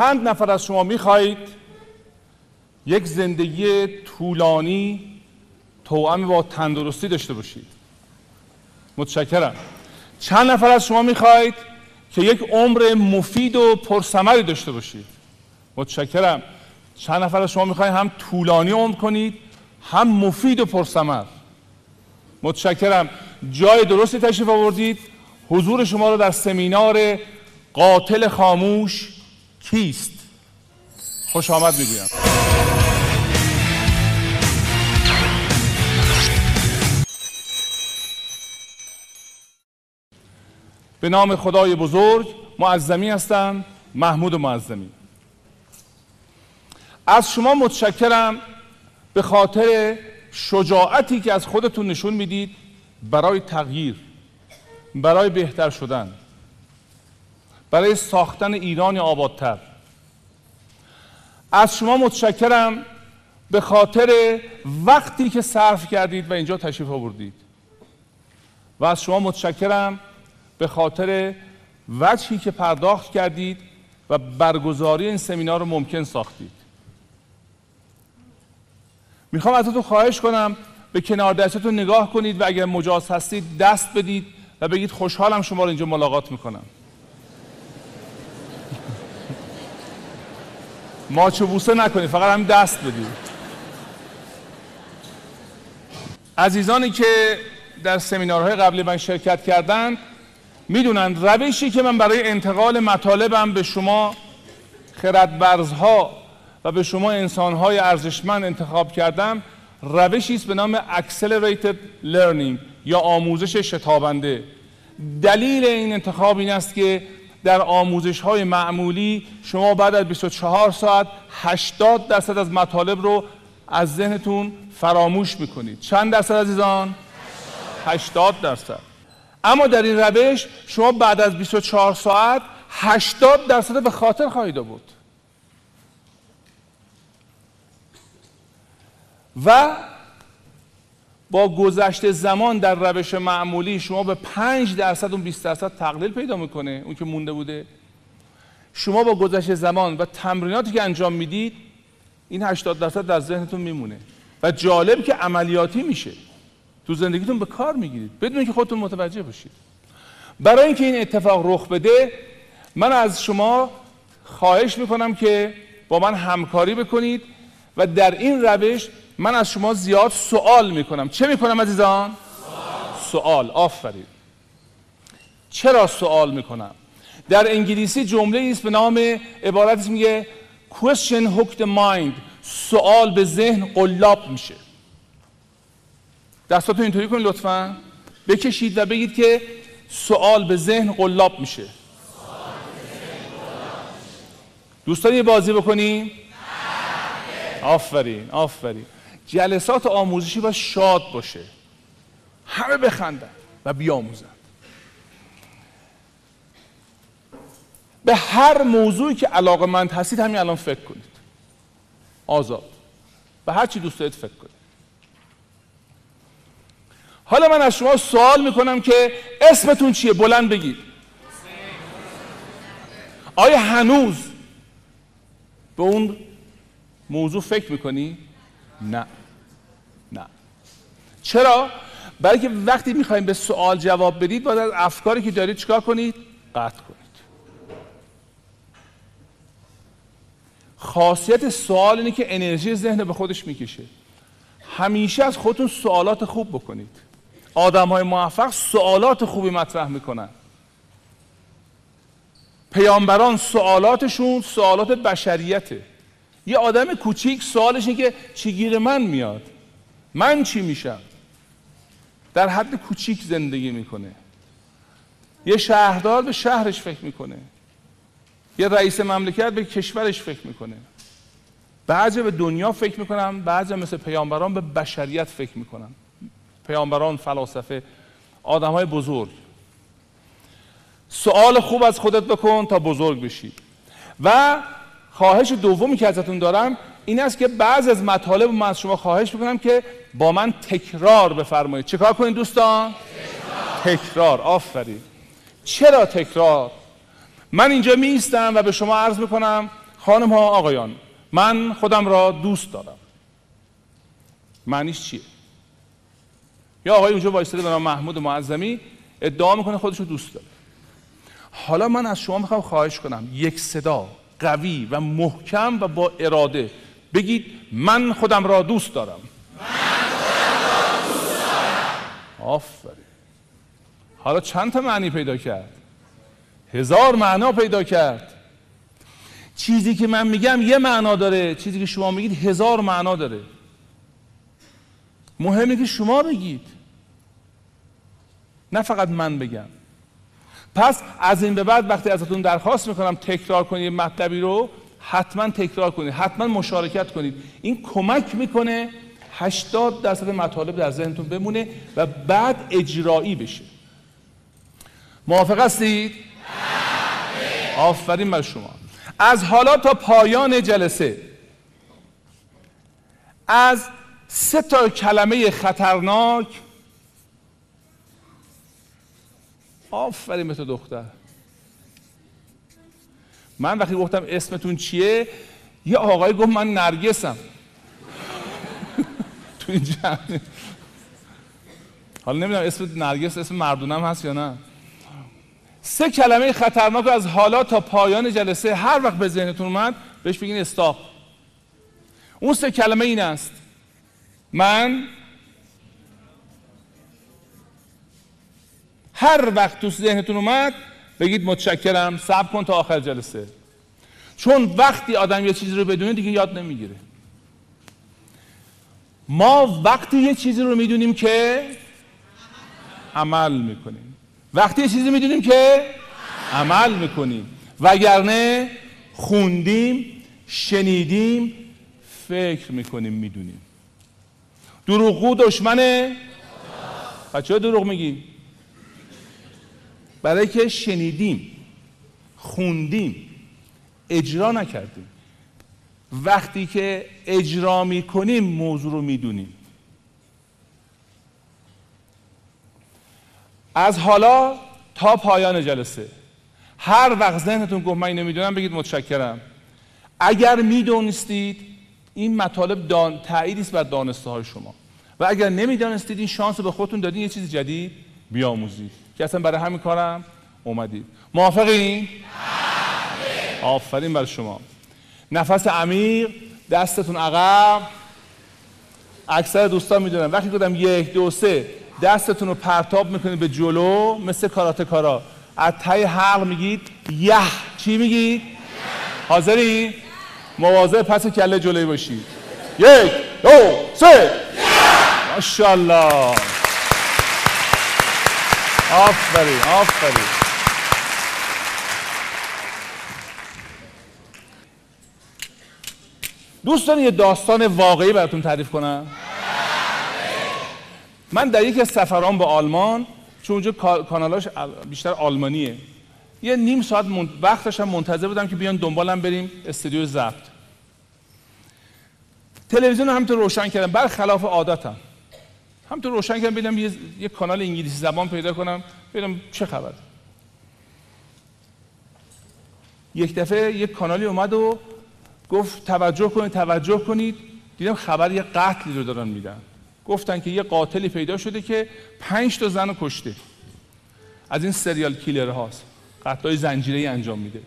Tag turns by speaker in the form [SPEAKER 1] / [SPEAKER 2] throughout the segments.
[SPEAKER 1] چند نفر از شما می‌خواهید یک زندگی طولانی توأم با تندرستی داشته باشید. متشکرم. چند نفر از شما می‌خواهید که یک عمر مفید و پرثمری داشته باشید؟ متشکرم. چند نفر از شما می‌خواهید هم طولانی عمر کنید هم مفید و پرثمر؟ متشکرم. جای درستی تشریف آوردید. حضور شما رو در سمینار قاتل خاموش کیست؟ خوش آمد می‌گویم. به نام خدای بزرگ معظمی هستم محمود معظمی. از شما متشکرم به خاطر شجاعتی که از خودتون نشون می‌دید برای تغییر برای بهتر شدن. برای ساختن ایران آبادتر. از شما متشکرم به خاطر وقتی که صرف کردید و اینجا تشریف آوردید. و از شما متشکرم به خاطر وجهی که پرداخت کردید و برگزاری این سمینار رو ممکن ساختید. می‌خوام ازتون خواهش کنم به کنار دستتون نگاه کنید و اگر مجاز هستید دست بدید و بگید خوشحالم شما رو اینجا ملاقات می‌کنم. ماچو بوسه نکنید فقط هم دست بدید عزیزانی که در سمینارهای قبلی من شرکت کردند می‌دونند روشی که من برای انتقال مطالبم به شما خردورزها و به شما انسانهای ارزشمند انتخاب کردم روشی است به نام Accelerated Learning یا آموزش شتابنده. دلیل این انتخاب این است که در آموزش های معمولی شما بعد از 24 ساعت 80 درصد از مطالب رو از ذهنتون فراموش می‌کنید. چند درصد عزیزان؟ 80 درصد. اما در این روش شما بعد از 24 ساعت 80 درصد به خاطر خواهید آورد. و با گذشت زمان در روش معمولی شما به 5 درصد اون 20 درصد تقلیل پیدا می‌کنه اون که مونده بوده. شما با گذشت زمان و تمریناتی که انجام می‌دید این 80 درصد در ذهنتون میمونه. و جالب که عملیاتی میشه. تو زندگیتون به کار می‌گیرید. بدون که خودتون متوجه باشید برای اینکه این اتفاق رخ بده من از شما خواهش می‌کنم که با من همکاری بکنید و در این روش من از شما زیاد سوال می‌کنم. چه می‌کنم عزیزان؟ سوال. آفرین. چرا سوال می‌کنم؟ در انگلیسی جمله است به نام عبارتی میگه question hook the mind. سوال به ذهن قلاب میشه. دستاتون اینطوری کنید لطفا. بکشید و بگید که سوال به ذهن قلاب میشه. دوستان یه بازی بکنیم آفرین. آفرین. جلسات آموزشی باید شاد باشه. همه بخندن و بیاموزن. به هر موضوعی که علاقه مند هستید همین الان فکر کنید. آزاد. به هر چی دوست دارید فکر کنید. حالا من از شما سوال می‌کنم که اسمتون چیه؟ بلند بگید. آیا هنوز به اون موضوع فکر می‌کنی؟ نه نه. چرا؟ برای که وقتی می‌خوایم به سوال جواب بدید باید از افکاری که دارید چیکار کنید؟ قطع کنید. خاصیت سوال اینه که انرژی ذهن به خودش می‌کشه. همیشه از خودتون سوالات خوب بکنید. آدم های موفق سوالات خوبی مطرح می‌کنن. پیامبران سوالاتشون سوالات بشریته. یه آدم کوچیک سوالش اینه که چی گیر من میاد؟ من چی میشم؟ در حد کوچیک زندگی می‌کنه. یه شهردار به شهرش فکر می‌کنه. یه رئیس مملکت به کشورش فکر می‌کنه. بعضی به دنیا فکر می‌کنم بعضی مثل پیامبران به بشریت فکر می‌کنن. پیامبران فلاسفه آدم های بزرگ. سوال خوب از خودت بکن تا بزرگ بشی. و خواهش دومی که ازتون دارم این است که بعض از مطالب من از شما خواهش می‌کنم که با من تکرار بفرمایید. چیکار کنید دوستان؟ تکرار, تکرار. آفرین. چرا تکرار؟ من اینجا میستم و به شما عرض می‌کنم خانم ها آقایان من خودم را دوست دارم. معنیش چیه؟ یا آقای اونجا وایستاده به محمود معظمی ادعا می‌کنه خودش رو دوست داره. حالا من از شما می‌خوام خواهش کنم یک صدا قوی و محکم و با اراده بگید من خودم را دوست دارم. آفرین. حالا چند تا معنی پیدا کرد؟ هزار معنا پیدا کرد. چیزی که من میگم یه معنا داره چیزی که شما میگید هزار معنا داره. مهمه که شما بگید. نه فقط من بگم. پس از این به بعد وقتی ازتون درخواست می‌کنم تکرار کنید مطلبی رو حتما تکرار کنید حتما مشارکت کنید. این کمک می‌کنه 80 درصد مطالب در ذهنتون بمونه و بعد اجرایی بشه. موافق هستید؟ آفرین بر شما. از حالا تا پایان جلسه از سه تا کلمه خطرناک آفرین به تو دختر. من وقتی گفتم اسمتون چیه یه آقای گفت من نرگسم. تو این جمعه حالا نمی‌دونم اسم نرگس اسم مردونم هست یا نه. سه کلمه خطرناک از حالا تا پایان جلسه هر وقت به ذهنتون اومد بهش بگین استاپ. اون سه کلمه این است. من هر وقت تو ذهنتون اومد بگید متشکرم صبر کن تا آخر جلسه. چون وقتی آدم یه چیزی رو بدونه دیگه یاد نمی‌گیره. ما وقتی یه چیزی رو می‌دونیم که عمل می‌کنیم. وقتی یه چیزی می‌دونیم که عمل می‌کنیم. وگرنه خوندیم شنیدیم فکر می‌کنیم می‌دونیم. دروغگو دشمنه بچه دروغ میگی؟ برای که شنیدیم خوندیم اجرا نکردیم. وقتی که اجرا می‌کنیم موضوع رو می‌دونیم. از حالا تا پایان جلسه. هر وقت ذهنتون گفت من نمی‌دونم بگید متشکرم. اگر می‌دونستید این مطالب دان... تأییدی است بر دانسته های شما. و اگر نمی‌دانستید این شانس رو به خودتون دادین یه چیز جدید بیاموزید. که اصلا برای همین کارم اومدید. موافقین؟ آفرین بر شما. نفس عمیق دستتون عقب. اکثر دوستان می‌دونن. وقتی گفتم یک دو سه دستتون رو پرتاب می‌کنید به جلو مثل کارات کارا. از تای حق میگید یه. چی میگید؟ حاضری؟ مواظب پس کله جلوی باشید. یک دو سه. ماشاءالله. آفرین آفرین. دوستان یه داستان واقعی براتون تعریف کنم؟ من در یکی از سفران به آلمان چون اونجا کانالاش بیشتر آلمانیه. یه نیم ساعت من... وقت داشتم منتظر بودم که بیان دنبالم بریم استودیو ضبط. تلویزیون رو همینطور روشن کردم. برخلاف عادتم. همینطور روشن کردم ببینم یه... یه کانال انگلیسی زبان پیدا کنم ببینم چه خبر. یک دفعه یک کانالی اومد و گفت توجه کنید توجه کنید. دیدم خبر یه قتلی رو دارن میدن. گفتن که یه قاتلی پیدا شده که پنج تا زن رو کشته. از این سریال کیلر هاست. قتلای زنجیره انجام میده.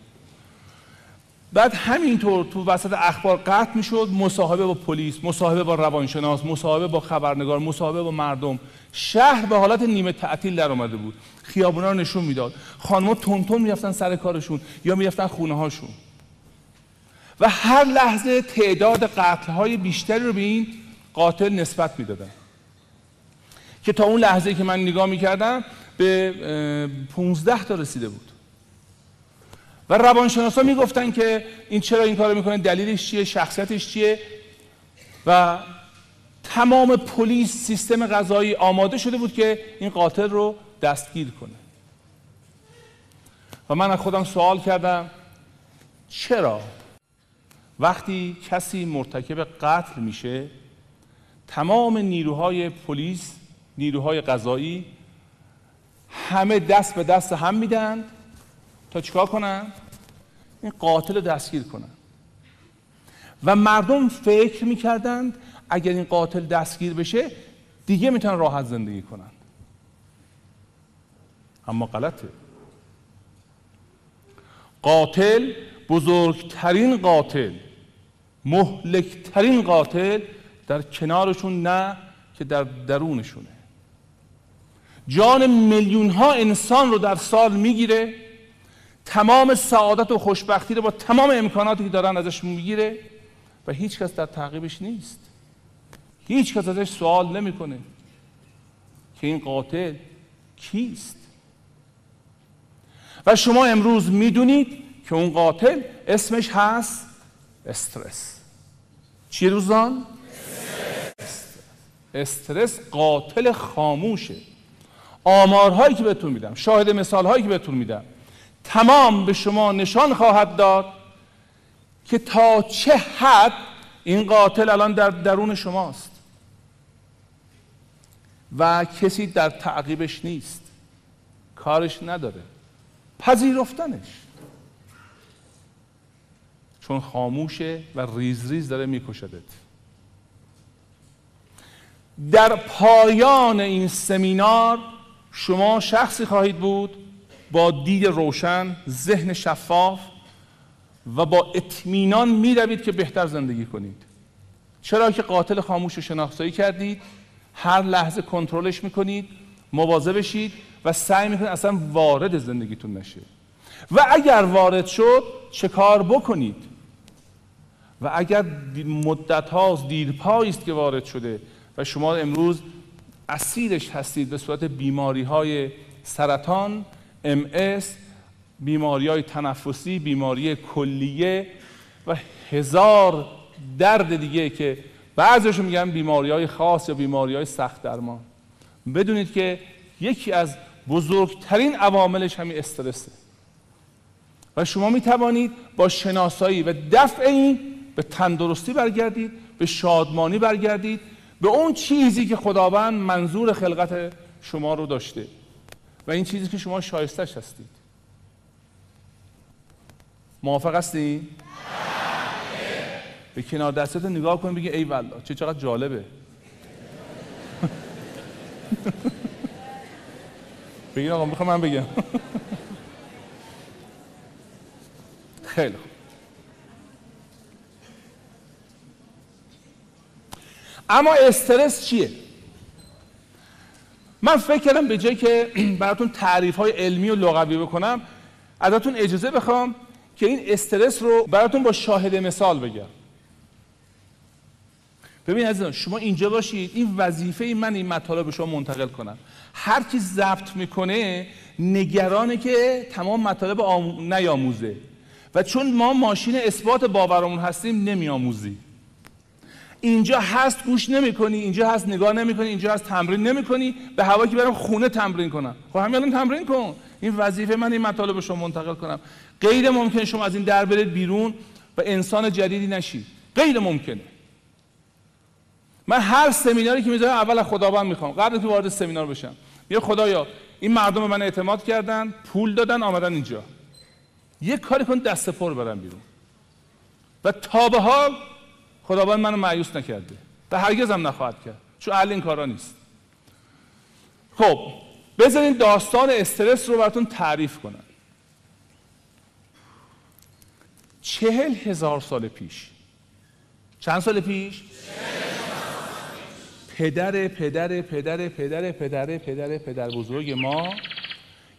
[SPEAKER 1] بعد همینطور تو وسط اخبار قطع می‌شد مصاحبه با پلیس مصاحبه با روانشناس مصاحبه با خبرنگار مصاحبه با مردم. شهر به حالت نیمه تعطیل در اومده بود. خیابونا رو نشون می‌داد. خانم‌ها تون می‌رفتن سر کارشون یا می‌رفتن خونه هاشون و هر لحظه تعداد قتل های بیشتری رو به این قاتل نسبت می‌دادن. که تا اون لحظه که من نگاه می‌کردم به 15 تا رسیده بود. و روانشناسا می‌گفتن که این چرا این کارو می‌کنه دلیلش چیه شخصیتش چیه؟ و تمام پلیس سیستم غذایی آماده شده بود که این قاتل رو دستگیر کنه. و من از خودم سوال کردم چرا وقتی کسی مرتکب قتل میشه تمام نیروهای پلیس نیروهای قضایی همه دست به دست هم میدن تا چیکار کنن؟ این قاتل رو دستگیر کنن. و مردم فکر می‌کردند اگر این قاتل دستگیر بشه دیگه می‌تونن راحت زندگی کنن. اما غلطه. قاتل بزرگترین قاتل مهلکترین قاتل در کنارشون نه که در درونشونه. جان میلیون ها انسان رو در سال می‌گیره تمام سعادت و خوشبختی رو با تمام امکاناتی که دارن ازش می‌گیره و هیچ کس در تعقیبش نیست. هیچ کس ازش سوال نمی‌کنه که این قاتل کیست. و شما امروز می‌دونید که اون قاتل اسمش هست استرس. چی روزان؟ استرس. قاتل خاموشه. آمارهایی که بهتون میدم شاهد مثالهایی که بهتون میدم. تمام به شما نشان خواهد داد که تا چه حد این قاتل الان در درون شماست و کسی در تعقیبش نیست. کارش نداره. پذیرفتنش. چون خاموشه و ریز ریز داره میکشدت. در پایان این سمینار شما شخصی خواهید بود با دید روشن ذهن شفاف و با اطمینان می‌روید که بهتر زندگی کنید. چرا که قاتل خاموش شناسایی کردید هر لحظه کنترلش می‌کنید مواظب بشید و سعی می‌کنید اصلا وارد زندگیتون نشه و اگر وارد شد چه کار بکنید؟ و اگر مدت هاست دیرپایی است که وارد شده و شما امروز اسیرش هستید به صورت بیماری های سرطان ام بیماری های تنفسی بیماری کلیه و هزار درد دیگه که بعضیش میگن بیماری های خاص یا بیماری های سخت درمان. بدونید که یکی از بزرگترین عواملش همین استرسه. و شما می توانید با شناسایی و دفع این به تندرستی برگردید به شادمانی برگردید به اون چیزی که خداوند منظور خلقت شما رو داشته. و این چیزی که شما شایستش هستید. موافق هستی؟ به کنار دستت نگاه کن بگی ای والله چه چقدر جالبه. بگین آقا می‌خوام من بگم. خیلی خوب. اما استرس چیه؟ من فکر کردم به جای که براتون تعریف های علمی و لغوی بکنم ازتون اجازه بخوام که این استرس رو براتون با شاهد مثال بگم. ببین عزیزان شما اینجا باشید این وظیفه من این مطالب به شما منتقل کنم. هر کی ضبط می‌کنه نگرانه که تمام مطالب آم... نیاموزه. و چون ما ماشین اثبات باورمون هستیم نمیآموزی اینجا هست گوش نمی‌کنی اینجا هست نگاه نمی‌کنی اینجا هست تمرین نمی‌کنی به هوا که برم خونه تمرین کنم. خب همین الان تمرین کن. این وظیفه من این مطالب شما منتقل کنم. غیر ممکن شما از این در برید بیرون و انسان جدیدی نشی. غیر ممکنه. من هر سمیناری که می‌ذارم اول از خداوند می‌خوام. قبل که وارد سمینار بشم. میگه خدایا این مردم به من اعتماد کردن پول دادن آمدن اینجا. یه کاری کن دست پر برم بیرون. و تا به حال خداوند منو معیوس نکرده. و هرگز هم نخواهد کرد. چون اهل این کارا نیست. خب بذارین داستان استرس رو براتون تعریف کنم. چهل هزار سال پیش. چند سال پیش؟ پدر پدر پدر پدر پدر پدر پدر بزرگ ما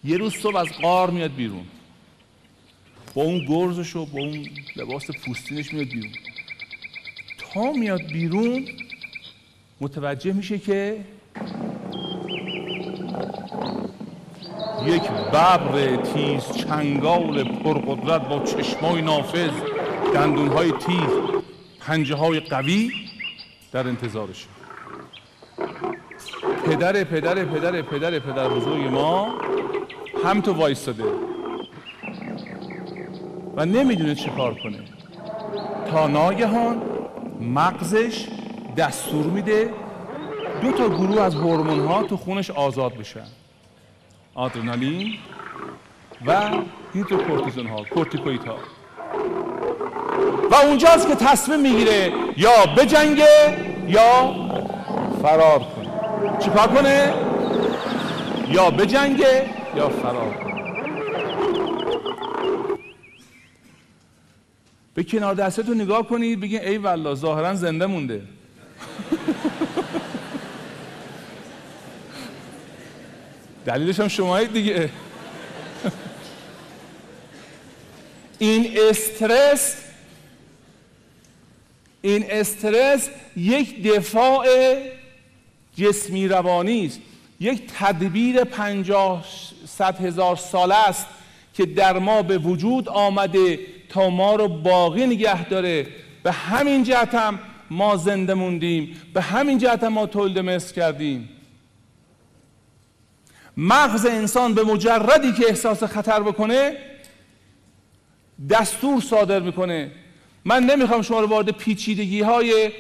[SPEAKER 1] یه روز صبح از قار میاد بیرون. با اون گرزش و با اون لباس پوستینش میاد بیرون. میاد بیرون. متوجه میشه که یک ببر تیز چنگال پرقدرت با چشمای نافذ دندونهای تیز پنجه های قوی در انتظارشه. پدر پدر پدر پدر پدر بزرگ ما هم تو وایستاده. و نمی‌دونه چه کار کنه. تا ناگهان مغزش دستور میده دو تا گروه از هورمون ها تو خونش آزاد بشن. آدرنالین و هیدروکورتیزون ها کورتیکوید ها و اونجاست که تصمیم می‌گیره یا بجنگه یا فرار کنه. چیکار کنه؟ یا بجنگه یا فرار کنه. به کنار دستتون نگاه کنید بگین ای والله ظاهرا زنده مونده. دلیلش هم شمایید دیگه. این استرس این استرس یک دفاع جسمی روانی است. یک تدبیر پنجاه صد هزار ساله است که در ما به وجود آمده تا ما رو باقی نگه داره. به همین جهت هم ما زنده موندیم. به همین جهت هم ما تولد مثل کردیم. مغز انسان به مجردی که احساس خطر بکنه دستور صادر می‌کنه. من نمی‌خوام شما رو وارد پیچیدگی های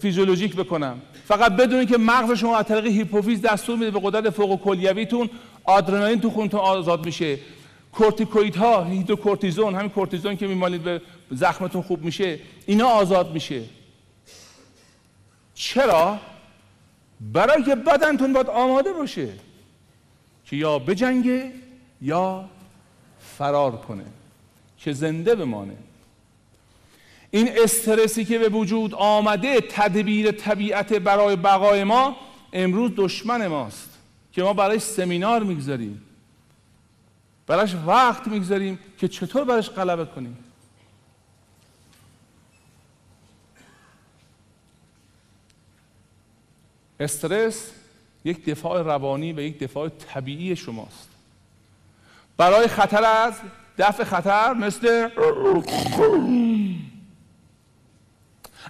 [SPEAKER 1] فیزیولوژیک بکنم. فقط بدونید که مغز شما از طریق هیپوفیز دستور میده به قدرت فوق کلیویتون آدرنالین تو خونتون آزاد میشه. کورتیکوید ها هیدروکورتیزون همین کورتیزون که میمالید به زخمتون خوب میشه اینا آزاد میشه. چرا؟ برای که بدنتون باید آماده باشه که یا بجنگه یا فرار کنه که زنده بمانه. این استرسی که به وجود آمده تدبیر طبیعت برای بقای ما امروز دشمن ماست که ما برای سمینار می‌گذاریم. براش وقت می‌گذاریم که چطور براش غلبه کنیم. استرس یک دفاع روانی و یک دفاع طبیعی شماست. برای خطر از دفع خطر مثل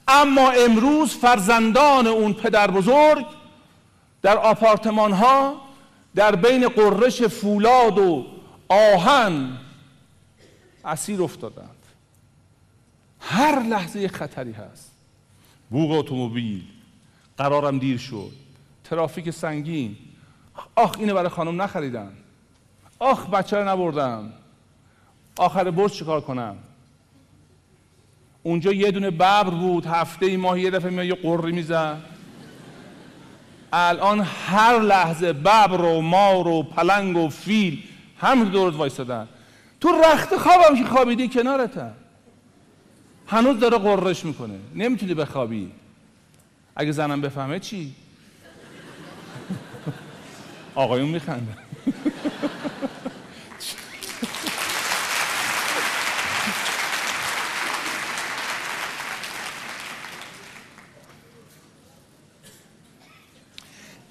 [SPEAKER 1] اما امروز فرزندان اون پدر بزرگ در آپارتمان ها در بین قررش فولاد و آهن اسیر افتادند. هر لحظه خطری هست. بوغ اتومبیل قرارم دیر شد. ترافیک سنگین. آخ اینو برای خانم نخریدم. آخ بچه رو نبردم. آخر برج چیکار کنم؟ اونجا یه دونه ببر بود. هفته ای ماه یه دفعه میاد یه قری میزن. الان هر لحظه ببر و مار و پلنگ و فیل همین دورت وایستادن تو رخت خوابم که خوابیدی کنارتم هنوز داره قررش می‌کنه. نمی‌تونی بخوابی. اگه زنم بفهمه چی؟ آقایون میخنده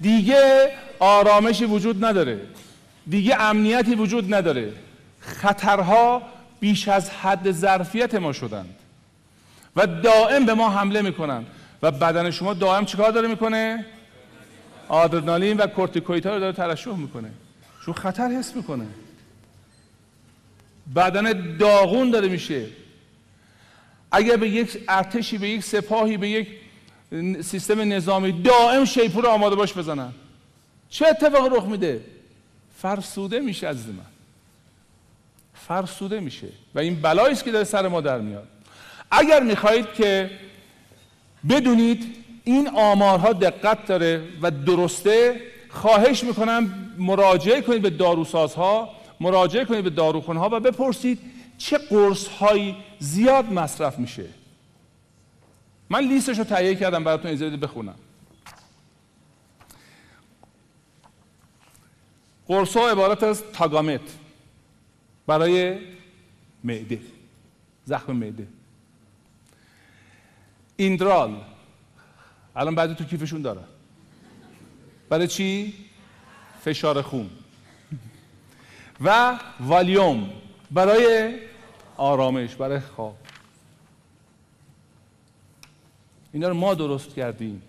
[SPEAKER 1] دیگه آرامشی وجود نداره. دیگه امنیتی وجود نداره. خطرها بیش از حد ظرفیت ما شدند. و دائم به ما حمله می‌کنن و بدن شما دائم چیکار داره می‌کنه؟ آدرنالین و کورتیکوئیدها رو داره ترشح می‌کنه. چون خطر حس می‌کنه. بدن داغون داره میشه. اگر به یک ارتشی به یک سپاهی به یک سیستم نظامی دائم شیپور آماده باش بزنن. چه اتفاقی رخ میده؟ فرسوده میشه از من. فرسوده میشه. و این بلایی است که داره سر ما در میاد. اگر می‌خواهید که بدونید این آمارها دقت داره و درسته خواهش می‌کنم مراجعه کنید به داروسازها مراجعه کنید به داروخونها و بپرسید چه قرص هایی زیاد مصرف میشه. من لیستش رو تهیه کردم براتون اجازه بخونم. قرص ها عبارت از تاگامت. برای معده زخم معده. ایندرال. الان بعضی تو کیفشون داره. برای چی؟ فشار خون. و والیوم. برای آرامش برای خواب. اینا رو ما درست کردیم.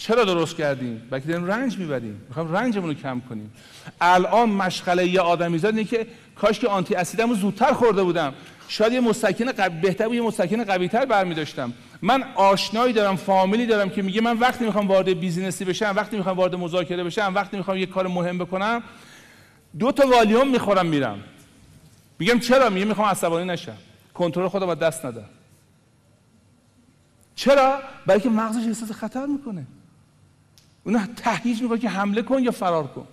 [SPEAKER 1] چرا درست کردیم؟ بلکه داریم رنج می‌بریم. می‌خوایم رنجمون رو کم کنیم. الان مشغله یه آدمی زد که کاش که آنتی اسیدمو زودتر خورده بودم. شاید یه مستکن قوی بهتر بود یه مستکن قوی تر برمی داشتم من آشنایی دارم فامیلی دارم که میگه من وقتی می‌خوام وارد بیزینسی بشم وقتی می‌خوام وارد مذاکره بشم وقتی می‌خوام یه کار مهم بکنم دو تا والیوم می‌خورم میرم. میگم چرا؟ میگه می‌خوام عصبانی نشم. کنترل خودم دست ندم چرا؟ برای که مغزش احساس خطر می‌کنه. اون تهییج می‌کنه که حمله کن یا فرار کن.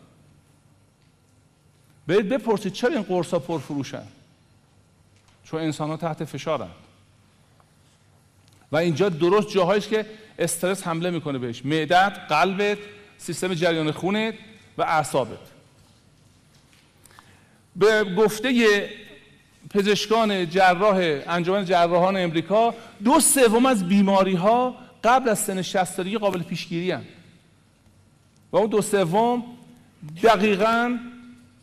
[SPEAKER 1] برید بپرسید چرا این قرصا پرفروشن؟ چون انسان ها تحت فشارن. و اینجا درست جاهایش که استرس حمله می‌کنه بهش. معدت قلبت سیستم جریان خونت و اعصابت. به گفته پزشکان جراح انجمن جراحان امریکا دو سوم از بیماری ها قبل از سن 60 قابل پیشگیری هستند و اون دو سوم دقیقا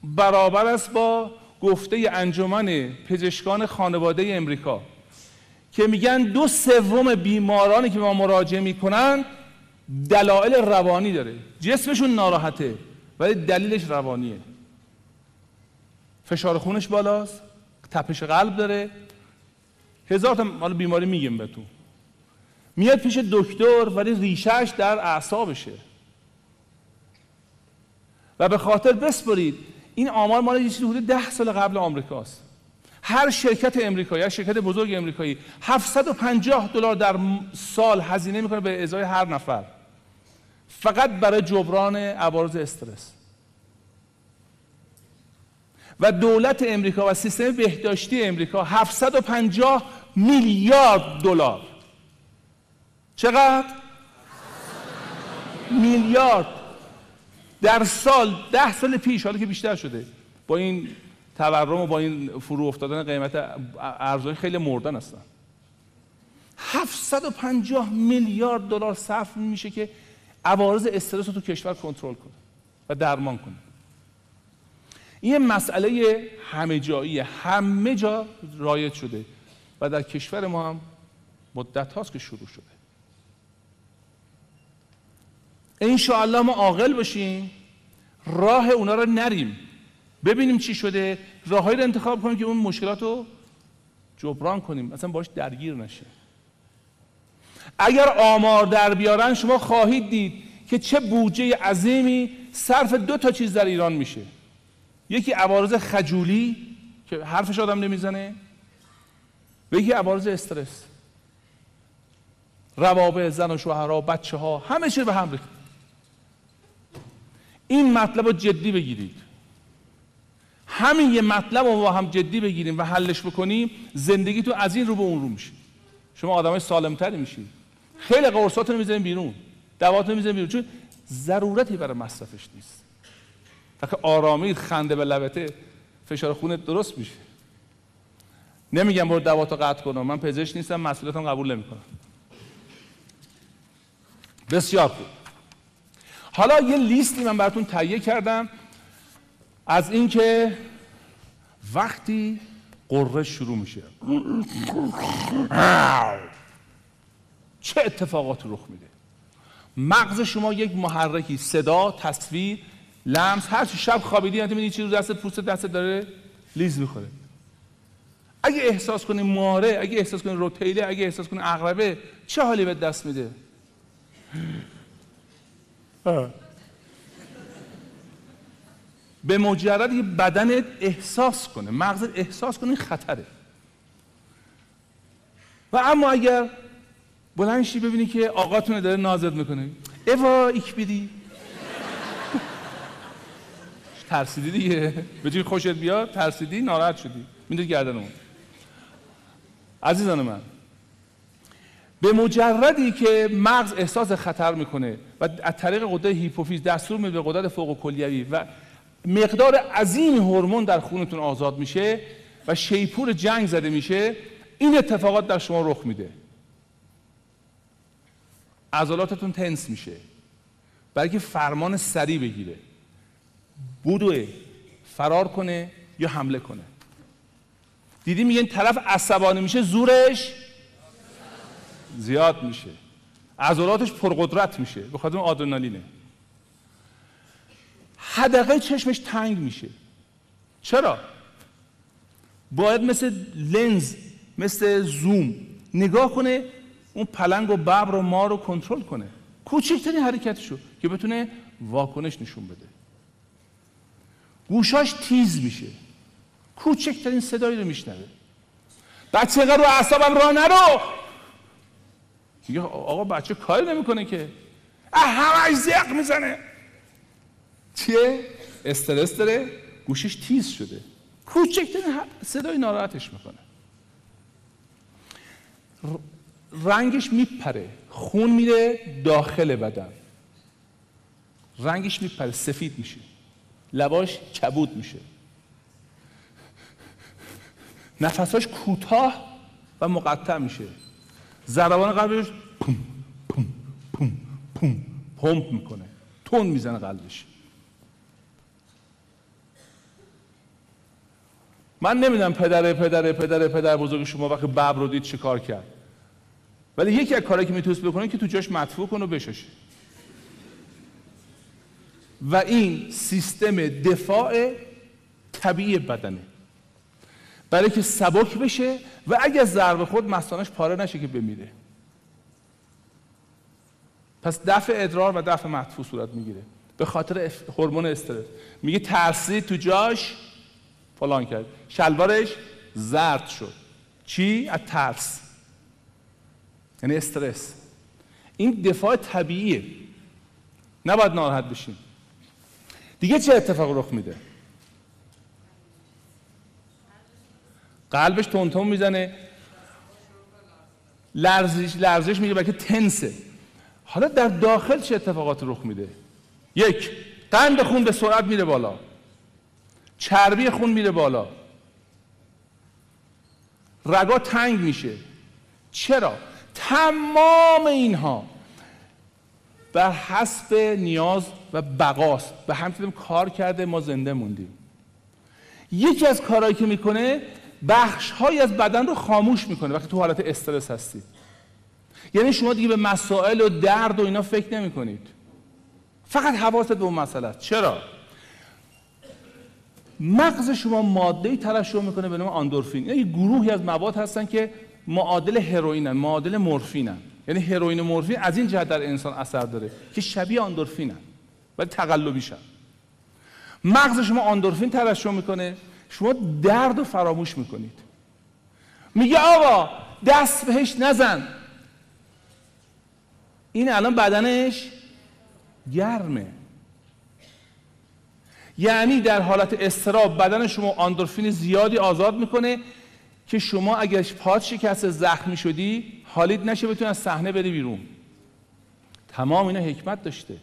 [SPEAKER 1] برابر است با گفته انجمن پزشکان خانواده امریکا که میگن دو سوم بیمارانی که ما مراجعه می‌کنن دلایل روانی داره. جسمشون ناراحته ولی دلیلش روانیه. فشار خونش بالاست تپش قلب داره. هزار تا بیماری میگیم بهتون. میاد پیش دکتر ولی ریشهش در اعصابشه. و به خاطر بسپرید این آمار مال یه حدود ده سال قبل آمریکاست. هر شرکت امریکایی هر شرکت بزرگ امریکایی 750 دلار در سال هزینه می‌کنه به ازای هر نفر. فقط برای جبران عوارض استرس. و دولت امریکا و سیستم بهداشتی امریکا 750 میلیارد دلار. چقدر؟ میلیارد. در سال ده سال پیش حالا که بیشتر شده با این تورم و با این فرو افتادن قیمت ارزهای خیلی مردن هستن. 750 میلیارد دلار صرف میشه که عوارض استرس رو تو کشور کنترل کنه و درمان کنه. این مسئله همه جایی همه جا رایج شده و در کشور ما هم مدت هاست که شروع شده. ان ما عاقل باشیم. راه اونا رو نریم. ببینیم چی شده. راههایی رو انتخاب کنیم که اون مشکلات رو جبران کنیم. مثلا باش درگیر نشه اگر آمار در بیارن شما خواهید دید که چه بودجه عظیمی صرف دو تا چیز در ایران میشه. یکی عوارض خجولی که حرفش آدم نمی‌زنه. و یکی عوارض استرس. روابط زن و شوهرها بچه ها همه چیز به هم ریخت این مطلب رو جدی بگیرید. همین یه مطلب رو با هم جدی بگیریم و حلش بکنیم زندگی تو از این رو به اون رو میشه. شما آدمای سالمتری میشید خیلی قرصات رو می‌ذاریم بیرون. دوات رو می‌ذاریم بیرون. چون ضرورتی برای مصرفش نیست. وقتی آرامید خنده به لبته فشار خونت درست میشه. نمیگم برو دواتو قطع کنم من پزشک نیستم مسئولیتم قبول نمی‌کنم. بسیار خوب. حالا یه لیستی من براتون تهیه کردم از اینکه وقتی قره شروع میشه. چه اتفاقاتی رخ میده؟ مغز شما یک محرکی صدا تصویر لمس هر شب خوابیدی انت می‌بینی چیزی رو دست پوست دست داره لیز می‌خوره. اگه احساس کنی ماره اگه احساس کنی روتیله اگه احساس کنی اغربه چه حالی به دست میده؟ به مجرد که بدنت احساس کنه مغزت احساس کنه خطره. و اما اگر بلنشی ببینی که آقاتون داره نازت می‌کنه. ایوا ایک بیدی. ترسیدی دیگه. به خوشت بیاد ترسیدی ناراحت شدی. می‌دونی گردن اون عزیزان من به مجردی که مغز احساس خطر می‌کنه و از طریق قدرت هیپوفیز دستور میده به قدرت فوق کلیوی و مقدار عظیم هورمون در خونتون آزاد میشه و شیپور جنگ زده میشه این اتفاقات در شما رخ میده. عضلاتتون تنس میشه. برای که فرمان سریع بگیره. بودوه. فرار کنه یا حمله کنه. دیدی میگن طرف عصبانی میشه زورش زیاد میشه. عضلاتش پرقدرت میشه. به خاطر آدرنالینه. حدقه چشمش تنگ میشه. چرا؟ باید مثل لنز مثل زوم نگاه کنه اون پلنگ و ببر و ما رو کنترل کنه. کوچکترین حرکتشو که بتونه واکنش نشون بده. گوشاش تیز میشه. کوچکترین صدایی رو میشنوه. بچه رو اعصابم راه نرو! میگه آقا بچه کاری نمی‌کنه که. همش زیق می‌زنه. چیه؟ استرس داره. گوشش تیز شده. کوچکترین صدای ناراحتش می‌کنه. رنگش میپره. خون میره داخل بدن. رنگش میپره. سفید میشه. لباش کبود میشه. نفساش کوتاه و مقطع میشه. ضربان قلبش پوم پوم پوم پوم. پمپ می‌کنه. تون می‌زنه قلبش. من نمی‌دونم پدر پدر پدر پدر بزرگ شما وقتی ببر رو دید چه کار کرد. ولی یکی از کارهایی که می‌تونست بکنه که تو جاش مدفوع کن و بشاشه و این سیستم دفاع طبیعی بدنه. برای که سبک بشه و اگه ضربه خود مستانش پاره نشه که بمیره. پس دفع ادرار و دفع مدفوع صورت می‌گیره. به خاطر هورمون استرس. میگه ترسی تو جاش فلان کرد. شلوارش زرد شد. چی؟ از ترس. یعنی استرس. این دفاع طبیعیه. نباید ناراحت بشیم. دیگه چه اتفاق رخ میده؟ قلبش تون می‌زنه. لرزش لرزش میگه بلکه تنسه. حالا در داخل چه اتفاقات رخ میده؟ یک قند خون به سرعت میره بالا. چربی خون میره بالا. رگا تنگ میشه. چرا؟ تمام اینها بر حسب نیاز و بقاست. و همچنین کار کرده ما زنده موندیم. یکی از کارهایی که می‌کنه بخش های از بدن رو خاموش می‌کنه وقتی تو حالت استرس هستید یعنی شما دیگه به مسائل و درد و اینا فکر نمی کنید فقط حواست به اون مسئله است. چرا؟ مغز شما ماده ترشح می‌کنه به نام آندورفین یعنی گروهی از مواد هستن که معادل هروئینن معادل مورفینن. یعنی هروئین و مورفین از این جهت در انسان اثر داره که شبیه آندورفینن ولی تقلبیشن. مغز شما آندورفین ترشح می‌کنه. شما درد و فراموش می‌کنید. میگه آقا دست بهش نزن. این الان بدنش گرمه. یعنی در حالت استراب بدن شما آندورفین زیادی آزاد می‌کنه که شما اگر پاد شکست زخمی شدی حالید نشه بتونی از صحنه بری بیرون. تمام اینا حکمت داشته.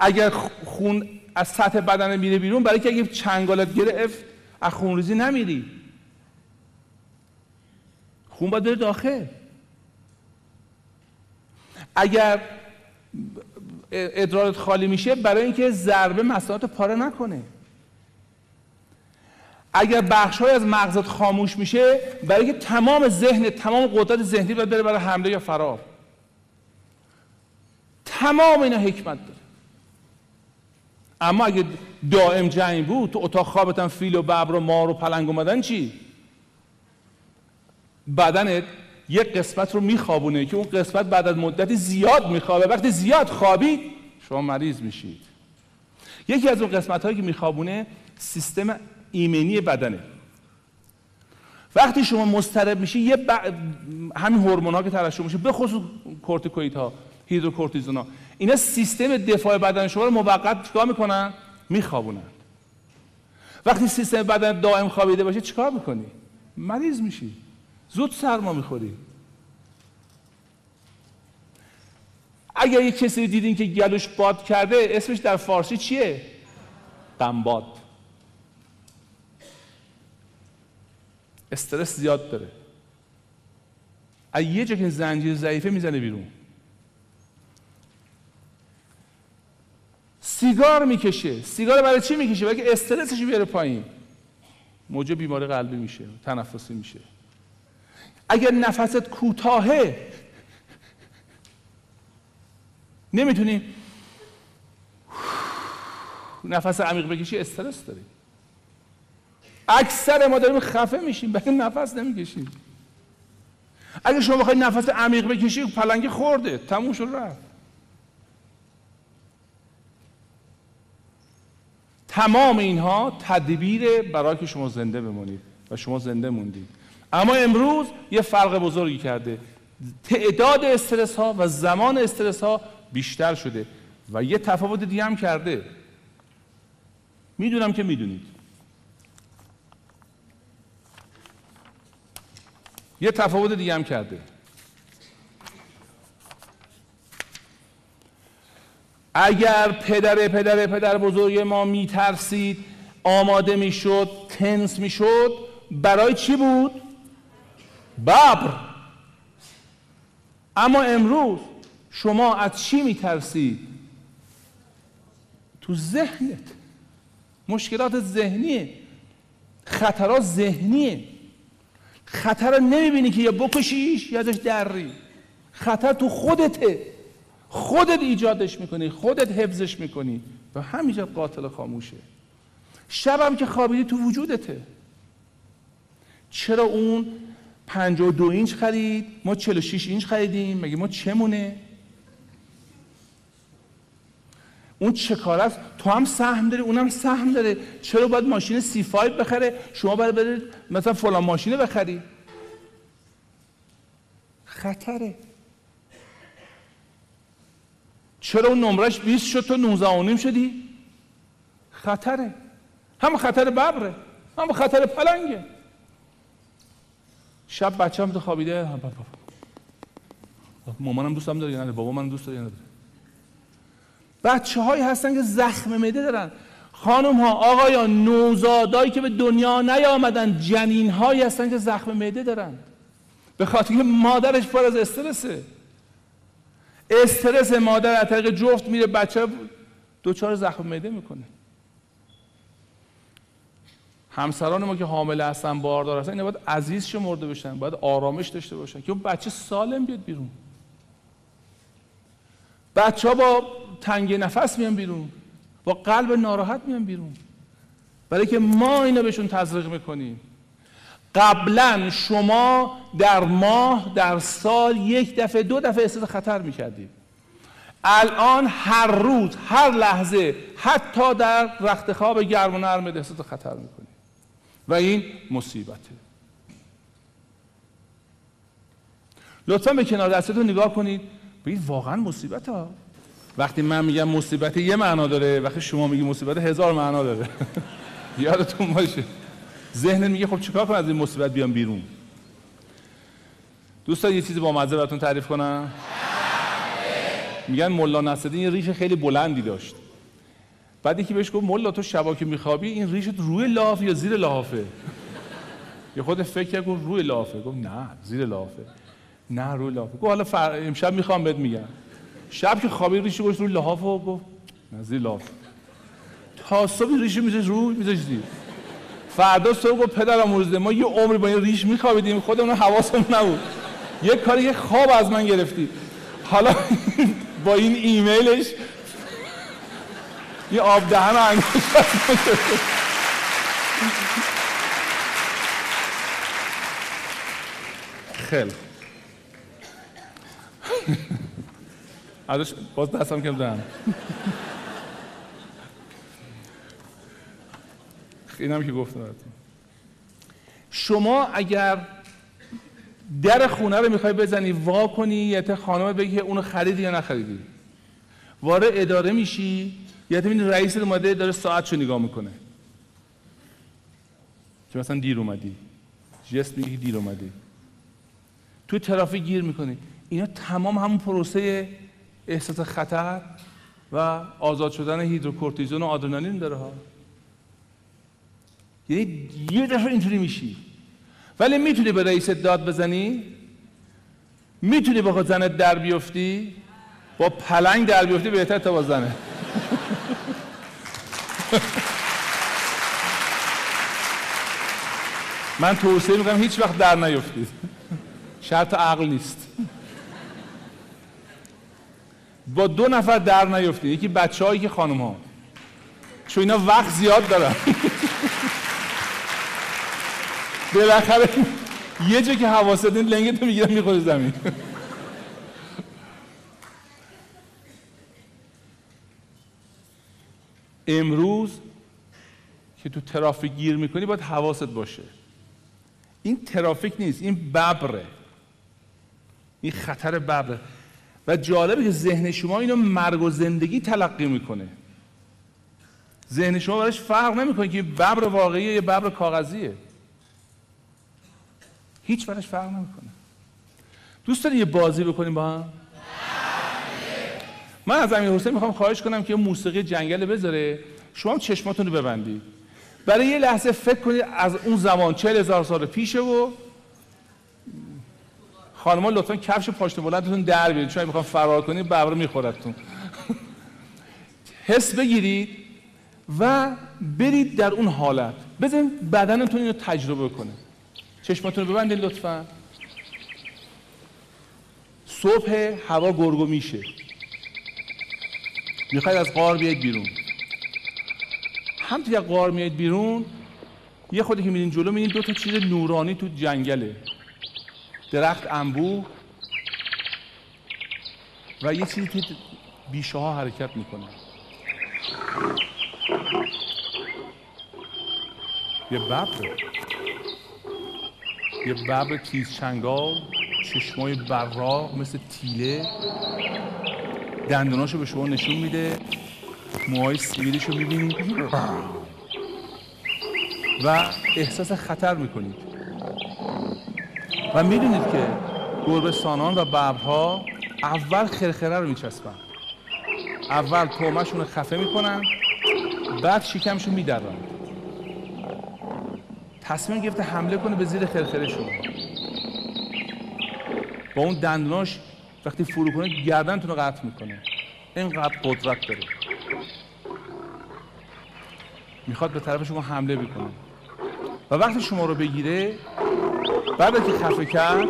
[SPEAKER 1] اگر خون از سطح بدن میره بیرون برای که اگه چنگالت گرفت از خونریزی نمیری. خون باید بره داخل. اگر ادرارت خالی میشه برای اینکه ضربه مسائلات پاره نکنه. اگر بخش از مغزت خاموش میشه برای اینکه تمام ذهن تمام قدرت ذهنی باید بره برای حمله یا فرار. تمام اینا حکمت داره. اما اگه دائم جنگ بود تو اتاق خوابتم فیل و ببر و مار و پلنگ اومدن چی؟ بدنت یک قسمت رو میخوابونه که اون قسمت بعد از مدتی زیاد میخوابه. وقتی زیاد خوابید شما مریض میشید. یکی از اون قسمت هایی که میخوابونه سیستم ایمنی بدنه. وقتی شما مضطرب میشی یه ب... همین هورمون ها که ترشح میشه به خصوص کورتیکوئید ها هیدروکورتیزون ها اینا سیستم دفاع بدن شما رو موقت چیکار می‌کنن؟ میخوابونن. وقتی سیستم بدن دائم خوابیده باشه چیکار می‌کنی؟ مریض میشی. زود سرما می‌خوری. اگر یه کسی دیدین که گلوش باد کرده اسمش در فارسی چیه؟ قنباد. استرس زیاد داره. از یه جا که زنجیر ضعیفه می‌زنه بیرون. سیگار می‌کشه. سیگار برای چی می‌کشه؟ برای استرسش بیاره پایین. موجب بیماری قلبی میشه تنفسی میشه. اگر نفست کوتاهه نمی‌تونی. نفس عمیق بکشی استرس داری. اکثر ما داریم خفه میشیم برای نفس نمی‌کشیم. اگه شما بخواید نفس عمیق بکشی پلنگی خورده تموم شد رفت. تمام اینها تدبیر برای که شما زنده بمونید و شما زنده موندید. اما امروز یه فرق بزرگی کرده. تعداد استرس ها و زمان استرس ها بیشتر شده و یه تفاوت دیگه هم کرده. می‌دونم که می‌دونید. یه تفاوت دیگه هم کرده. اگر پدر پدر پدر بزرگ ما میترسید آماده می‌شد تنس می‌شد برای چی بود؟ ببر اما امروز شما از چی میترسید؟ تو ذهنت. مشکلات ذهنیه. خطرات ذهنیه. خطر رو نمی‌بینی که یا بکشیش یا ازش دری خطر تو خودته. خودت ایجادش می‌کنی خودت حفظش می‌کنی و همینجا قاتل خاموشه. شبم که خوابیدی تو وجودته. چرا اون 52 اینچ خرید؟ ما 46 اینچ خریدیم مگه ما چمونه؟ اون چه کار است؟ تو هم سهم داری اونم سهم داره. چرا باید ماشین سی 5 بخره؟ شما باید برید مثلا فلان ماشینه بخری. خطره. چرا اون نمرش 20 شد تو 19 نیم شدی؟ خطره. هم خطر ببره. هم خطر پلنگه. شب بچه هم تو خوابیده؟ مامانم دوستم داره یا نه؟ بابا من دوست داره یا بچه هایی هستن که زخم معده دارن. خانم ها آقایان نوزادایی که به دنیا نیامدن جنین هایی هستن که زخم معده دارن. به خاطر که مادرش پر از استرسه. استرس مادر از طریق جفت میره بچه دوچار زخم معده می‌کنه. همسران ما که حامل هستن باردار هستن اینا باید عزیز شمرده بشن باید آرامش داشته باشن که اون بچه سالم بیاد بیرون. بچه با تنگ نفس میان بیرون با قلب ناراحت میان بیرون. برای که ما اینا بهشون تزریق می‌کنیم. قبلا شما در ماه در سال یک دفعه دو دفعه احساس خطر می‌کردید. الان هر روز هر لحظه حتی در رخت خواب گرم و نرم احساس خطر می‌کنید. و این مصیبته. لطفا به کنار دستتون نگاه کنید. ببینید واقعا مصیبت ها. وقتی من میگم مصیبت یه معنا داره. وقتی شما میگی مصیبت هزار معنا داره. یادتون باشه. ذهن میگه خب چیکار کنم از این مصیبت بیام بیرون؟ دوستان یه چیزی با مزه براتون تعریف کنم. میگن ملا نصرالدین یه ریش خیلی بلندی داشت. بعد یکی بهش گفت ملا تو شبا که میخوابی این ریشت روی لاف یا زیر لافه؟ یه خود فکر کرد روی لافه. گفت نه زیر لافه. نه روی لافه. گفت حالا فر... امشب می‌خوام بهت میگم. شب که خوابی ریش گوش روی لحاف و گفت نه زیر لاف تا صبح ریش میذاش روی میذاش زیر. فردا صبح پدرم مرزده ما یه عمری با این ریش میخوابیدیم. خودمون حواسمون نبود. یه کاری یه خواب از من گرفتی. حالا با این ایمیلش یه آب دهن انگشت خیلی. ازش باز دستم کم دهن. اینم که گفتم شما اگر در خونه رو می‌خوای بزنی وا کنی یا خانم بگی که اونو خریدی یا نخریدی. وارد اداره میشی یا ببینید رئیس اومده داره ساعتشو نگاه می‌کنه. که مثلا دیر اومدی. جست میگه دیر اومدی. تو ترافیک گیر می‌کنی. اینا تمام همون پروسه احساس خطر و آزاد شدن هیدروکورتیزون و آدرنالین داره ها. یعنی یه دفعه اینطوری میشی. ولی می‌تونی به رئیست داد بزنی؟ می‌تونی با زنت در بیفتی؟ با پلنگ در بیفتی بهتر تا با زنه. من توصیه می‌کنم هیچ وقت در نیفتید شرط عقل نیست. با دو نفر در نیفتید یکی بچه هایی که خانم ها چون اینا وقت زیاد دارن. بالاخره یه جا که حواست نیست لنگت می‌گیرن می‌خوری زمین. امروز که تو ترافیک گیر می‌کنی باید حواست باشه. این ترافیک نیست این ببره. این خطر ببره. و جالبه که ذهن شما اینو مرگ و زندگی تلقی می‌کنه. ذهن شما براش فرق نمی‌کنه که ببر واقعیه یا ببر کاغذیه. هیچ براش فرق نمی‌کنه. دوست داری یه بازی بکنیم با هم؟ من از امیر حسین می‌خوام خواهش کنم که موسیقی جنگل بذاره. شما هم چشماتون رو ببندید برای یه لحظه فکر کنید از اون زمان چهل هزار سال پیشه و خانم‌ها لطفا کفش پاشنه بلندتون در بیارید. چون می‌خوام فرار کنید ببر میخورتون. حس بگیرید و برید در اون حالت. بزنید بدنتون اینو تجربه کنه. چشماتون رو ببندید لطفا. صبح هوا گرگو میشه. می‌خواید از غار بیاید بیرون. هم توی غار میاید بیرون یه خودی که میرین جلو میرین دو تا چیز نورانی تو جنگله. درخت انبوه و یه چیزی که بیشه ها حرکت می‌کنه. یه ببر. یه ببر تیز چنگال چشمای براق مثل تیله. دندوناشو به شما نشون میده. موهای سیبیلش رو می‌بینید و احساس خطر می‌کنید. و می‌دونید که گربستانان و ببرها اول خرخره رو میچسبن. اول تومشون رو خفه می‌کنن بعد شکمشون میدرن. تصمیم گرفته حمله کنه به زیر خرخره شما. با اون دندوناش وقتی فرو کنه گردنتون رو قطع می‌کنه. اینقدر قدرت داره. می‌خواد به طرف شما حمله بکنه. و وقتی شما رو بگیره بعد که خفه کرد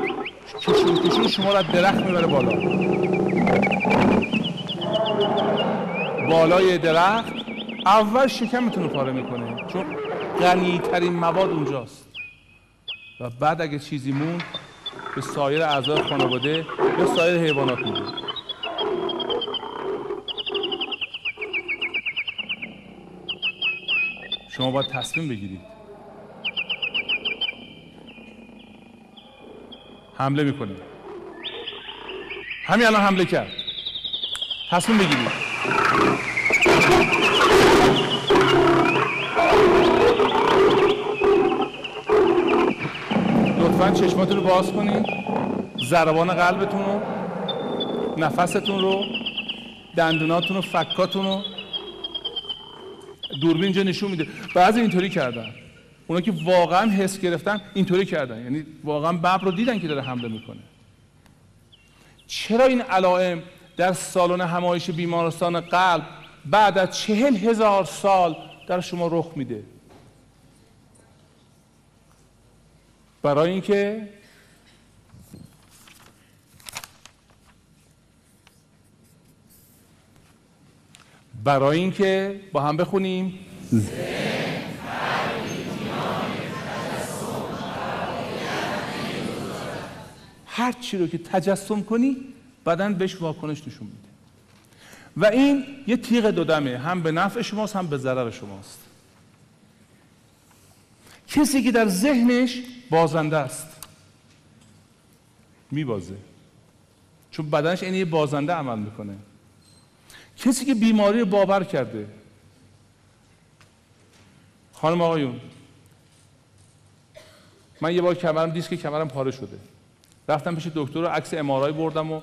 [SPEAKER 1] کشون کشون شما رو درخت می‌بره بالا. بالای درخت اول شکمتون رو پاره می‌کنه. چون غنی ترین مواد اونجاست. و بعد اگه چیزی موند به سایر اعضای خانواده یا سایر حیوانات میده. شما باید تصمیم بگیرید. حمله می‌کنید همین الان حمله کرد. تصمیم بگیرید لطفا چشماتون رو باز کنید ضربان قلبتون رو نفستون رو دندوناتون و فکاتون رو. دوربین اینجا نشون میده. بعضی اینطوری کردن. اونا که واقعا حس گرفتن اینطوری کردن. یعنی واقعا ببر رو دیدن که داره حمله می‌کنه. چرا این علائم در سالن همایش بیمارستان قلب بعد از چهل هزار سال در شما رخ میده؟ برای اینکه برای اینکه با هم بخونیم. هر چی رو که تجسم کنی بدن بهش واکنش نشون میده. و این یه تیغ دودمه هم به نفع شماست هم به ضرر شماست. کسی که در ذهنش بازنده است. میبازه. چون بدنش این یه بازنده عمل می‌کنه. کسی که بیماری رو باور کرده. خانم آقایون من یه بار کمرم دیسک کمرم پاره شده. رفتم پیش دکتر رو عکس ام‌آر‌آی بردم و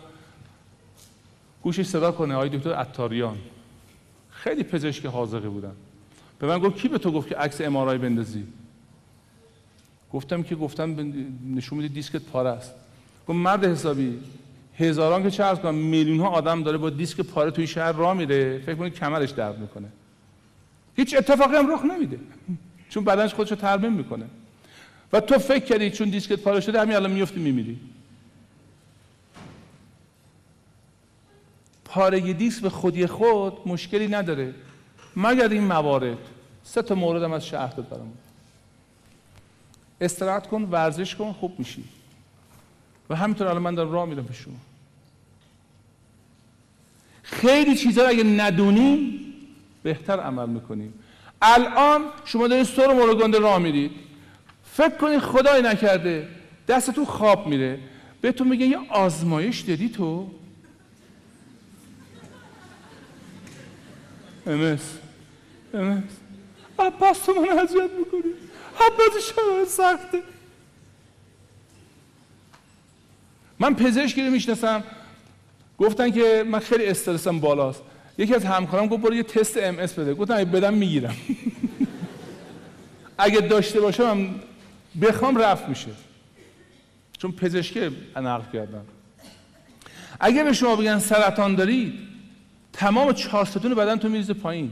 [SPEAKER 1] گوشش صدا کنه. آقای دکتر اتاریان خیلی پزشک حاذقی بودن. به من گفت کی به تو گفت که عکس ام‌آر‌آی بندازی؟ گفتم که گفتم نشون میده دیسکت پاره است. گفت مرد حسابی هزاران که چه کنم میلیون ها آدم داره با دیسک پاره توی شهر راه میره فکر کنید کمرش درد می‌کنه. هیچ اتفاقی هم رخ نمیده. چون بدنش خودشو ترمیم می‌کنه. و تو فکر کردی چون دیسکت پاره شده همین الان میفتی میمیری. پارگی دیسک به خودی خود مشکلی نداره. مگر این موارد. سه تا مورد هم از شهر داد استراحت کن ورزش کن خوب میشی. و همینطور الان من دارم راه میرم به شما. خیلی چیزا اگه ندونیم بهتر عمل می‌کنیم الان شما دارید سر مورگنده راه میرید فکر کنید خدای نکرده دستتون خواب میره. بهتون میگه یه آزمایش دادی تو. امس امس عباس تو من اذیت می‌کنی. عباس شما سخته. من پزشکی رو می‌شناسم. گفتن که من خیلی استرسم بالاست. یکی از همکارم گفت برو یه تست ام اس بده. گفتم اگه بدم می‌گیرم. اگه داشته باشم بخوام رفت میشه. چون پزشکی نقل کردم اگه به شما بگن سرطان دارید تمام چهار ستون بدن تو میریزه پایین.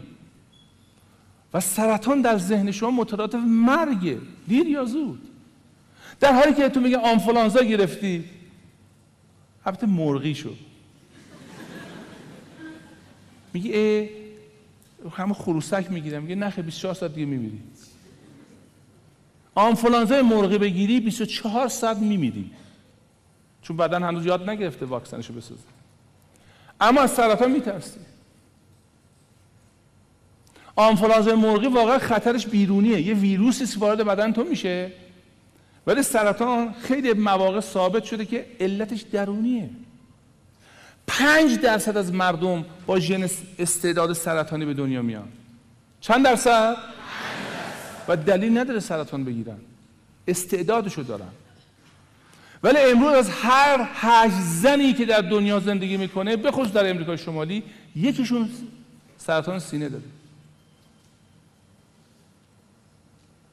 [SPEAKER 1] و سرطان در ذهن شما مترادف مرگه دیر یا زود. در حالی که تو میگه آنفولانزا گرفتی البته مرغی شد میگه ای همه خروسک می‌گیرم میگه نخه 24 ساعت دیگه میمیری. آنفولانزا مرغی بگیری 24 ساعت میمیری. چون بدن هنوز یاد نگرفته واکسنشو بسازه. اما از سرطان میترسی. آنفولانزا مرغی واقعا خطرش بیرونیه. یه ویروسی وارد بدن تو میشه. ولی سرطان خیلی مواقع ثابت شده که علتش درونیه. پنج درصد از مردم با ژن استعداد سرطانی به دنیا میان. چند درصد؟ و دلیل نداره سرطان بگیرن. استعدادشو دارن. ولی امروز از هر هشت زنی که در دنیا زندگی می‌کنه به خصوص در امریکای شمالی یکیشون سرطان سینه داره.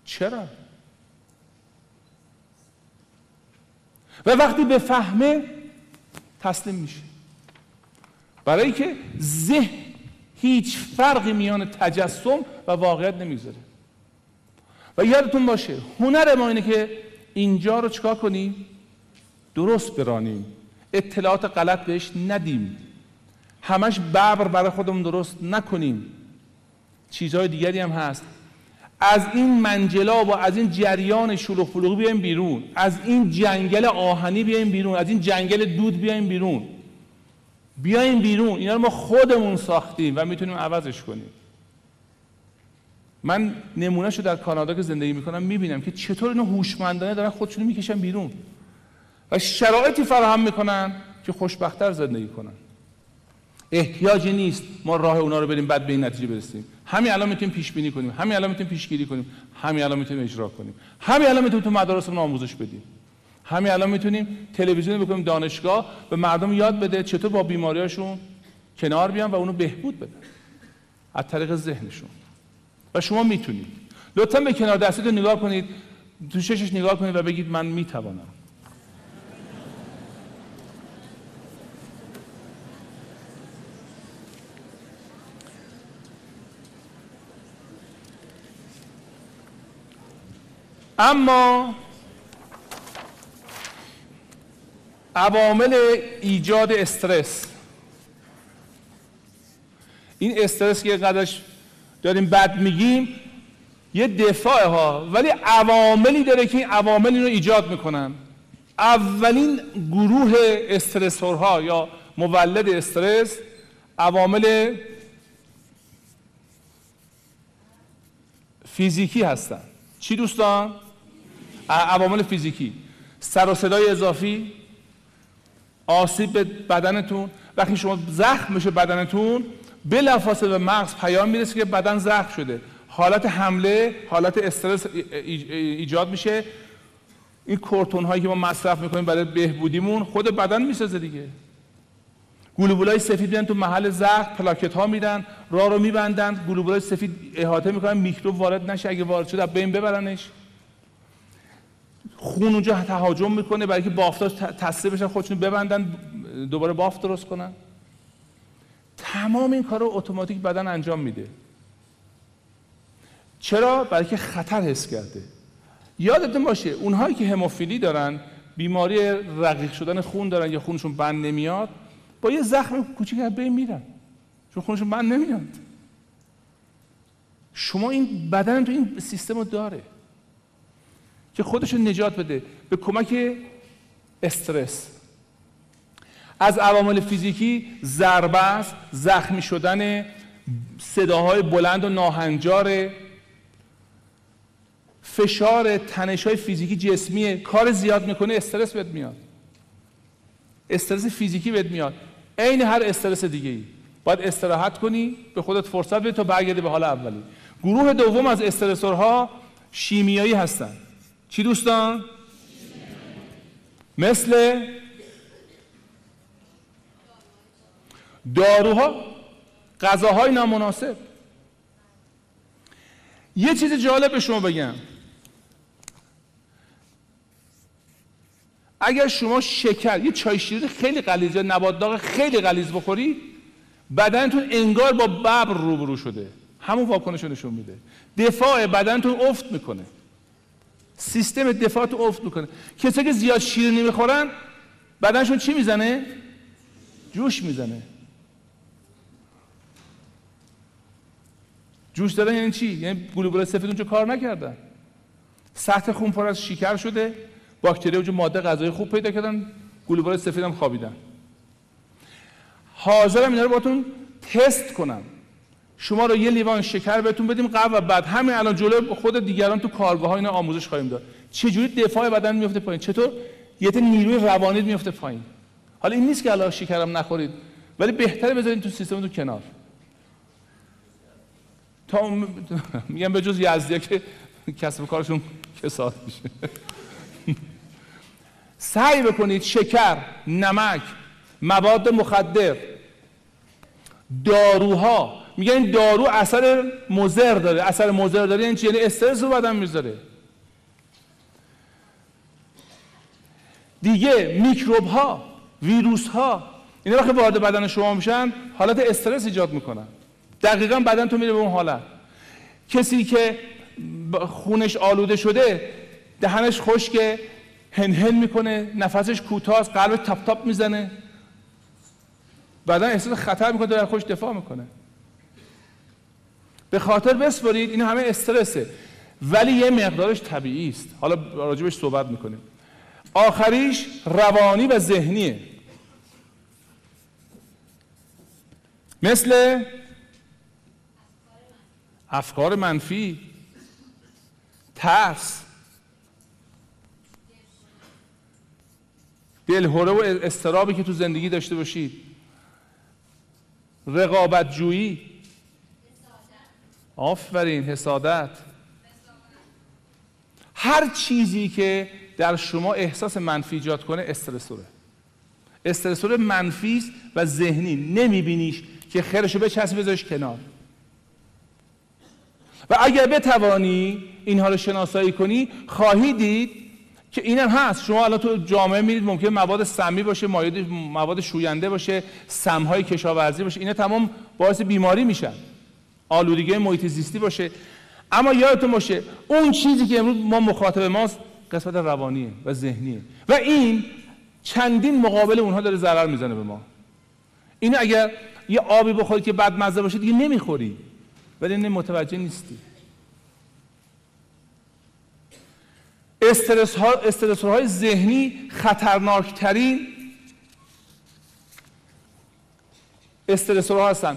[SPEAKER 1] چرا؟ و وقتی به فهمه تسلیم میشه. برای که ذهن هیچ فرقی میان تجسم و واقعیت نمی‌ذاره و یادتون باشه هنر ما اینه که اینجا رو چکار کنیم؟ درست برانیم. اطلاعات غلط بهش ندیم. همش ببر برای خودمون درست نکنیم. چیزهای دیگری هم هست. از این منجلاب و از این جریان شلوغ پلوغی بیایم بیرون. از این جنگل آهنی بیایم بیرون. از این جنگل دود بیایم بیرون. بیایم بیرون. اینا رو ما خودمون ساختیم و می‌تونیم عوضش کنیم. من نمونهشو در کانادا که زندگی می‌کنم می‌بینم که چطور اینا هوشمندانه دارن خودشونو می‌کشن بیرون. و شرایطی فراهم می‌کنن که خوشبختتر زندگی کنن. احتیاجی نیست ما راه اونا رو بریم بعد به این نتیجه برسیم. همین الان می‌تونیم پیش بینی کنیم همین الان می‌تونیم پیشگیری کنیم همین الان می‌تونیم اجرا کنیم. همین الان می‌تونیم تو مدارسمون آموزش بدیم. همین الان می‌تونیم تلویزیون بکنیم دانشگاه به مردم یاد بده چطور با بیماریاشون کنار بیان و اونو بهبود بدن. از طریق ذهنشون. و شما می‌تونید. لطفا به کنار دستتون نگاه کنید تو ششش نگاه کنید و بگید من می‌توانم. اما عوامل ایجاد استرس. این استرس که قدرش داریم بد میگیم یه دفاع ها ولی عواملی داره که این عوامل رو ایجاد می‌کنن. اولین گروه استرسورها یا مولد استرس عوامل فیزیکی هستن. چی دوستان؟ عوامل فیزیکی. سر و صدای اضافی آسیب به بدنتون. وقتی شما زخم بشه بدنتون بلافاصله به مغز پیام می‌رسه که بدن زخم شده. حالت حمله حالت استرس ایجاد میشه. این کورتون هایی که ما مصرف می‌کنیم برای بهبودیمون خود بدن می‌سازه دیگه. گلوبولای سفید میان تو محل زخم پلاکت ها میدن راه رو میبندن. گلوبولای سفید احاطه می‌کنن میکروب وارد نشه اگه وارد شده بین ببرنش. خون اونجا تهاجم می‌کنه برای که بافتاش تصریح بشن خودشون ببندن دوباره بافت درست کنن. تمام این کار رو اتوماتیک بدن انجام میده. چرا؟ برای که خطر حس کرده. یادتون باشه اونهایی که هموفیلی دارن بیماری رقیق شدن خون دارن یا خونشون بند نمیاد با یه زخم کوچیک از میرن. چون خونشون بند نمیاد. شما این بدن تو این سیستم رو داره. که خودشون نجات بده به کمک استرس. از عوامل فیزیکی ضربه است زخمی شدن صداهای بلند و ناهنجار فشار تنش های فیزیکی جسمی. کار زیاد می‌کنه استرس بهت میاد. استرس فیزیکی بهت میاد. عین هر استرس دیگه ای باید استراحت کنی به خودت فرصت بدی تا برگردی به حال اولی. گروه دوم از استرسورها شیمیایی هستن. چی دوستان؟ مثل داروها غذاهای نامناسب. یه چیز جالب به شما بگم. اگر شما شکر یه چای شیرین خیلی غلیظ نبات داغ خیلی غلیظ بخورید بدنتون انگار با ببر روبرو شده. همون واکنش نشون میده. دفاع بدنتون افت می‌کنه. سیستم دفاعتون افت می‌کنه. کسایی که زیاد شیرینی می‌خورن بدنشون چی می‌زنه؟ جوش می‌زنه. جوش دادن یعنی چی؟ یعنی گلوبول سفید اونجا کار نکردن. سطح خون پر از شکر شده باکتری اونجا ماده غذایی خوب پیدا کردن گلوبول سفید هم خوابیدن. حاضرم اینا رو باتون تست کنم. شما رو یه لیوان شکر بهتون بدیم قبل و بعد. همین الان جلو خود دیگران تو کارگاه ها اینا آموزش خواهیم داد. چجوری دفاع بدن میفته پایین؟ چطور؟ یه نیروی روانی میفته پایین. حالا این نیست که الان شکرم نخورید ولی بهتره بذارین تو سیستم تو کنار. تا میگم به جز یزدیا که کسب کارشون کساد میشه. سعی بکنید شکر نمک مواد مخدر داروها میگن دارو اثر مضر داره. اثر مضر داره یعنی چی؟ یعنی استرس رو بدن می‌ذاره. دیگه میکروب ها ویروس ها اینا وقتی وارد بدن شما میشن حالت استرس ایجاد می‌کنن. دقیقا بدن تو میره به اون حالت. کسی که خونش آلوده شده دهنش خشکه هن می‌کنه نفسش کوتاه قلبش تپ تاپ می‌زنه. بعدا احساس خطر می‌کنه در خوش دفاع می‌کنه. به خاطر بسپرید این همه استرسه. ولی یه مقدارش طبیعی است. حالا راجبش صحبت می‌کنیم. آخریش روانی و ذهنیه. مثل افکار منفی ترس دلهوره و استرابی که تو زندگی داشته باشید رقابت جویی آفرین حسادت. هر چیزی که در شما احساس منفی ایجاد کنه استرسوره. استرسور منفی و ذهنی. نمیبینیش که خیرشو بچسب بذارش کنار. و اگر بتوانی اینها رو شناسایی کنی خواهی دید که اینم هست. شما الان تو جامعه میرید ممکن مواد سمی باشه مواد شوینده باشه سمهای کشاورزی باشه اینا تمام باعث بیماری میشن. آلودگی محیط زیستی باشه. اما یادتون باشه اون چیزی که امروز ما مخاطب ماست قسمت روانیه و ذهنیه. و این چندین مقابل اونها داره ضرر می‌زنه به ما. این اگر یه آبی بخوری که بد مزه باشه دیگه نمی‌خوری. ولی نه متوجه نیستی. استرس, ها، استرس های ذهنی خطرناکترین استرس ها هستن.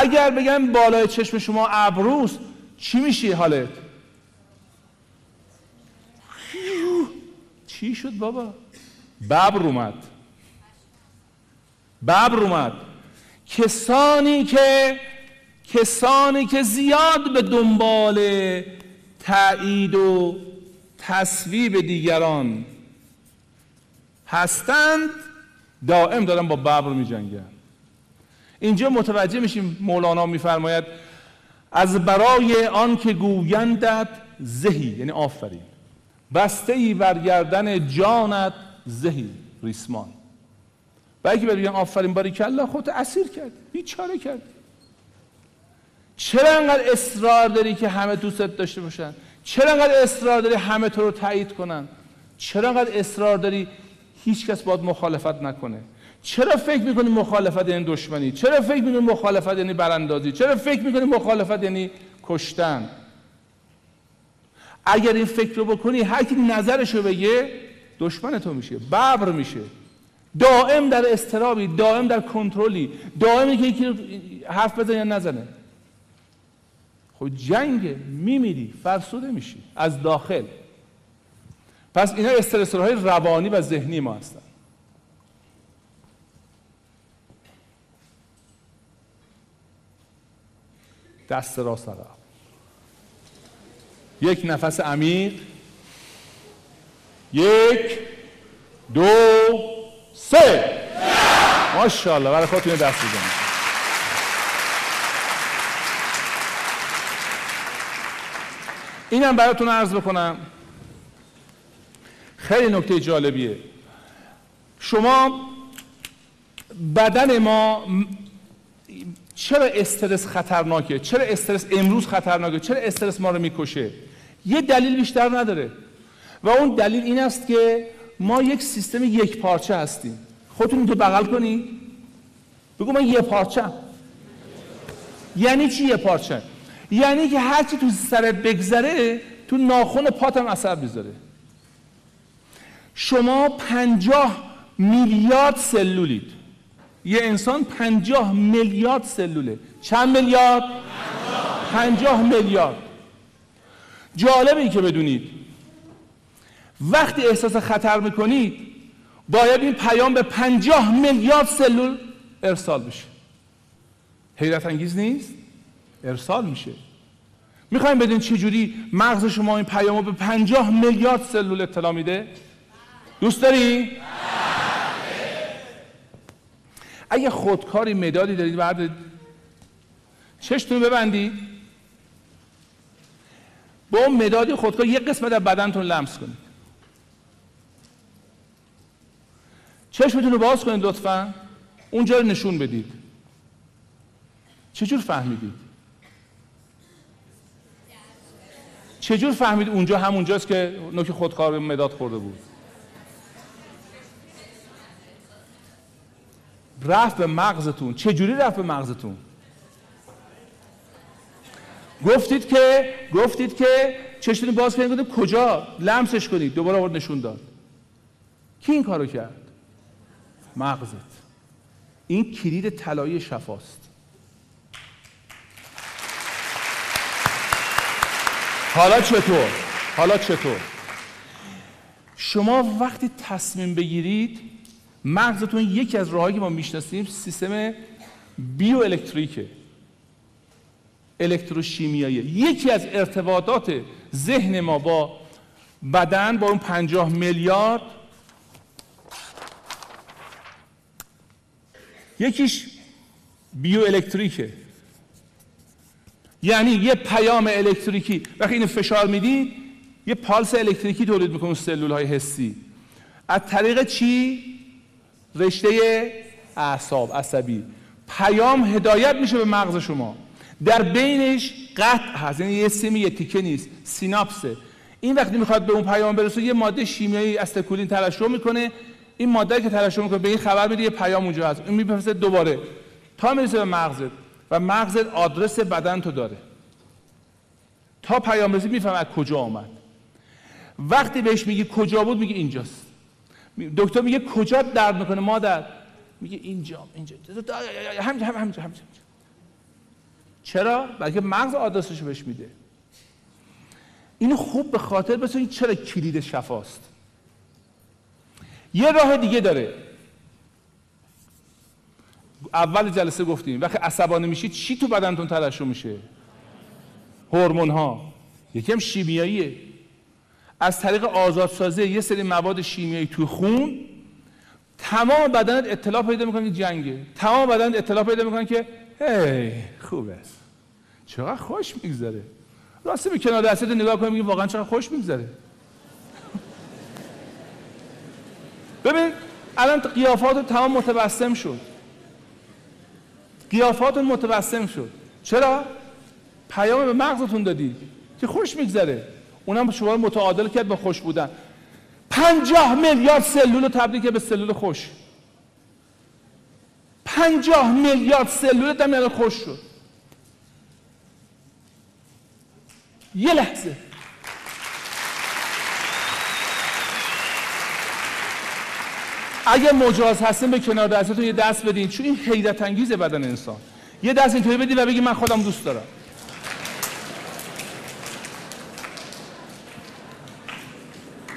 [SPEAKER 1] اگر بگم بالای چشم شما ابروست چی میشه حالت؟ چی شد بابا؟ ببر اومد. ببر اومد. کسانی که کسانی که زیاد به دنبال تایید و تصویب دیگران هستند دائم دارن با ببر می جنگن اینجا متوجه میشیم مولانا میفرماید از برای آن که گویندت زهی یعنی آفرین. بسته ای برگردن جانت زهی ریسمان. و اگه بگن آفرین باری کلا خودت اسیر کرد بیچاره کرد چرا انقدر اصرار داری که همه دوستت داشته باشن؟ چرا انقدر اصرار داری همه تو رو تایید کنن؟ چرا انقدر اصرار داری هیچ کس باید مخالفت نکنه؟ چرا فکر می‌کنی مخالفت یعنی دشمنی؟ چرا فکر می‌کنی مخالفت یعنی براندازی؟ چرا فکر می‌کنی مخالفت یعنی کشتن؟ اگر این فکر رو بکنی هر کی نظرش رو بگه دشمن تو میشه ببر میشه. دائم در استرابی دائم در کنترلی دائمی که یکی حرف بزنه یا نزنه. خب جنگ میمیری فرسوده میشی از داخل. پس اینا استرسورهای روانی و ذهنی ما هستن. دست راست عقب یک نفس عمیق. یک دو سه. ماشاءالله برای خودتون دست بزنید اینم براتون عرض بکنم. خیلی نکته جالبیه. شما بدن ما چرا استرس خطرناکه؟ چرا استرس امروز خطرناکه؟ چرا استرس ما رو می‌کشه؟ یه دلیل بیشتر نداره. و اون دلیل این است که ما یک سیستم یک پارچه هستیم. خودتون اینجا بغل کنی. بگو من یه پارچه یعنی چی یه پارچه؟ یعنی که هرچی تو سرت بگذره تو ناخون پاتم اثر بذاره شما پنجاه میلیارد سلولید. یه انسان پنجاه میلیارد سلوله چند میلیارد؟ پنجاه میلیارد جالبه ای که بدونید وقتی احساس خطر می‌کنید باید این پیام به پنجاه میلیارد سلول ارسال بشه حیرت انگیز نیست؟ ارسال میشه می‌خوایم بدین چجوری مغز شما این پیام رو به پنجاه میلیارد سلول اطلاع میده؟ دوست داری؟ اگه خودکاری مدادی دارید بعد چشتون ببندید با اون مدادی خودکار یه قسمت از بدنتون لمس کنید. چشمتون رو باز کنید لطفا. اونجا رو نشون بدید. چجور فهمیدید؟ چجور فهمید اونجا همونجاست که نوک خودکار مداد خورده بود؟ رفت به مغزتون. چجوری رفت به مغزتون؟ گفتید که گفتید که چشتون باز کنید کجا؟ لمسش کنید. دوباره آورد نشون داد. کی این کارو کرد؟ مغزت. این کلید طلایی شفاست. حالا چطور؟ حالا چطور؟ شما وقتی تصمیم بگیرید مغزتون یکی از راههایی که ما می‌شناسیم سیستم بیو الکتریکه الکتروشیمیایی. یکی از ارتباطات ذهن ما با بدن با اون پنجاه میلیارد. یکیش بیو الکتریکه یعنی یه پیام الکتریکی. وقتی این فشار می‌دید یه پالس الکتریکی تولید می‌کنه سلول های حسی. از طریق چی؟ رشته اعصاب عصبی. پیام هدایت میشه به مغز شما. در بینش قطع هست یعنی یه سیمی یه تیکه نیست سیناپسه. این وقتی می‌خواد به اون پیام برسه یه ماده شیمیایی استکولین ترشح می‌کنه. این ماده که ترشح می‌کنه به این خبر میده یه پیام اونجا هست. این می‌پرسه دوباره. تا می‌رسه به مغزت و مغزت آدرس بدن تو داره. تا پیام رسید میفهم از کجا آمد. وقتی بهش میگی کجا بود میگه اینجاست. دکتر میگه کجا درد می‌کنه مادر؟ میگه اینجا اینجا. همینجا همینجا همینجا. چرا؟ بلکه مغز آدرسش بهش میده. اینو خوب به خاطر بسازید چرا کلید شفاست. یه راه دیگه داره. اول جلسه گفتیم وقتی عصبانی میشید چی تو بدنتون ترشح میشه؟ هورمون ها یکم شیمیاییه. از طریق آزادسازی یه سری مواد شیمیایی تو خون تمام بدنت اطلاع پیدا می‌کنه که جنگه. تمام بدنت اطلاع پیدا می‌کنه که هی خوبه. چقدر خوش میگذره. راستی به کنار دستت نگاه کنیم واقعا چقدر خوش میگذره. ببین الان قیافات تمام متبسم شد. قیافات متبسم شد. چرا؟ پیام به مغزتون دادی که خوش میگذره. اونم شما رو متعادل کرد به خوش بودن. پنجاه میلیارد سلول تبدیل به سلول خوش. پنجاه میلیارد سلول دم خوش شد. یه لحظه. اگه مجاز هستین به کنار دستتون یه دست بدین چون این حیرت انگیزه بدن انسان. یه دست اینطوری بدین و بگی من خودم دوست دارم.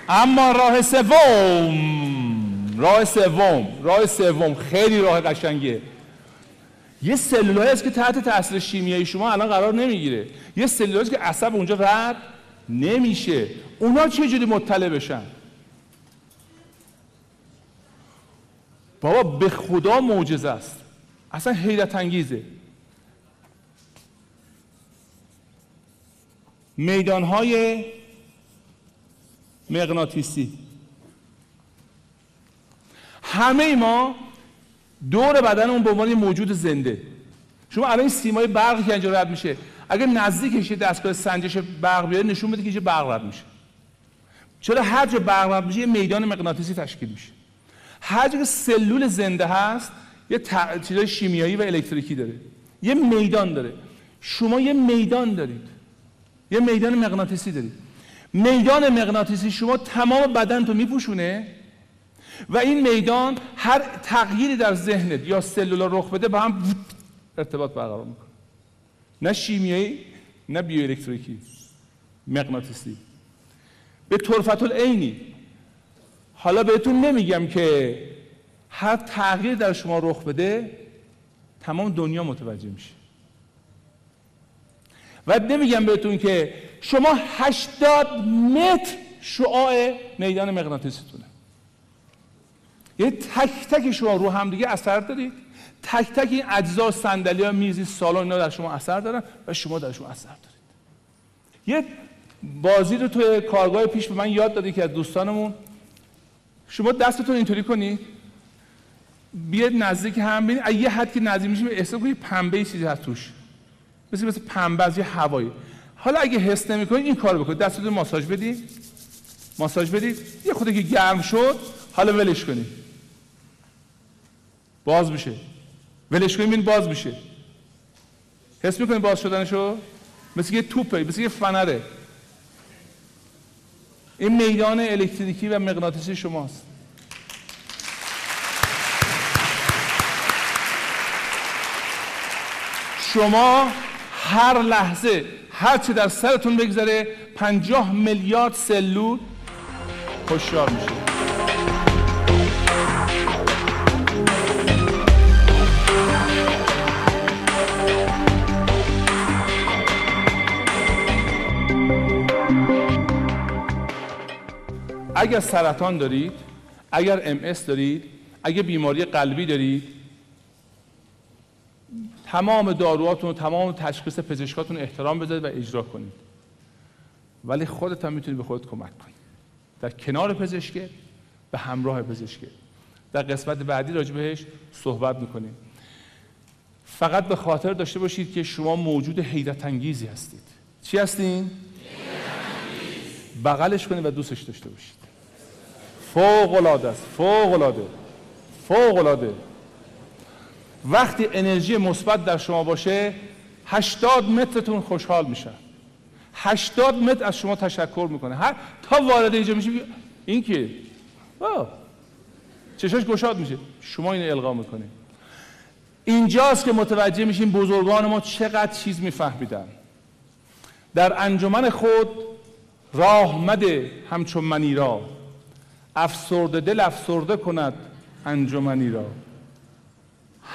[SPEAKER 1] اما راه سوم راه سوم راه سوم خیلی راه قشنگیه. یه سلولایی است که تحت تاثیر شیمیایی شما الان قرار نمی‌گیره. یه سلولایی که عصب اونجا رد نمیشه. اونا چه جوری مطلع بشن؟ بابا به خدا معجزه است. اصلا حیرت انگیزه. میدان های مغناطیسی. همه ما دور بدنمون به عنوان موجود زنده. شما الان این سیمای برقی که اینجا رد میشه اگر نزدیکش دستگاه سنجش برق بیاره نشون بده که اینجا برق رد میشه. چرا هر جا برق رد میشه یه میدان مغناطیسی تشکیل میشه. هر جا که سلول زنده هست یه چیزای شیمیایی و الکتریکی داره. یه میدان داره. شما یه میدان دارید. یه میدان مغناطیسی دارید. میدان مغناطیسی شما تمام بدن تو میپوشونه؟ و این میدان هر تغییری در ذهنت یا سلولا رخ بده با هم ارتباط برقرار می‌کنه. نه شیمیایی نه بیوالکتریکی مغناطیسی. به طرفت العینی حالا بهتون نمیگم که هر تغییر در شما رخ بده تمام دنیا متوجه میشه. و نمیگم بهتون که شما 80 متر شعاع میدان مغناطیسیتونه. یعنی تک تک شما رو هم دیگه اثر دارید. تک تک این اجزا صندلی ها میزی سالن اینا در شما اثر دارن و شما در شما اثر دارید. یه بازی رو توی کارگاه پیش به من یاد دادی که از دوستانمون. شما دستتون اینطوری کنید بیاد نزدیک هم ببینید. یه حد که نزدیک میشه احساس کنید پنبه چیزی هست توش. مثل مثل پنبه از یه هوایی. حالا اگه حس نمی‌کنید این کارو بکنید دستتون ماساژ بدید ماساژ بدید یه خودی که گرم شد. حالا ولش کنید باز میشه. ولش کنید ببین باز میشه. حس می‌کنید باز شدنشو؟ مثل یه توپه مثل یه فنره. این میدان الکتریکی و مغناطیسی شماست. شما هر لحظه هر در سرتون بگذره پنجاه میلیارد سلول هوشیار میشه اگر سرطان دارید اگر ام دارید اگر بیماری قلبی دارید تمام داروهاتون و تمام تشخیص پزشکاتون احترام بذارید و اجرا کنید. ولی خودت هم می‌تونی به خودت کمک کنی. در کنار پزشکه به همراه پزشکه در قسمت بعدی راجع بهش صحبت می‌کنیم. فقط به خاطر داشته باشید که شما موجود حیرت انگیزی هستید. چی هستین؟ بغلش کنید و دوستش داشته باشید. فوق العاده است. فوق العاده. فوق العاده. وقتی انرژی مثبت در شما باشه 80 مترتون خوشحال میشه 80 متر از شما تشکر می‌کنه. هر تا وارد اینجا میشه این که چشاش گشاد میشه. شما اینو القا می‌کنید. اینجاست که متوجه میشیم بزرگان ما چقدر چیز میفهمیدن. در انجمن خود راه مده همچون منی را. افسرده دل افسرده کند انجمنی را.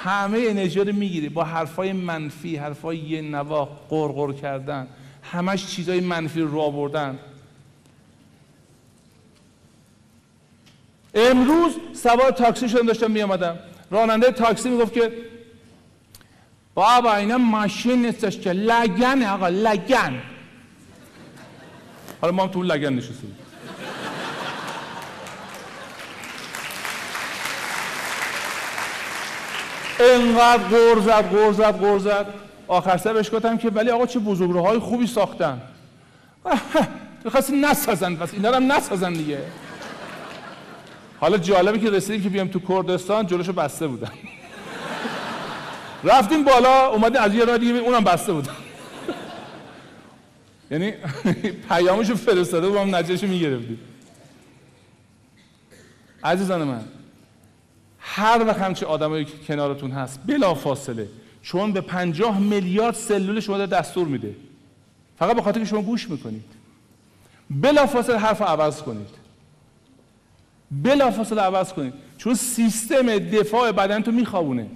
[SPEAKER 1] همه انرژی رو می‌گیره با حرفای منفی حرفای یه نوا قرقر کردن همش چیزای منفی رو آوردن امروز سوار تاکسی شدم داشتم می آمدم راننده تاکسی می‌گفت که بابا اینا ماشین نیستش که لگن آقا لگن. حالا ما هم تو لگن نشستیم. انقدر غور زد غور زد غور زد. آخر سر بهش گفتم که ولی آقا چه بزرگراهای خوبی ساختن. می‌خواستی نسازن پس اینا هم نسازن دیگه. حالا جالبه که رسیدیم که بیام تو کردستان جلوشو بسته بودن رفتیم بالا اومدیم از یه راه دیگه اونم بسته بودن یعنی پیامشو فرستاده بودم نجاشو می‌گرفتیم. عزیزان من هر وقت همچه آدمایی که کنارتون هست بلا فاصله چون به پنجاه میلیارد سلول شما در دستور میده. فقط به خاطر که شما گوش می‌کنید. بلا فاصله حرف عوض کنید. بلافاصله عوض کنید. چون سیستم دفاع بدن تو میخوابونه.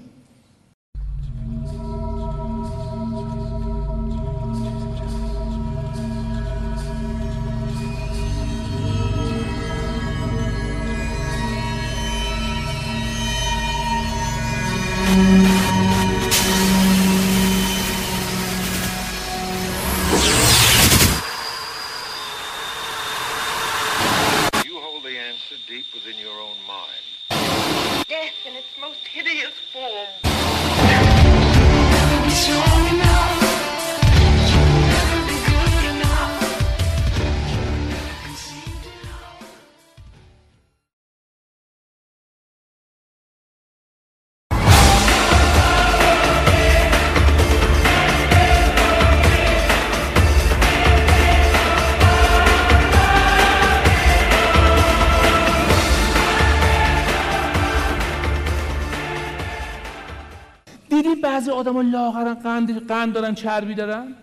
[SPEAKER 1] بعضی آدما لاغرن قند قند دارن چربی دارن؟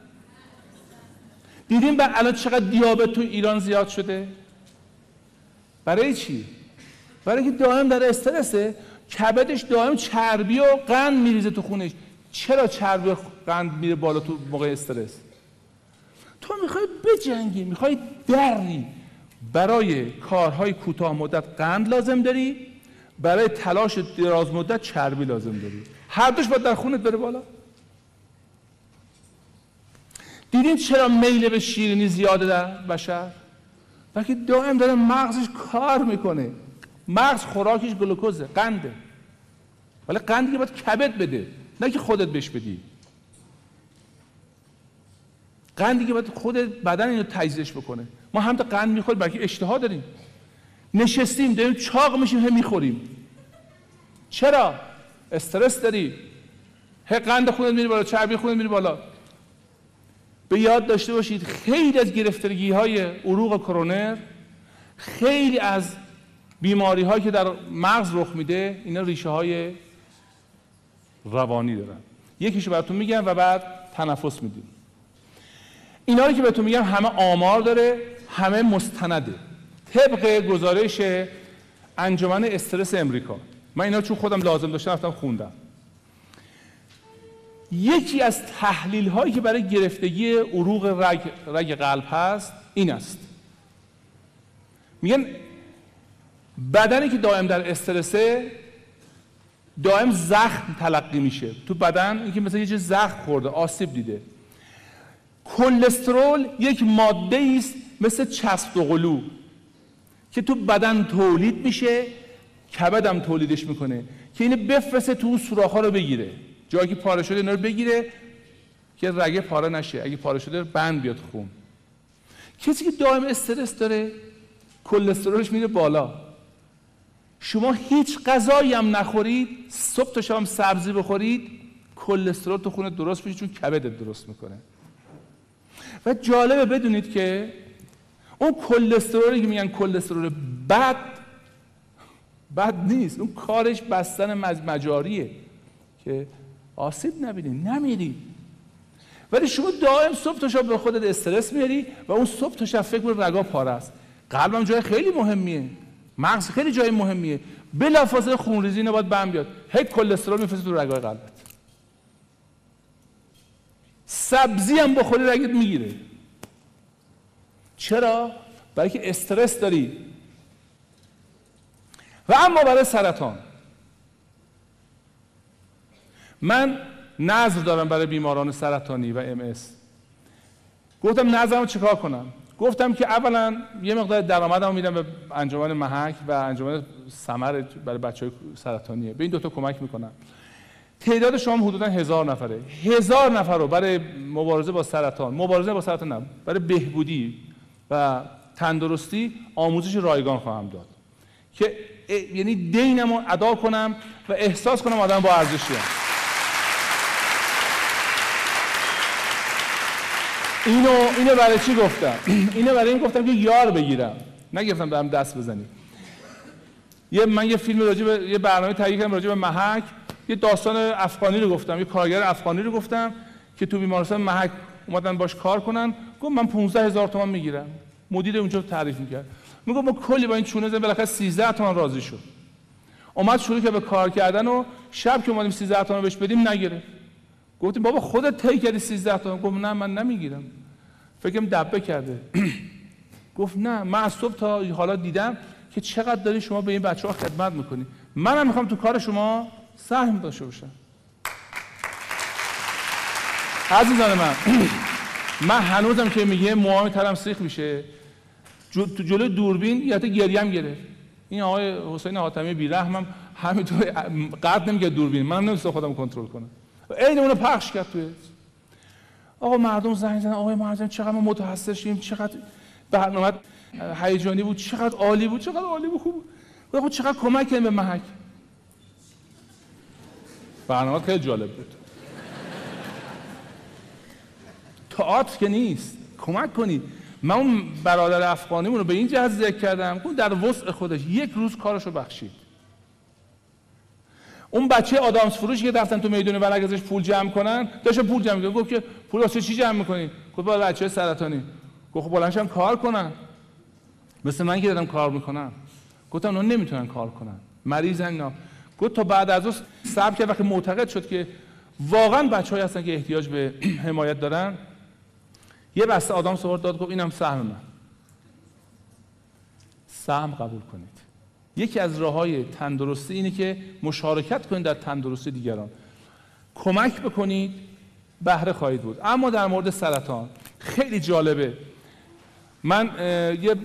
[SPEAKER 1] دیدیم الان چقدر دیابت تو ایران زیاد شده؟ برای چی؟ برای اینکه دائم در استرسه کبدش دائم چربی و قند میریزه تو خونش. چرا چربی و قند میره بالا تو موقع استرس؟ تو می‌خوای بجنگی می‌خوای دری برای کارهای کوتاه مدت قند لازم داری برای تلاش دراز مدت چربی لازم داری. هر دوش باید در خونت بره بالا. دیدین چرا میل به شیرینی زیاده در بشر؟ بلکه دائم داره مغزش کار می‌کنه. مغز خوراکش گلوکوزه قنده. ولی قندی که باید کبد بده نه که خودت بهش بدی. قندی که باید خود بدن اینو تجزیهش بکنه. ما هم تا قند می‌خوریم بلکه اشتها داریم. نشستیم داریم چاق میشیم هم می‌خوریم. چرا؟ استرس داری؟ هی قند خونت میری بالا چربی خونت میری بالا. به یاد داشته باشید خیلی از گرفتگی های عروق کرونر خیلی از بیماری هایی که در مغز رخ میده اینا ریشه های روانی دارن. یکیشو براتون میگم و بعد تنفس میدیم. اینا رو که بهتون میگم همه آمار داره همه مستنده. طبق گزارش انجمن استرس امریکا. من اینا چون خودم لازم داشتم رفتم خوندم. یکی از تحلیل هایی که برای گرفتگی عروق رگ, رگ قلب هست این است. میگن بدنی که دائم در استرسه دائم زخم تلقی میشه. تو بدن اینکه مثلا یه چیز زخم خورده آسیب دیده. کلسترول یک ماده است مثل چسب و قلو که تو بدن تولید میشه کبدم تولیدش می‌کنه که اینه بفرسته تو اون سوراخ ها رو بگیره. جایی که پاره شده اینا رو بگیره که رگه پاره نشه. اگه پاره شده بند بیاد خون. کسی که دائم استرس داره کلسترولش میره بالا. شما هیچ غذایی هم نخورید صبح تا شام سبزی بخورید کلسترول تو خونه درست میشه چون کبدت درست می‌کنه. و جالبه بدونید که اون کلسترولی که میگن کلسترول بد بد نیست. اون کارش بستن مجاریه که آسیب نبینی نمیری. ولی شما دائم صبح تا شب به خودت استرس میاری و اون صبح تا شب فکر کنی رگا پاره است. قلبم جای خیلی مهمیه. مغز خیلی جای مهمیه. بلافاصله خونریزی نباید بم بیاد. هی کلسترول میفرسته تو رگای قلبت. سبزی هم بخوری رگت می‌گیره. چرا؟ برای که استرس داری. و اما برای سرطان. من نظر دارم برای بیماران سرطانی و ام گفتم نظرم چیکار کنم؟ گفتم که اولا یه مقدار درآمدمو میدم به انجمن محک و انجمن سمر برای بچه های سرطانیه. به این دوتا کمک می‌کنم. تعداد شما حدودا هزار نفره. هزار نفر رو برای مبارزه با سرطان. مبارزه با سرطان نه برای بهبودی و تندرستی آموزش رایگان خواهم داد. که یعنی دینم رو ادا کنم و احساس کنم آدم با ارزشی اینو اینو برای چی گفتم؟ اینو برای این گفتم که یار بگیرم. نگفتم برم دست بزنی یه من یه فیلم راجع به یه برنامه تهیه کردم راجع به محک. یه داستان افغانی رو گفتم یه کارگر افغانی رو گفتم که تو بیمارستان محک اومدن باش کار کنن. گفت من 15 هزار تومان می‌گیرم. مدیر اونجا تعریف می‌کرد. میگه ما کلی با این چونه زدیم بالاخره 13 تومن راضی شد. اومد شروع که به کار کردن و شب که اومدیم 13 تومن بهش بدیم نگرفت. گفتیم بابا خودت طی کردی 13 تومن گفت نه من نمی‌گیرم. فکرم دبه کرده. گفت نه من از صبح تا حالا دیدم که چقدر داری شما به این بچه ها خدمت می‌کنی. منم می‌خوام تو کار شما سهم داشته باشم. عزیزان من من هنوزم که میگه موهام ترم سیخ میشه. تو جلو دوربین یادت گریم گرفت. این آقای حسین حاتمی بیرحمم همینطور قد نمیگه دوربین. منم نمیستم خودم کنترل کنم. عین اونو پخش کرد توی. آقا مردم زنگ زدن. آقای مردم چقدر ما متحسر شیم چقدر برنامه هیجانی بود چقدر عالی بود چقدر عالی بود خوب بود. چقدر کمک به محک. برنامه خیلی جالب بود. تئاتر که نیست. کمک کنید من اون برادر افغانیمون رو به این جهت ذکر کردم اون در وسع خودش یک روز کارش رو بخشید. اون بچه آدامس فروش که رفتن تو میدون ورق ازش پول جمع کنن داشت پول جمع کنه گفت که پول واسه چی جمع می‌کنی؟ گفت با بچه سرطانی. گفت خب بلنشم کار کنن مثل من که دارم کار می‌کنم. گفتم اونا نمی‌تونن کار کنن. مریضن اینا. گفت تا بعد از اون صبر کرد. وقتی معتقد شد که واقعا بچه‌ای هستن که احتیاج به حمایت دارن یه بسته آدم سوار داد گفت اینم سهم من. سهم قبول کنید. یکی از راه های تندرستی اینه که مشارکت کنید در تندرستی دیگران. کمک بکنید بهره خواهید بود. اما در مورد سرطان خیلی جالبه. من یه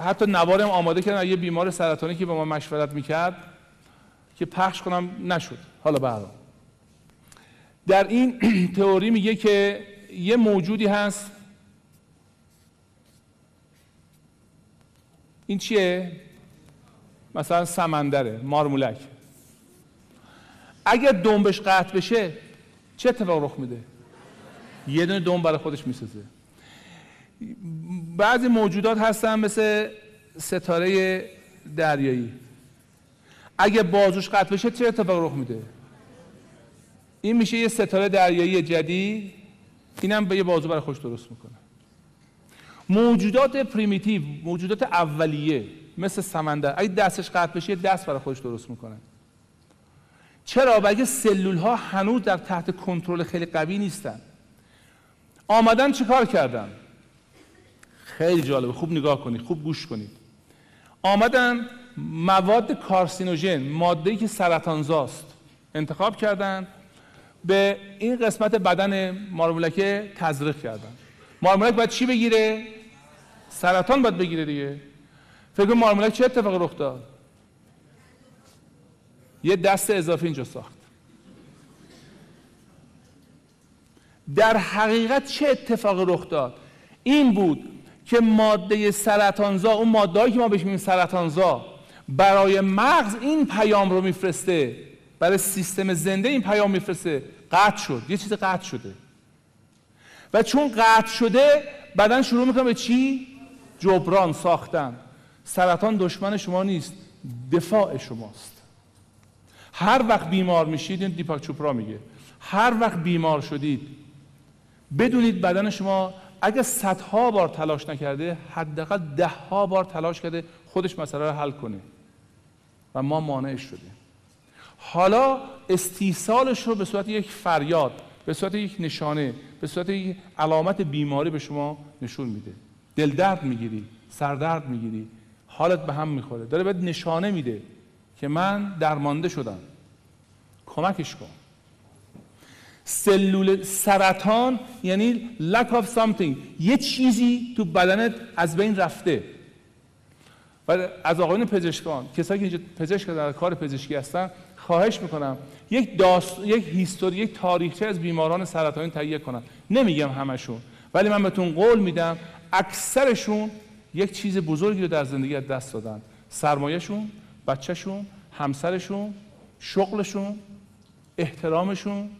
[SPEAKER 1] حتی نوارم آماده کردم یه بیمار سرطانی که با ما مشورت می‌کرد که پخش کنم نشد. حالا برام در این تئوری میگه که یه موجودی هست. این چیه؟ مثلا سمندره مارمولک. اگر دنبش قطع بشه چه اتفاق رخ میده؟ یه دونه دنب برای خودش می‌سازه. بعضی موجودات هستن مثل ستاره دریایی. اگه بازوش قطع بشه چه اتفاق رخ میده؟ این میشه یه ستاره دریایی جدید. اینم به یه بازو برای خوش درست می‌کنه. موجودات پریمیتیو موجودات اولیه مثل سمندر اگه دستش قطع بشه دست برای خودش درست می‌کنه. چرا؟ بگه سلول ها هنوز در تحت کنترل خیلی قوی نیستن. آمدن چیکار کردن؟ خیلی جالبه. خوب نگاه کنید خوب گوش کنید. آمدن مواد کارسینوژن ماده‌ای که سرطانزاست انتخاب کردن به این قسمت بدن مارمولکه تزریق کردن. مارمولک باید چی بگیره؟ سرطان باید بگیره دیگه. فکر مارمولک چه اتفاقی رخ داد؟ یه دست اضافی اینجا ساخت. در حقیقت چه اتفاقی رخ داد؟ این بود که ماده سرطانزا اون ماده که ما بهش میگیم سرطانزا برای مغز این پیام رو میفرسته. برای سیستم زنده این پیام میفرسته. قطع شد. یه چیز قطع شده. و چون قطع شده بدن شروع می‌کنه به چی؟ جبران ساختن. سرطان دشمن شما نیست. دفاع شماست. هر وقت بیمار میشید این دیپاک چوپرا میگه. هر وقت بیمار شدید بدونید بدن شما اگه صدها بار تلاش نکرده حداقل ده ها بار تلاش کرده خودش مسئله رو حل کنه. و ما مانعش شدیم. حالا استیصالش رو به صورت یک فریاد به صورت یک نشانه به صورت یک علامت بیماری به شما نشون میده. دل درد می‌گیری سردرد می‌گیری حالت به هم می‌خوره. داره بهت نشانه میده که من درمانده شدم. کمکش کن. سلول سرطان یعنی lack of something. یه چیزی تو بدنت از بین رفته. و از آقایون پزشکان کسایی که اینجا پزشک در کار پزشکی هستن خواهش می‌کنم. یک داست... یک هیستوری یک تاریخچه از بیماران سرطانی تهیه کنم نمیگم همشون ولی من بهتون قول میدم اکثرشون یک چیز بزرگی رو در زندگی از دست دادن. سرمایهشون بچهشون همسرشون شغلشون احترامشون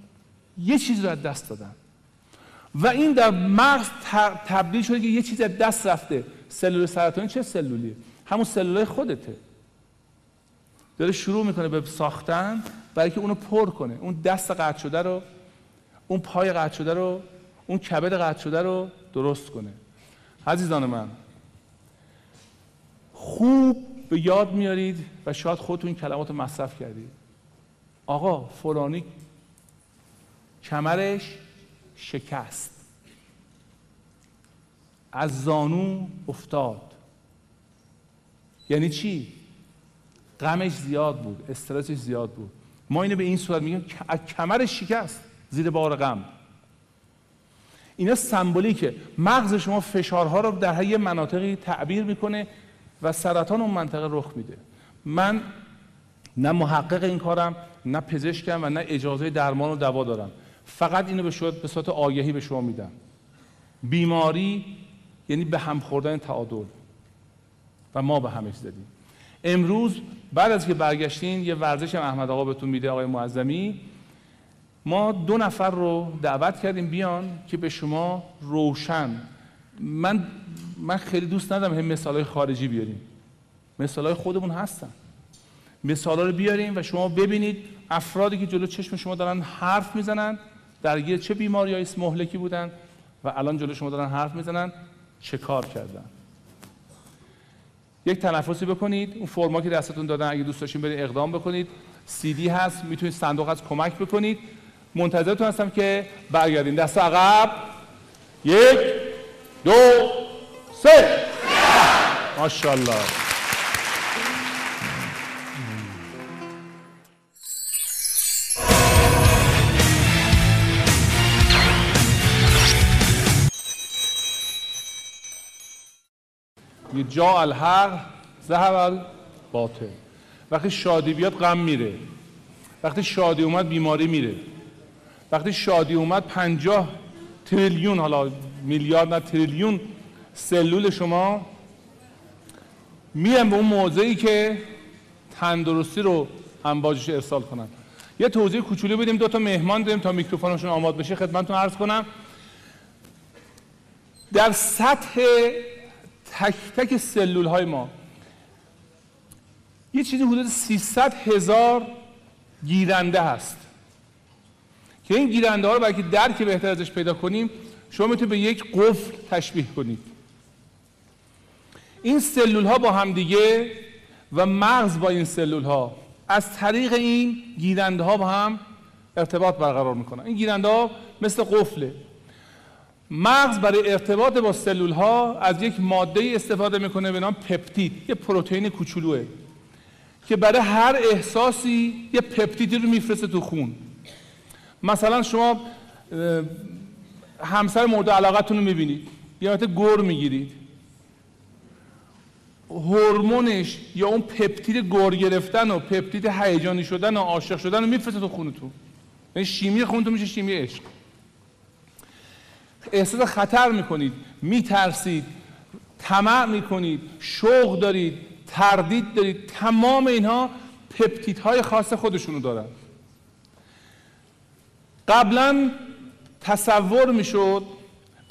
[SPEAKER 1] یه چیز رو از دست دادن. و این در مغز تبدیل شده که یه چیز از دست رفته. سلول سرطانی چه سلولیه؟ همون سلول خودته. داره شروع می‌کنه به ساختن برای که اونو پر کنه. اون دست قطع شده رو اون پای قطع شده رو اون کبد قطع شده رو درست کنه. عزیزان من خوب به یاد میارید و شاید خودتون کلمات رو مصرف کردید. آقا فلانی کمرش شکست. از زانو افتاد. یعنی چی؟ غمش زیاد بود استرسش زیاد بود. ما اینو به این صورت میگیم از کمرش شکست زیر بار غم. اینا سمبولیکه. مغز شما فشارها رو در یه مناطقی تعبیر می‌کنه و سرطان اون منطقه رخ میده. من نه محقق این کارم نه پزشکم و نه اجازه درمان و دوا دارم. فقط اینو به شما به صورت آگهی به شما میدم. بیماری یعنی به هم خوردن تعادل. و ما به همش زدیم. امروز بعد از که برگشتین یه ورزش هم احمد آقا بهتون میده آقای معظمی. ما دو نفر رو دعوت کردیم بیان که به شما روشن. من من خیلی دوست ندارم هم مثالای خارجی بیاریم. مثالای خودمون هستن. مثالا رو بیاریم و شما ببینید افرادی که جلو چشم شما دارن حرف می‌زنن درگیر چه بیماری های مهلکی بودن و الان جلو شما دارن حرف می‌زنن چه کار کردن. یک تنفسی بکنید اون فرما که دستتون دادن اگه دوست داشتین برید اقدام بکنید. سی دی هست می‌تونید صندوق از کمک بکنید. منتظرتون هستم که برگردین. دست عقب. یک دو سه. ماشاءالله. یه جا الحق زهر باطل وقتی شادی بیاد غم میره. وقتی شادی اومد بیماری میره. وقتی شادی اومد پنجاه تریلیون حالا میلیارد نه تریلیون سلول شما میرن به اون موضعی که تندرستی رو انباجش ارسال کنن. یه توضیح کوچولو بدیم دو تا مهمان داریم تا میکروفونشون آماد بشه. خدمتتون عرض کنم. در سطح تک تک سلول های ما. یه چیزی حدود 300 هزار گیرنده هست. که این گیرنده ها رو برای که درک بهتر ازش پیدا کنیم شما می‌تونید به یک قفل تشبیه کنید. این سلول ها با همدیگه و مغز با این سلول ها از طریق این گیرنده ها با هم ارتباط برقرار می‌کنن. این گیرنده ها مثل قفله. مغز برای ارتباط با سلول ها از یک ماده استفاده می‌کنه به نام پپتید یه پروتئین کوچولوه که برای هر احساسی یه پپتیدی رو میفرسته تو خون. مثلا شما همسر مورد علاقتون رو می‌بینید یا گر می‌گیرید. هورمونش یا اون پپتید گر گرفتن و پپتید هیجانی شدن و عاشق شدن رو میفرسته تو خونتون. یعنی شیمی خونتون میشه شیمی عشق. احساس خطر می‌کنید میترسید طمع می‌کنید شوق دارید تردید دارید تمام اینها پپتیدهای خاص خودشونو دارن. قبلا تصور می‌شد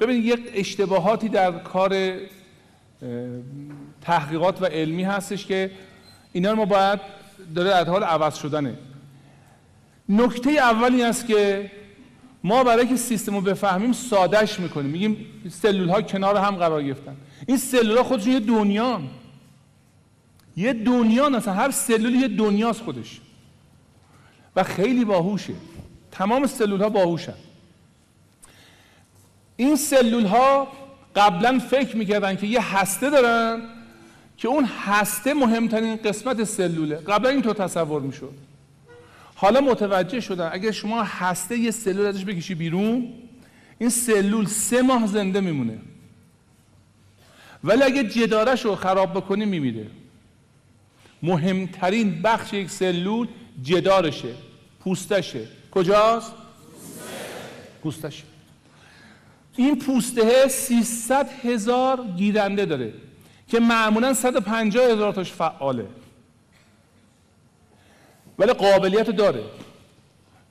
[SPEAKER 1] ببینید یک اشتباهاتی در کار تحقیقات و علمی هستش که اینا رو ما باید داره در حال عوض شدنه. نکته اولی است که ما برای که سیستم رو بفهمیم سادش می‌کنیم. میگیم سلول ها کنار هم قرار گرفتن. این سلول ها خودشون یه دنیا یه دنیا اصلا هر سلول یه دنیاست خودش. و خیلی باهوشه. تمام سلول ها باهوشن. این سلول ها قبلا فکر می‌کردن که یه هسته دارن که اون هسته مهمترین قسمت سلوله. قبلا اینطور تصور می‌شد. حالا متوجه شدن اگر شما هسته یه سلول ازش بکشی بیرون این سلول سه ماه زنده میمونه. ولی اگه جدارش رو خراب بکنی میمیره. مهمترین بخش یک سلول جدارشه پوستشه. کجاست؟ پوستشه. این پوسته 300 هزار گیرنده داره که معمولا 150 هزار تاش فعاله. ولی قابلیت داره.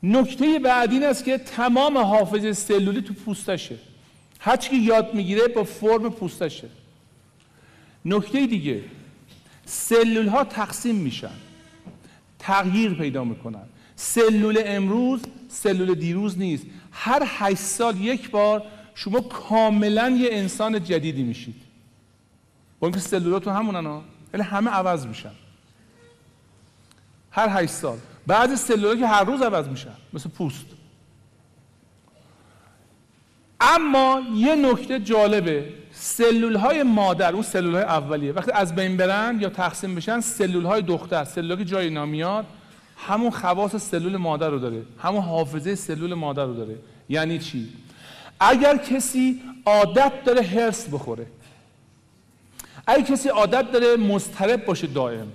[SPEAKER 1] نکته بعدی این است که تمام حافظه سلولی تو پوستشه. هرچی که یاد می‌گیره با فرم پوستشه. نکته دیگه سلول ها تقسیم میشن. تغییر پیدا می‌کنن. سلول امروز سلول دیروز نیست. هر هشت سال یک بار شما کاملا یه انسان جدیدی میشید. با اینکه سلولاتون همونن ها یعنی همه عوض میشن. هر هشت سال. بعضی سلولها که هر روز عوض میشن مثل پوست. اما یه نکته جالبه سلول های مادر اون سلول های اولیه. وقتی از بین برن یا تقسیم بشن سلول های دختر سلول که جای نامیاد همون خواص سلول مادر رو داره. همون حافظه سلول مادر رو داره. یعنی چی؟ اگر کسی عادت داره هرس بخوره اگر کسی عادت داره مضطرب باشه دائم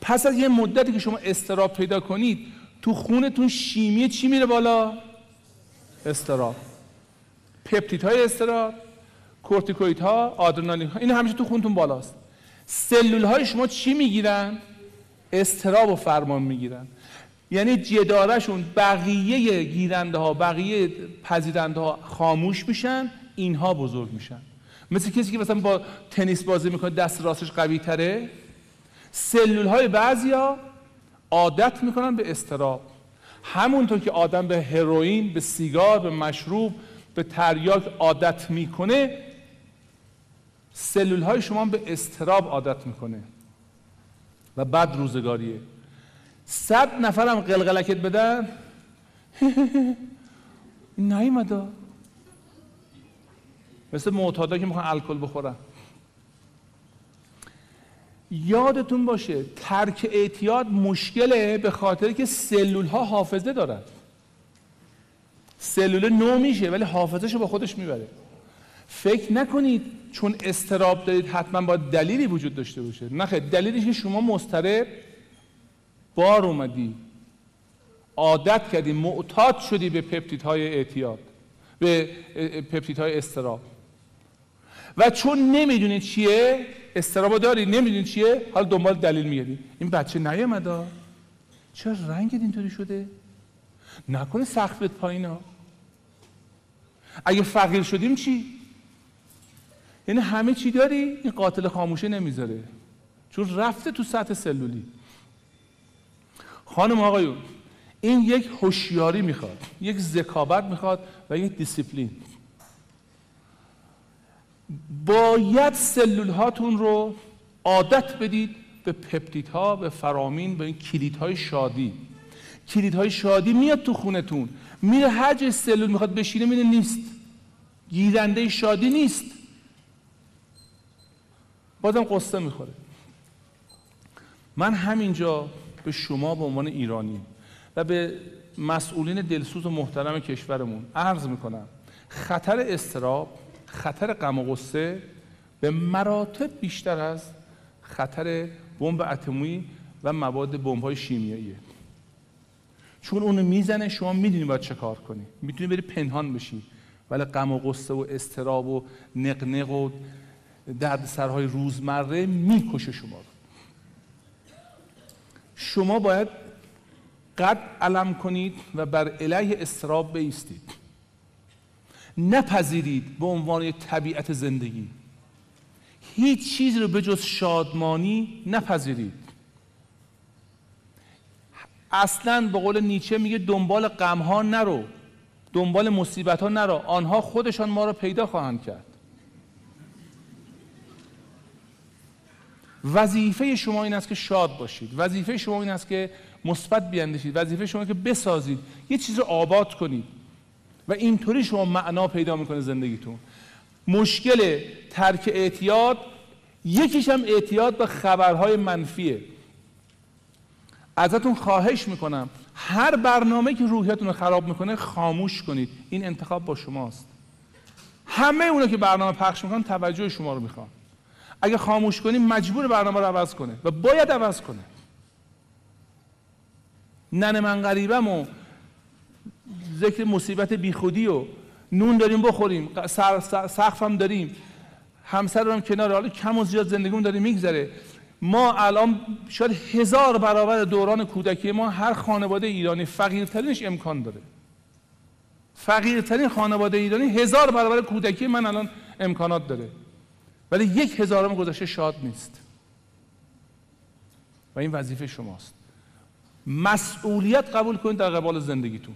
[SPEAKER 1] پس از یه مدتی که شما استراب پیدا کنید تو خونتون شیمی چی میره بالا؟ استراب پپتیت های استراب کورتیکوید ها آدرنالین ها این همیشه تو خونتون بالاست. سلول های شما چی می‌گیرن؟ استراب و فرمان می‌گیرن. یعنی جدارشون بقیه گیرنده ها بقیه پذیرنده ها خاموش میشن اینها بزرگ میشن. مثل کسی که مثلا با تنیس بازی می‌کنه دست راستش قوی تره سلول های بعضیا عادت می‌کنن به استراب همونطور که آدم به هروئین به سیگار به مشروب به تریاک عادت می‌کنه سلول های شما به استراب عادت می‌کنه. و بعد روزگاریه. صد نفرم قلقلکت بدن. نیومده. مثل معتادا که می‌خوان الکل بخورن. یادتون باشه ترک اعتیاد مشکله به خاطر که سلول ها حافظه دارن. سلول نو میشه ولی حافظش رو با خودش می‌بره. فکر نکنید چون استراب دارید حتما با دلیلی وجود داشته باشه. نه دلیلی که شما مسترب بار اومدی. عادت کردی معتاد شدی به پپتیدهای اعتیاد به پپتیدهای استراب. و چون نمی‌دونی چیه استرابو داری؟ نمی‌دونی چیه؟ حالا دنبال دلیل میگردی. این بچه نیامده چرا رنگ اینطوری شده؟ نکنه سقفت پایینا اگه فقیر شدیم چی؟ یعنی همه چی داری؟ این قاتل خاموشه نمی‌ذاره. چون رفته تو سطح سلولی. خانم آقایون این یک هوشیاری می‌خواد یک ذکاوت می‌خواد و یک دیسیپلین. باید سلول هاتون رو عادت بدید به پپتید ها به فرامین به این کلید های شادی. کلید های شادی میاد تو خونتون. میره هر جای سلول می‌خواد بشینه میره نیست. گیرنده شادی نیست. بازم قصه می‌خوره. من همینجا به شما به عنوان ایرانی و به مسئولین دلسوز و محترم کشورمون عرض می‌کنم خطر استراب خطر غم و غصه به مراتب بیشتر از خطر بمب اتمی و مواد بمب های شیمیاییه. چون اونو می‌زنه شما می‌دونی باید چه کار کنی. می‌تونی بری پنهان بشی. ولی غم و قصه و استراب و نقنق و درد سرهای روزمره می‌کشه شما رو. شما باید قد علم کنید و بر علیه استراب بیستید. نپذیرید به عنوان طبیعت زندگی. هیچ چیزی رو به جز شادمانی نپذیرید. اصلا به قول نیچه میگه دنبال غم ها نرو دنبال مصیبت ها نرو آنها خودشان ما رو پیدا خواهند کرد. وظیفه شما این است که شاد باشید. وظیفه شما این است که مثبت بیاندیشید. وظیفه شما که بسازید. یه چیز رو آباد کنید. و اینطوری شما معنا پیدا می‌کنه زندگیتون. مشکل ترک اعتیاد یکیش هم اعتیاد به خبرهای منفیه. ازتون خواهش می‌کنم هر برنامه که روحیتون رو خراب می‌کنه خاموش کنید. این انتخاب با شماست. همه اونا که برنامه پخش می‌کنن توجه شما رو می‌خوان اگه خاموش کنیم مجبور برنامه رو عوض کنه و باید عوض کنه. نن من غریبم و ذکر مصیبت بیخودی و نون داریم بخوریم سقف هم داریم همسر هم کنار حالا کم و زیاد زندگیمون داریم میگذره. ما الان شاید هزار برابر دوران کودکی ما هر خانواده ایرانی فقیرترینش امکان داره. فقیرترین خانواده ایرانی هزار برابر کودکی من الان امکانات داره. ولی یک هزارم گذشته شاد نیست. و این وظیفه شماست. مسئولیت قبول کنید در قبال زندگیتون.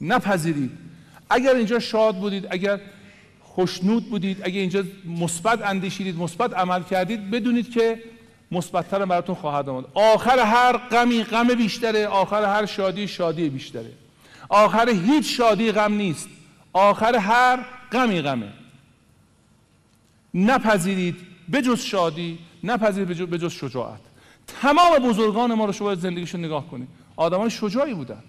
[SPEAKER 1] نپذیرید. اگر اینجا شاد بودید اگر خوشنود بودید اگه اینجا مثبت اندیشیدید مثبت عمل کردید بدونید که مثبتتر براتون خواهد آمد. آخر هر غمی غم بیشتره آخر هر شادی شادی بیشتره. آخر هیچ شادی غم نیست. آخر هر غمی غمه. نپذیرید بجز شادی نپذیرید بجز شجاعت. تمام بزرگان ما رو شما زندگیشون نگاه کنید. آدمان شجاعی بودن.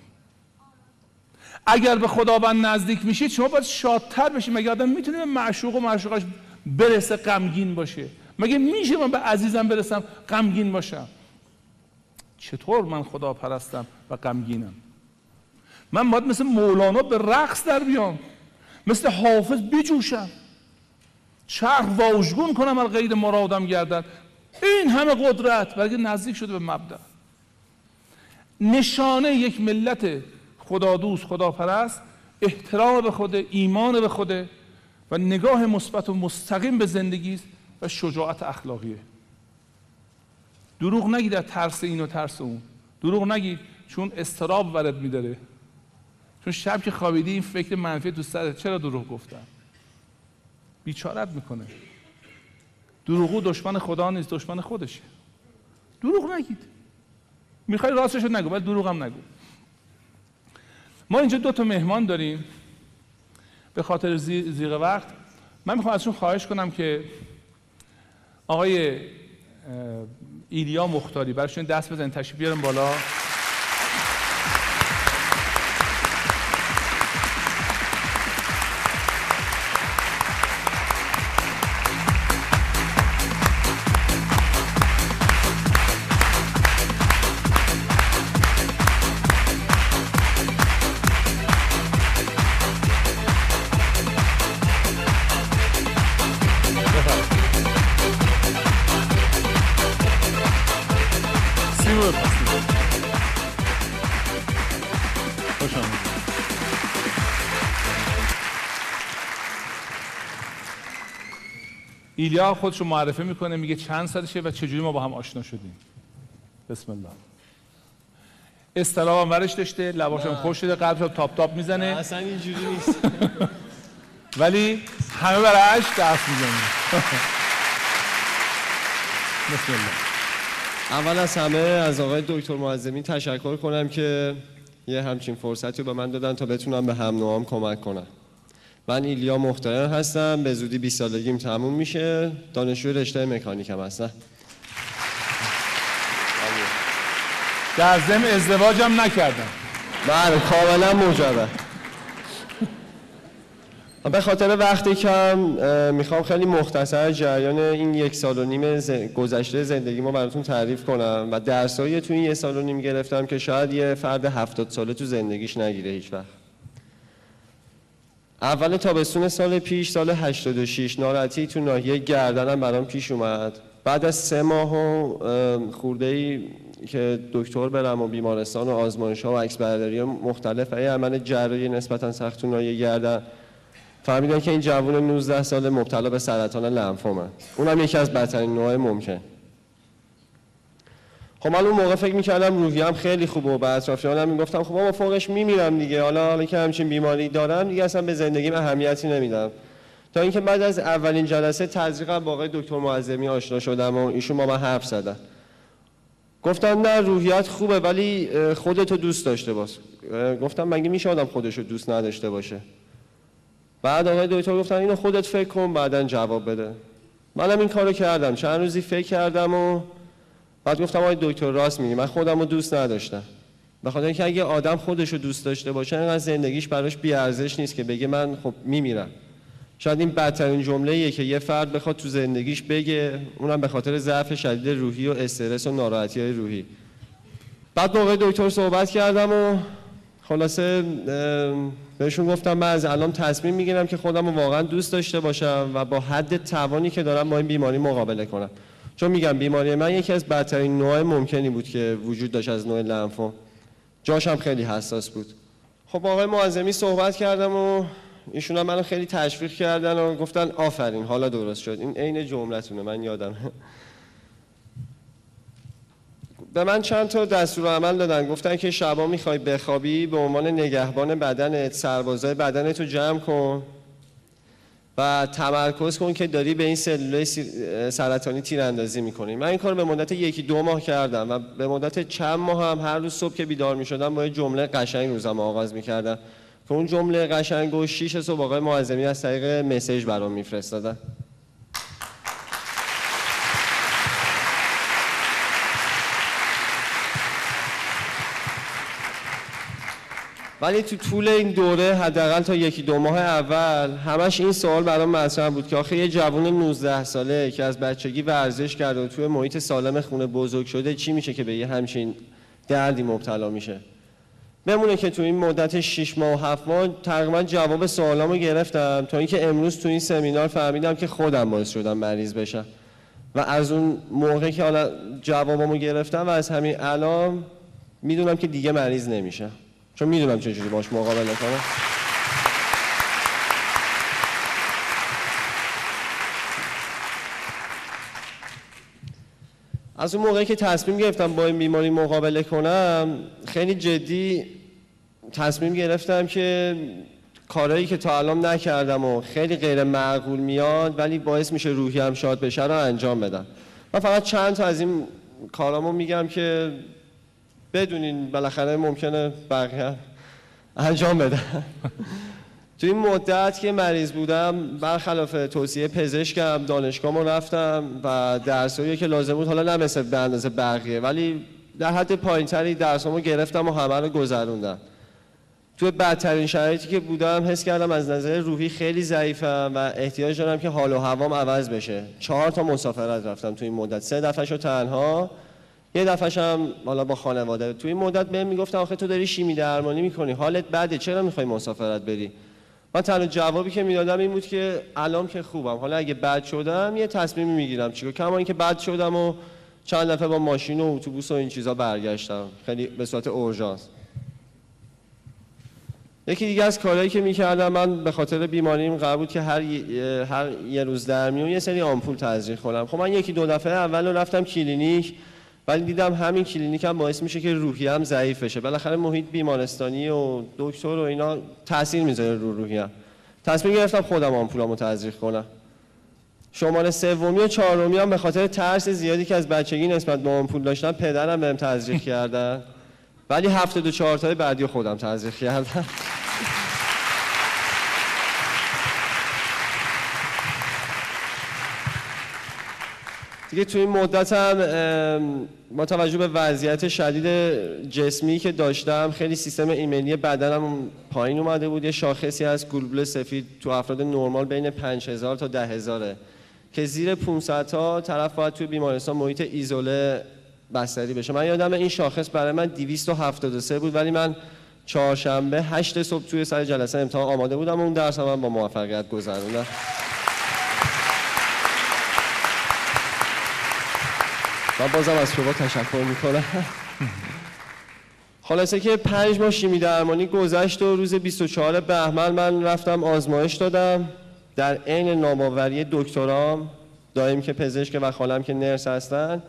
[SPEAKER 1] اگر به خداوند نزدیک میشید شما باید شادتر بشید مگه آدم می‌تونه به معشوق و معشوقش برسه غمگین باشه؟ مگه میشه من به عزیزم برسم غمگین باشم؟ چطور من خدا پرستم و غمگینم؟ من باید مثل مولانا به رقص در بیام مثل حافظ بجوشم. چرخ واژگون کنم از غیر مرادم گردد این همه قدرت برای نزدیک شده به مبدع نشانه یک ملت خدا دوست خدا پرست احترام به خود ایمان به خوده و نگاه مثبت و مستقیم به زندگی و شجاعت اخلاقیه. دروغ نگید از ترس این و ترس اون. دروغ نگید چون استراب ورد میداره. چون شب که خوابیدی این فکر منفی تو سرت چرا دروغ گفتم؟ بیچارت می‌کنه. دروغو دشمن خدا نیست دشمن خودشه. دروغ نگید. می‌خوای راستش رو نگو ولی دروغ هم نگو. ما اینجا دو تا مهمان داریم. به خاطر زیغ وقت. من می‌خوام ازشون خواهش کنم که آقای ایلیا مختاری براشون دست بزنید تشریف بیارم بالا. ایلیا خودش رو معرفی می‌کنه میگه چند سالشه و چجوری ما با هم آشنا شدیم. بسم الله. استراب هم ورش داشته لباش هم خوش شده قلبش تاپ تاپ می‌زنه.
[SPEAKER 2] اصلا اینجوری نیست.
[SPEAKER 1] ولی همه برایش دست می‌زنه. بسم الله.
[SPEAKER 2] اول از همه از آقای دکتر معظمی تشکر کنم که یه همچین فرصتی رو به من دادن تا بتونم به هم نوام کمک کنم. من ایلیا محترم هستم. به زودی 20 سالگیم تموم میشه. دانشجوی رشته مکانیکم هستم.
[SPEAKER 1] در ضمن ازدواجم نکردم.
[SPEAKER 2] بله کاملا مجرد. به خاطر وقتی کم می‌خوام خیلی مختصر جریان این یک سال و نیم گذشته زندگی ما براتون تعریف کنم و درسایی تو این یک سال و نیم گرفتم که شاید یه فرد هفتاد ساله تو زندگیش نگیره هیچ وقت اول تابستون سال پیش سال 86 ناراحتی تو ناحیه گردنم برام پیش اومد. بعد از سه ماه و خورده ای که دکتر برم و بیمارستان و آزمایش ها و عکس برداری مختلف ای عمل جراحی نسبتا سخت تو ناحیه گردن. فهمیدن که این جوون 19 ساله مبتلا به سرطان لنفومه اونم یکی از بدترین نوع ممکن. خب من اون موقع فکر می‌کردم روحیم خیلی خوبه و به اطرافیانم می‌گفتم خب ما فوقش میمیرم دیگه. حالا حالا که همچین بیماری دارم دیگه اصلا به زندگیم اهمیتی نمیدم. تا اینکه بعد از اولین جلسه تزریقم با آقای دکتر معظمی آشنا شدم و ایشون با من حرف زدن. گفتم نه روحیت خوبه ولی خودتو دوست داشته باش. گفتم مگه میشه آدم خودشو دوست نداشته باشه؟ بعد آقای دکتر گفتن اینو خودت فکر کن بعدا جواب بده. منم این کارو کردم. چند روزی فکر کردم و بعد گفتم آقای دکتر راست میگی. من خودم رو دوست نداشتم. به خاطر اینکه اگه آدم خودش رو دوست داشته باشه اینقدر زندگیش براش بی ارزش نیست که بگه من خب میمیرم. شاید این بدترین جمله که یه فرد بخواد تو زندگیش بگه اونم به خاطر ضعف شدید روحی و استرس و ناراحتی های روحی. بعد آقای دکتر صحبت کردم و خلاصه بهشون گفتم من از الان تصمیم می‌گیرم که خودم رو واقعا دوست داشته باشم و با حد توانی که دارم با این بیماری مقابله کنم. چون میگم بیماری من یکی از بدترین نوع ممکنی بود که وجود داشت از نوع لنفوم جاش هم خیلی حساس بود. خب آقای معظمی صحبت کردم و ایشون هم منو خیلی تشویق کردن و گفتن آفرین حالا درست شد. این عین جملتونه من یادم. به من چند تا دستور عمل دادن. گفتن که شبا می‌خوای بخوابی به عنوان نگهبان بدنت سربازای بدنت رو جمع کن. و تمرکز کن که داری به این سلولای سرطانی تیراندازی می‌کنی. من این کار به مدت یکی دو ماه کردم و به مدت چند ماه هم هر روز صبح که بیدار می‌شدم با یه جمله قشنگ روزم آغاز می‌کردم. که اون جمله قشنگ و شیش صبح آقای معظمی از طریق مسیج برام میفرستادن. ولی تو طول این دوره حداقل تا یکی دو ماه اول همش این سوال برام مطرح بود که آخه یه جوون 19 ساله که از بچگی ورزش کرده و توی محیط سالم خونه بزرگ شده چی میشه که به یه همچین دردی مبتلا میشه؟ بمونه که تو این مدت 6 ماه و 7 ماه تقریبا جواب سوالامو گرفتم تا اینکه امروز تو این سمینار فهمیدم که خودم باعث شدم مریض بشم. و از اون موقع که حالا جوابمو گرفتم و از همین الان می‌دونم که دیگه مریض نمیشه چون می‌دونم چجوری باش مقابله کنم. از اون موقعی که تصمیم گرفتم با این بیماری مقابله کنم خیلی جدی تصمیم گرفتم که کارهایی که تا الان نکردم و خیلی غیر معقول میاد ولی باعث میشه روحی هم شاد بشه رو انجام بدم. من فقط چند تا از این کارامو میگم که بدونین بالاخره ممکنه بقیه انجام بدم تو این مدت که مریض بودم برخلاف توصیه پزشکم دانشگاه رفتم و درسایی که لازم بود حالا مثل به اندازه بقیه ولی در حد پایینتری درسامو گرفتم و همه رو گذروندم. تو بدترین شرایطی که بودم حس کردم از نظر روحی خیلی ضعیفم و احتیاج دارم که حال و هوام عوض بشه. چهار تا مسافرت رفتم تو این مدت. سه دفعه تنها یه دفعه هم حالا با خانواده تو این مدت بهم می‌گفتن آخه تو داری شیمی درمانی می‌کنی حالت بده چرا می‌خوای مسافرت بری؟ من تنها جوابی که می‌دادم این بود که الان که خوبم. حالا اگه بد شدم یه تصمیمی می‌گیرم چیکار. کما اینکه بد شدم و چند دفعه با ماشین و اتوبوس و این چیزا برگشتم. خیلی به صورت اورژانس. یکی دیگه از کارهایی که می‌کردم من به خاطر بیماریم قرار بود که هر, هر یه روز در میون یه سری آمپول تزریق کنم. خب من یکی دو دفعه اول رفتم کلینیک. ولی دیدم همین کلینیک هم باعث میشه که روحی هم ضعیف بشه. بالاخره محیط بیمارستانی و دکتر و اینا تاثیر می‌ذاره رو روحی هم تصمیم گرفتم خودم آمپولامو تزریق کنم. شماره سومی و چهارمی هم به خاطر ترس زیادی که از بچگی نسبت به آمپول داشتم پدرم بهم تزریق کردن. ولی هفته دو چهار تای بعدی خودم تزریق کردم. دیگه توی این مدت هم با توجه به وضعیت شدید جسمی که داشتم خیلی سیستم ایمنی بدنم پایین اومده بود. یه شاخصی از گلبول سفید تو افراد نرمال بین 5000 تا 10000 که زیر 500 تا طرف باید توی بیمارستان محیط ایزوله بستری بشه. من یادم این شاخص برای من 273 بود ولی من چهارشنبه 8 صبح توی سر جلسه امتحان آماده بودم و اون درس هم با موفقیت گذروندم. و بازم از شما تشکر می‌کنم. خلاصه که پنج ماه شیمی درمانی گذشت و روز 24 بهمن من رفتم آزمایش دادم. در عین نامآوری دکترام دائم که پزشک و خالم که نرس هستن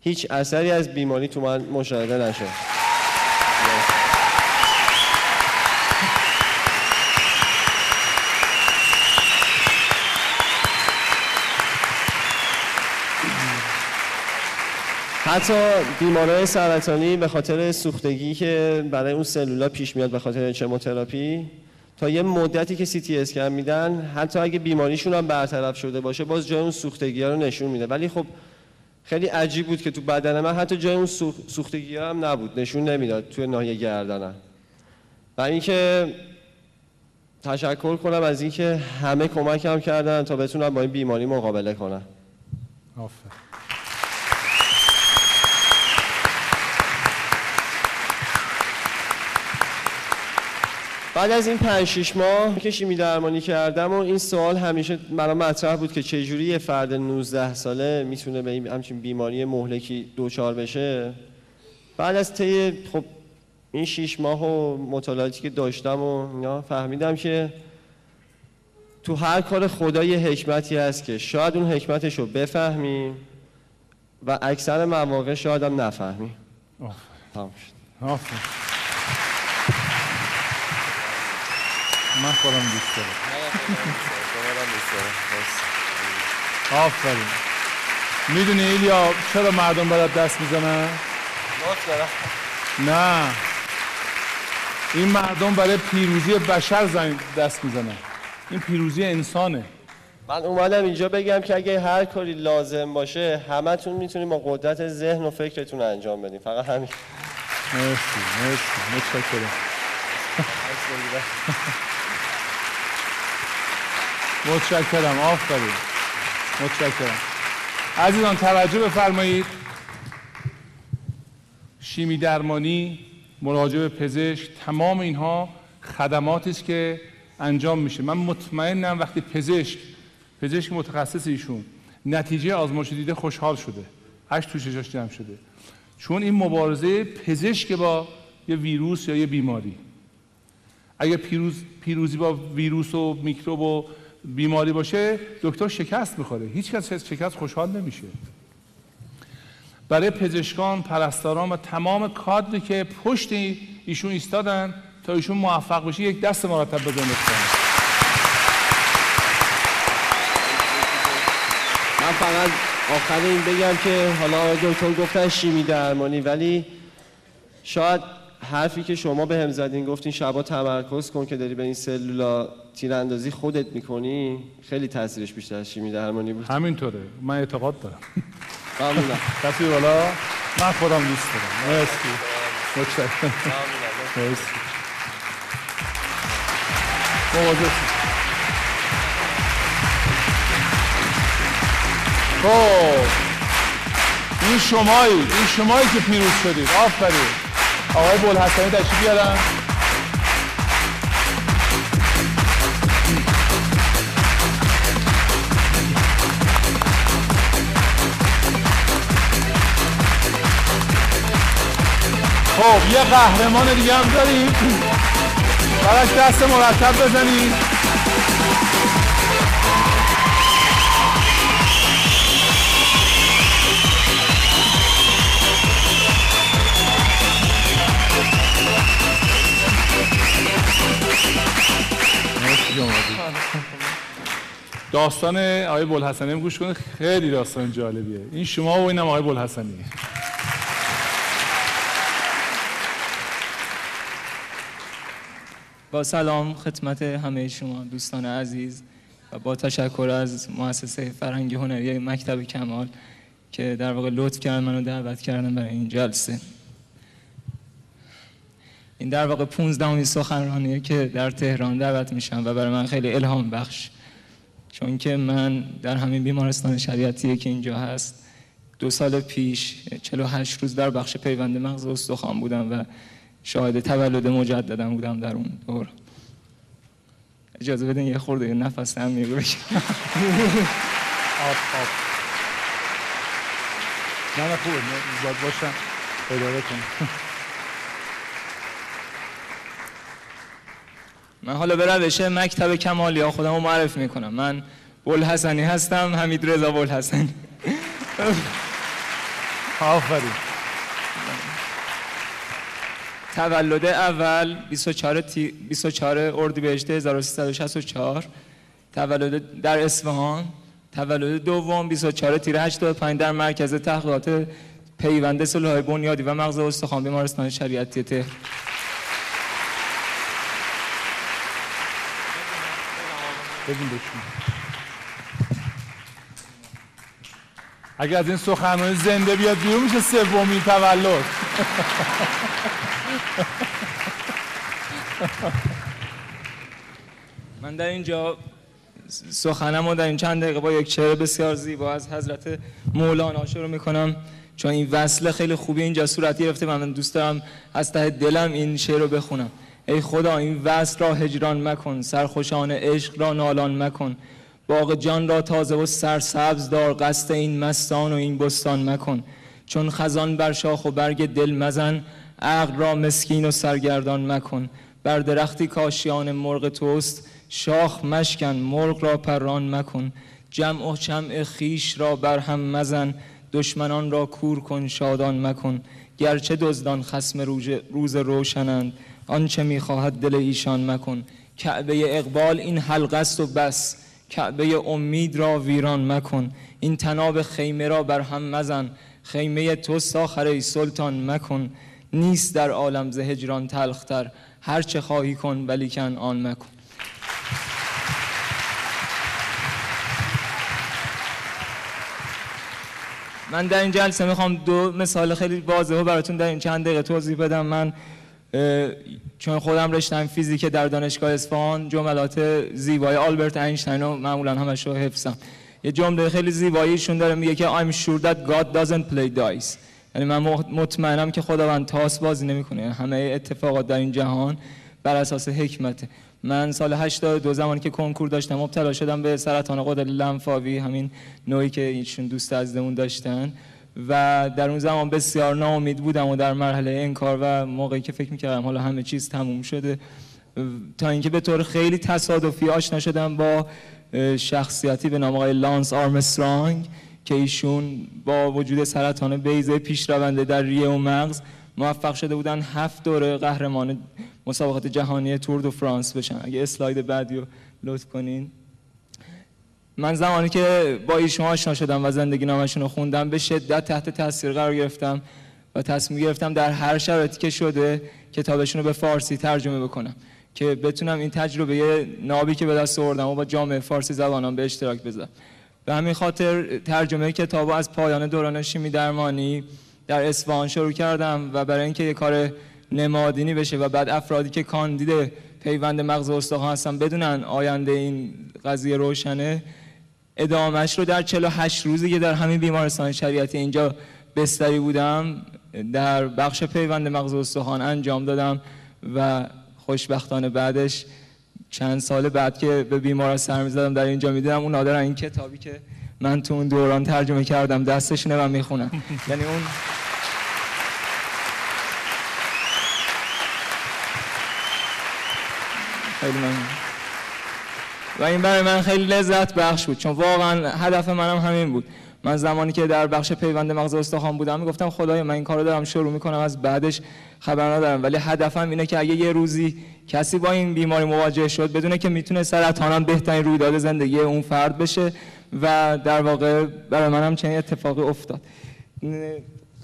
[SPEAKER 2] هیچ اثری از بیماری تو من مشاهده نشد. حتی بیمارای سرطانی به خاطر سوختگی که برای اون سلولا پیش میاد به خاطر چموتراپی تا یه مدتی که سی تی اسکن میدن حتی اگه بیماریشون هم برطرف شده باشه باز جای اون سوختگی ها رو نشون میده. ولی خب خیلی عجیب بود که تو بدن من حتی جای اون سوختگی ها هم نبود. نشون نمی‌داد توی ناحیه گردنم. و اینکه تشکر کنم از اینکه همه کمکم کردن تا بتونم با این بیماری مقابله کنم. بعد از این 5 6 ماه که شیمی درمانی کردم و این سوال همیشه برام مطرح بود که چجوری یه فرد 19 ساله می‌تونه به این همچین بیماری مهلکی دوچار بشه؟ بعد از طی خب این 6 ماه و مطالعاتی که داشتم و اینا فهمیدم که تو هر کار خدا یه حکمتی هست که شاید اون حکمتش رو بفهمیم و اکثر مواقع شاید هم نفهمیم آفر.
[SPEAKER 1] من خودم دوست دارم. آفرین. می‌دونی ایلیا چرا مردم برات دست می‌زنن؟ نه. این مردم برای پیروزی بشر زن دست می‌زنن. این پیروزی انسانه.
[SPEAKER 2] من اومدم اینجا بگم که اگه هر کاری لازم باشه همتون می‌تونیم با قدرت ذهن و فکرتون انجام بدیم فقط همین.
[SPEAKER 1] مرسی مرسی متشکرم. متشکرم آفرین. متشکرم. عزیزان توجه بفرمایید. شیمی درمانی مراجعه پزشک تمام اینها خدماتی است که انجام میشه. من مطمئنم وقتی پزشک پزشک متخصص ایشون نتیجه آزمایش دیده خوشحال شده. هشت تو چشاش جمع شده. چون این مبارزه پزشک با یه ویروس یا یه بیماری. اگر پیروز پیروزی با ویروس و میکروب و بیماری باشه دکتر شکست می‌خوره. هیچ کس شکست خوشحال نمیشه. برای پزشکان پرستاران و تمام کادری که پشت ایشون ایستادن تا ایشون موفق بشه یک دست مرتب بزنید
[SPEAKER 2] من فقط آخر این بگم که حالا دکتر گفتن شیمی درمانی ولی شاید حرفی که شما به هم زدین گفتین شبا تمرکز کن که داری به این سلولا تیراندازی خودت می‌کنی. خیلی تاثیرش بیشتر از شیمی درمانی بود.
[SPEAKER 1] همینطوره. من اعتقاد دارم.
[SPEAKER 2] ممنونم.
[SPEAKER 1] کسی بالا؟ من خودم دوست دارم. مرسی. متشکرم. مرسی. مواظب خب. این شمایی این شمایی که پیروز شدید. آفرین. آقای بولحسنی تشریف بیارن؟ خب یه قهرمان دیگه هم داریم. براش دست مرتب بزنید. داستان آقای بلحسنی گوش کنید. خیلی داستان جالبیه. این شما و اینم آقای بلحسنی
[SPEAKER 3] با سلام خدمت همه شما دوستان عزیز و با تشکر از مؤسسه فرهنگی هنری مکتب کمال که در واقع لطف کردن منو دعوت کردن برای این جلسه. این در واقع 15 سخنرانیه که در تهران دعوت میشم و برای من خیلی الهام بخش. چون که من در همین بیمارستان شریعتیه که اینجا هست دو سال پیش 48 روز در بخش پیوند مغز استخوان بودم و شاهد تولد مجددم بودم در اون دور. اجازه بدین یه خورده نفس هم بشم
[SPEAKER 1] آب آب. نه نه خوبه. باید باشم. اداره کنم.
[SPEAKER 3] من حالا به روش مکتب کمالیا خودم رو معرف می‌کنم. من بلحسنی هستم حمید رضا بلحسنی
[SPEAKER 1] آفرین.
[SPEAKER 3] تولد اول 24 تی... 24 اردیبهشت 1364 تولد در اصفهان. تولد دوم 24 تیر 85 در مرکز تحقیقات پیوند صلح بنیادی و مغز استخوان بیمارستان شریعتی تهران.
[SPEAKER 1] بگیم بشون اگر از این سخنرانی زنده بیاد بیرون میشه سومین تولد.
[SPEAKER 3] من در اینجا سخنم و در این چند دقیقه با یک شعر بسیار زیبا از حضرت مولانا شروع می‌کنم. چون این وصله خیلی خوبی اینجا صورت گرفته و من دوست دارم از ته دلم این شعر رو بخونم. ای خدا این وصل را هجران مکن سرخوشان عشق را نالان مکن. باغ جان را تازه و سرسبز دار قصد این مستان و این بستان مکن. چون خزان بر شاخ و برگ دل مزن عقل را مسکین و سرگردان مکن. بر درختی کاشیان مرغ توست شاخ مشکن مرغ را پران مکن. جمع و جمع خیش را بر هم مزن دشمنان را کور کن شادان مکن. گرچه دزدان خسم روز روشنند آنچه می‌خواهد دل ایشان مکن. کعبه اقبال این حلقه است و بس. کعبه امید را ویران مکن. این تناب خیمه را بر هم مزن. خیمه تو ساخر ای سلطان مکن. نیست در عالم ز هجران تلختر. هر چه خواهی کن ولیکن آن مکن. من در این جلسه می‌خوام دو مثال خیلی واضحه براتون در این چند دقیقه توضیح بدم. من چون خودم رشتم فیزیک در دانشگاه اصفهان جملات زیبای آلبرت اینشتین رو معمولا همش رو حفظم. یه جمله خیلی زیباییشون داره میگه که I'm sure that God doesn't play dice. یعنی من مطمئنم که خداوند تاس بازی نمی‌کنه. همه اتفاقات در این جهان بر اساس حکمته. من سال 82 زمانی که کنکور داشتم مبتلا شدم به سرطان غدد لنفاوی همین نوعی که ایشون دوست عزیزمون داشتن. و در اون زمان بسیار ناامید بودم و در مرحله انکار و موقعی که فکر می‌کردم حالا همه چیز تموم شده. تا اینکه به طور خیلی تصادفی آشنا شدم با شخصیتی به نام آقای لانس آرمسترانگ که ایشون با وجود سرطان بیضه پیشرونده در ریه و مغز موفق شده بودن هفت دوره قهرمان مسابقات جهانی تور دو فرانس بشن. اگه اسلاید بعدی رو لطف کنین. من زمانی که با ایشون آشنا شدم و زندگی نامشون رو خوندم به شدت تحت تاثیر قرار گرفتم و تصمیم گرفتم در هر شرایطی که شده کتابشون رو به فارسی ترجمه بکنم که بتونم این تجربه نابی که به دست آوردم و با جامعه فارسی زبانان به اشتراک بذارم. به همین خاطر ترجمه کتاب از پایان دوران شیمی درمانی در اصفهان شروع کردم و برای اینکه یه کار نمادینی بشه و بعد افرادی که کاندید پیوند مغز استخوان هستن بدونن آینده این قضیه روشنه ادامهش رو در 48 روزی که در همین بیمارستان شریعتی اینجا بستری بودم در بخش پیوند مغز استخوان انجام دادم و خوشبختانه بعدش چند سال بعد که به بیمارا سر می‌زدم در اینجا می‌دیدم اون دارن این کتابی که من تو اون دوران ترجمه کردم دستشونه و می‌خونم. یعنی اون خیلی من و این برای من خیلی لذت بخش بود. چون واقعا هدف منم همین بود. من زمانی که در بخش پیوند مغز استخوان بودم می‌گفتم خدایا من این کارو دارم شروع می‌کنم از بعدش خبر ندارم. ولی هدفم اینه که اگه یه روزی کسی با این بیماری مواجه شد بدونه که می‌تونه سرطانم بهترین رویداد زندگی اون فرد بشه و در واقع برای منم چنین اتفاقی افتاد.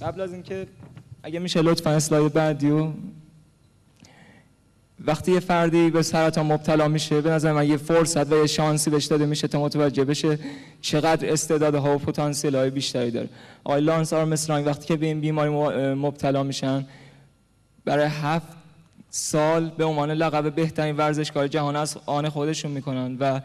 [SPEAKER 3] قبل از اینکه اگه میشه لطفا اسلاید بعدیو وقتی یه فردی به سرطان مبتلا میشه به نظر من یه فرصت و یه شانسی بهش داده میشه تا متوجه بشه چقدر استعدادها و پتانسیل های بیشتری داره. آقای لانس آرمسترانگ وقتی که به این بیماری مبتلا میشن برای هفت سال به عنوان لقب بهترین ورزشکار جهان از آن خودشون می‌کنن و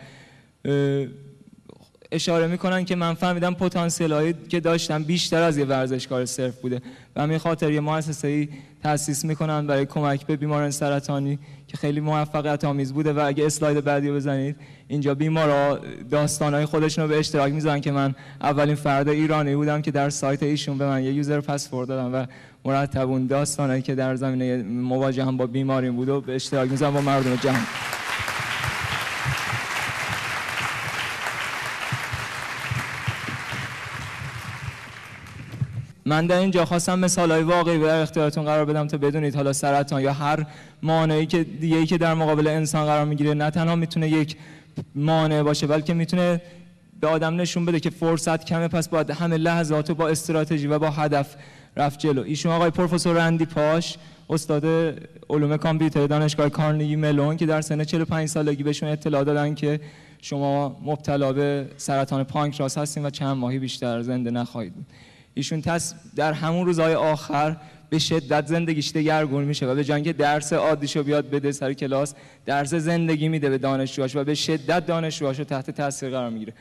[SPEAKER 3] اشاره می‌کنن که من فهمیدم پتانسیل هایی که داشتم بیشتر از یه ورزشکار صرف بوده و همین خاطر یه مؤسسه ای تاسیس می‌کنن برای کمک به بیماران سرطانی که خیلی موفقیت آمیز بوده و اگه اسلاید بعدی بزنید اینجا بیمارا داستانهای خودشون رو به اشتراک می‌ذارن که من اولین فرد ایرانی بودم که در سایت ایشون به من یه یوزر پسورد دادم و مرتبون داستانهایی که در زمینه مواجه با بیماری بود و به اشتراک می‌ذارم با مردم جهان من در اینجا خواستم مثال های واقعی در اختیارتون قرار بدم تا بدونید حالا سرطان یا هر مانعی که دیگه که در مقابل انسان قرار می‌گیره نه تنها می‌تونه یک مانع باشه بلکه می‌تونه به آدم نشون بده که فرصت کمه پس باید همه لحظات با استراتژی و با هدف رفت جلو. ایشون آقای پروفسور اندی پاش استاد علوم کامپیوتر دانشگاه کارنگی ملون که در سن 45 سالگی بهشون اطلاع دادن که شما مبتلا به سرطان پانکراس هستین و چند ماهی بیشتر زنده نخواهید بود. ایشون تس در همون روزهای آخر به شدت زندگیش دگرگون میشه و به جای درس عادیشو بیاد بده سر کلاس درس زندگی میده به دانشجوهاش و به شدت دانشجوهاشو تحت تاثیر قرار می‌گیره.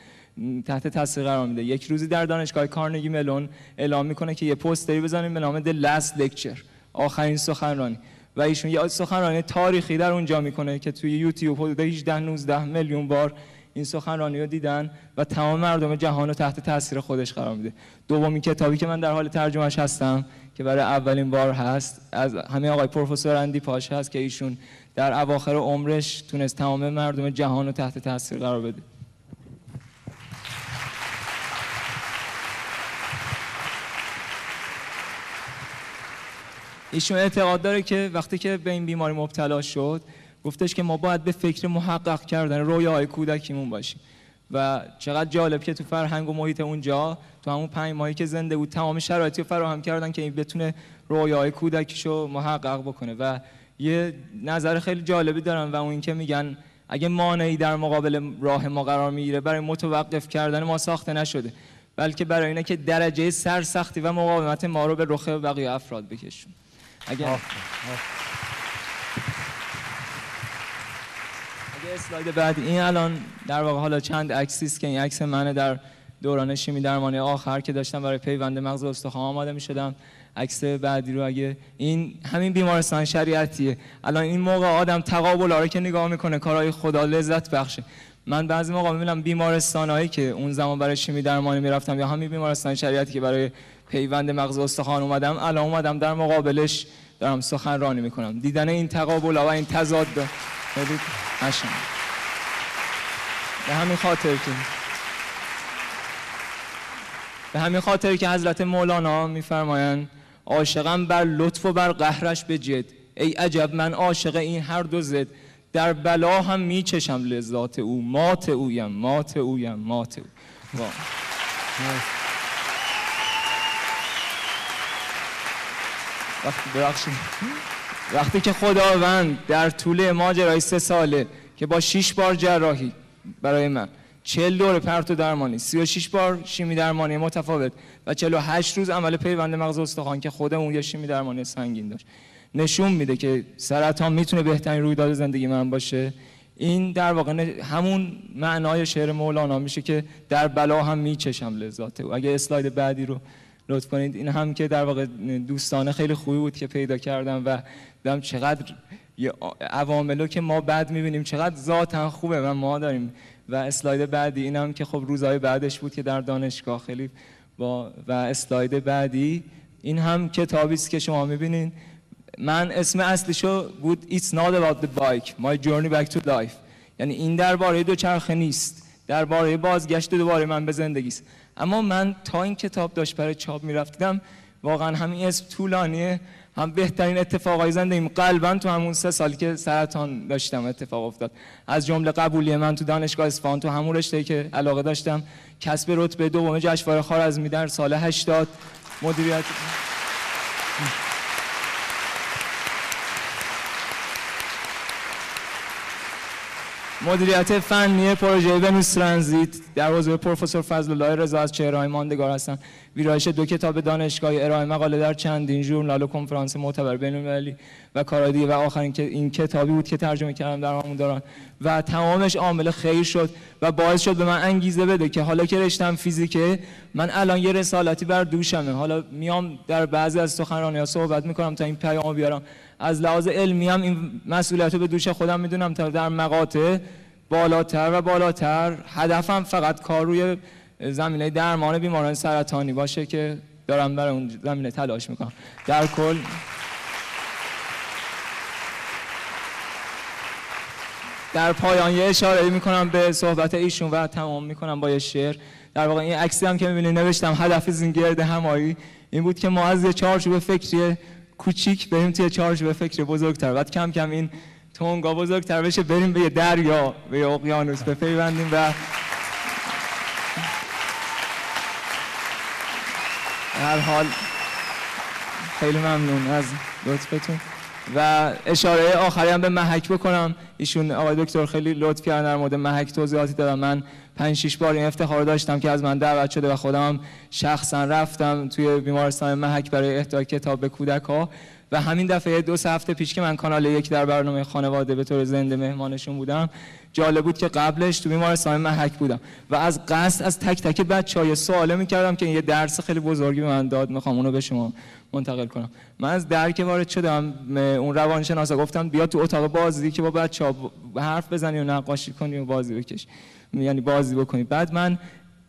[SPEAKER 3] تحت تاثیر قرار میده. یک روزی در دانشگاه کارنگی ملون اعلام می‌کنه که یه پوستری بزنیم به نام The Last Lecture آخرین سخنرانی. و ایشون یه سخنرانی تاریخی در اونجا می‌کنه که توی یوتیوب حدود 18 19 میلیون بار این سخنرانی رو دیدن و تمام مردم جهان رو تحت تاثیر خودش قرار میده. دومین کتابی که من در حال ترجمهش هستم که برای اولین بار هست از همه آقای پروفسور اندی پاش هست که ایشون در اواخر عمرش تونست تمام مردم جهان رو تحت تاثیر قرار بده. ایشون اعتقاد داره که وقتی که به این بیماری مبتلا شد گفتش که ما باید به فکر محقق کردن رویاهای کودکیمون باشیم. و چقدر جالب که تو فرهنگ و محیط اونجا تو همون پنج ماهی که زنده بود تمام شرایطی رو فراهم کردن که این بتونه رویای کودکیشو محقق بکنه. و یه نظر خیلی جالبی دارن و اون اینکه میگن اگه مانعی در مقابل راه ما قرار می‌گیره برای متوقف کردن ما ساخته نشده. بلکه برای اینه که درجه سرسختی و مقاومت ما رو به رخ بقیه افراد بکشون. اگه اسلاید بعد این الان در واقع حالا چند عکسی است که این عکس منه در دوران شیمی درمانی آخر که داشتم برای پیوند مغز استخوان آماده می شدم عکس بعدی رو اگه این همین بیمارستان شریعتیه. الان این موقع آدم تقابل رو که نگاه می‌کنه کارهای خدا لذت بخشه. من بعضی موقع می‌بینم بیمارستان هایی که اون زمان برای شیمی درمانی می‌رفتم یا همین بیمارستان شریعتی که برای پیوند مغز استخوان اومدم الان اومدم در مقابلش دارم سخنرانی می‌کنم. دیدن این تقابل و این تضاد خیلی به همین خاطر که به همین خاطر که حضرت مولانا میفرمایند عاشقم بر لطف و بر قهرش به جد. ای عجب من عاشق این هر دو زد. در بلا هم میچشم لذات او. مات اویم مات اویم مات او. وقتی وقتی که خداوند در طول ماجرای سه ساله که با شش بار جراحی برای من چل دور پرت و درمانی 36 بار شیمی درمانی متفاوت و 48 روز عمل پیوند مغز استخوان که خودمون یه شیمی درمانی سنگین داشت. نشون میده که سرطان می‌تونه بهترین رویداد زندگی من باشه. این در واقع همون معنای شعر مولانا میشه که در بلا هم میچشم لذاته. و اگه اسلاید بعدی رو لطف کنید. این هم که در واقع دوستانه خیلی خوبی بود که پیدا کردم و دیدم چقدر عواملو که ما بعد می‌بینیم چقدر ذاتن خوبه و ما داریم. و اسلاید بعدی این هم که خب روزهای بعدش بود که در دانشگاه خیلی با و اسلاید بعدی این هم کتابی است که شما می‌بینین. من اسم اصلیشو بود It's not about the bike My journey back to life. یعنی این درباره دو چرخه نیست. درباره بازگشت دوباره من به زندگی است. اما من تا این کتاب داشت برای چاپ می‌رفتم واقعا همین اسم طولانیه. هم بهترین اتفاقای زندگیم قلبا تو همون سه سالی که سرطان داشتم اتفاق افتاد. از جمله قبولی من تو دانشگاه اصفهان تو همون رشته که علاقه داشتم کسب رتبه دوم جشنواره خارزمی در سال 80 مدیریت مدیریت فنی پروژه ونوس ترانزیت. در حوزه پروفسور فضل الله رضا از چهره‌های ماندگار هستم ویرایش دو کتاب دانشگاهی ارائه مقاله در چندین ژورنال و کنفرانس معتبر بین‌المللی و کارهای و آخرین که این کتابی بود که ترجمه کردم در همون دوران. و تمامش عامل خیر شد و باعث شد به من انگیزه بده که حالا که رشتم فیزیکه من الان یه رسالتی بر دوشمه. حالا میام در بعضی از سخنرانی‌ها صحبت می‌کنم تا این پیامو بیارم. از لحاظ علمی هم این مسئولیت رو به دوش خودم می‌دونم تا در مقاطع بالاتر و بالاتر. هدفم فقط کار روی زمینه درمان بیماران سرطانی باشه که دارم برای اون زمینه تلاش می‌کنم. در کل در پایان یه اشاره می‌کنم به صحبت ایشون و تمام می‌کنم با یه شعر. در واقع این عکسی هم که می‌بینید نوشتم هدف زینگرد همایی. این بود که ما از یه چارچوب فکری کوچیک بریم توی چارچوب فکر بزرگتر. بعد کم کم این تونگا بزرگتر بشه بریم به یه دریا به یه اقیانوس بپیوندیم و هر حال خیلی ممنون از لطفتون. و اشاره آخری هم به محک بکنم. ایشون آقای دکتر خیلی لطف کردن در مورد محک توضیحاتی دادن. من پنج شش بار این افتخار داشتم که از من دعوت شده و خودم شخصا رفتم توی بیمارستان محک برای اهدای کتاب به کودک ها. و همین دفعه دو سه هفته پیش که من کانال یک در برنامه خانواده به طور زنده مهمانشون بودم جالب بود که قبلش تو بیمارستان محک بودم. و از قصد از تک تک بچهای سواله می‌کردم که یه درس خیلی بزرگی به من داد می‌خوام اونو به شما منتقل کنم. من از درک وارد شدم اون روانشناسا گفتم بیا تو اتاق بازی که با بچه ها حرف بزنی و نقاشی کنی و بازی بکش. یعنی بازی بکنی. بعد من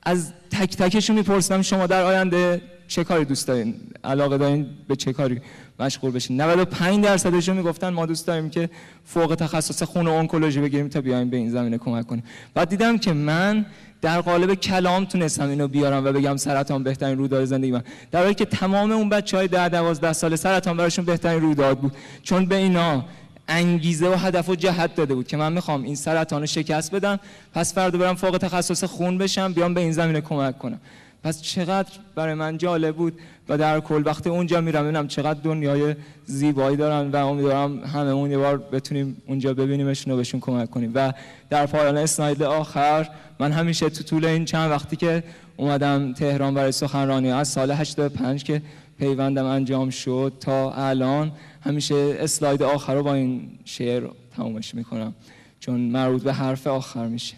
[SPEAKER 3] از تک تکشون میپرسیدم شما در آینده چه کاری دوست دارین؟ علاقه دارین به چه کاری مشغول بشین؟ 95 درصدشون می‌گفتن ما دوست داریم که فوق تخصص خون و انکولوژی بگیریم تا بیایم به این زمینه کمک کنیم. بعد دیدم که من در قالب کلام تونستم اینو بیارم و بگم سرطان بهترین رویداد زندگی من. در حالی که تمام اون بچهای 10 12 سال سرطان براشون بهترین رویداد بود. چون به اینا انگیزه و هدف و جهت داده بود که من می‌خوام این سرطان رو شکست بدم. پس فردا برم فوق تخصص خون بشم بیام به این زمینه کمک کنم. پس چقدر برای من جالب بود و در کل وقتی اونجا میرم ببینم چقدر دنیای زیبایی دارن و امیدوارم هممون یه بار بتونیم اونجا ببینیمشون و بهشون کمک کنیم. و در پایان اسلاید آخر من همیشه تو طول این چند وقتی که اومدم تهران برای سخنرانی از سال 85 که پیوندم انجام شد تا الان همیشه اسلاید آخر رو با این شعر تمومش می‌کنم چون مربوط به حرف آخر میشه.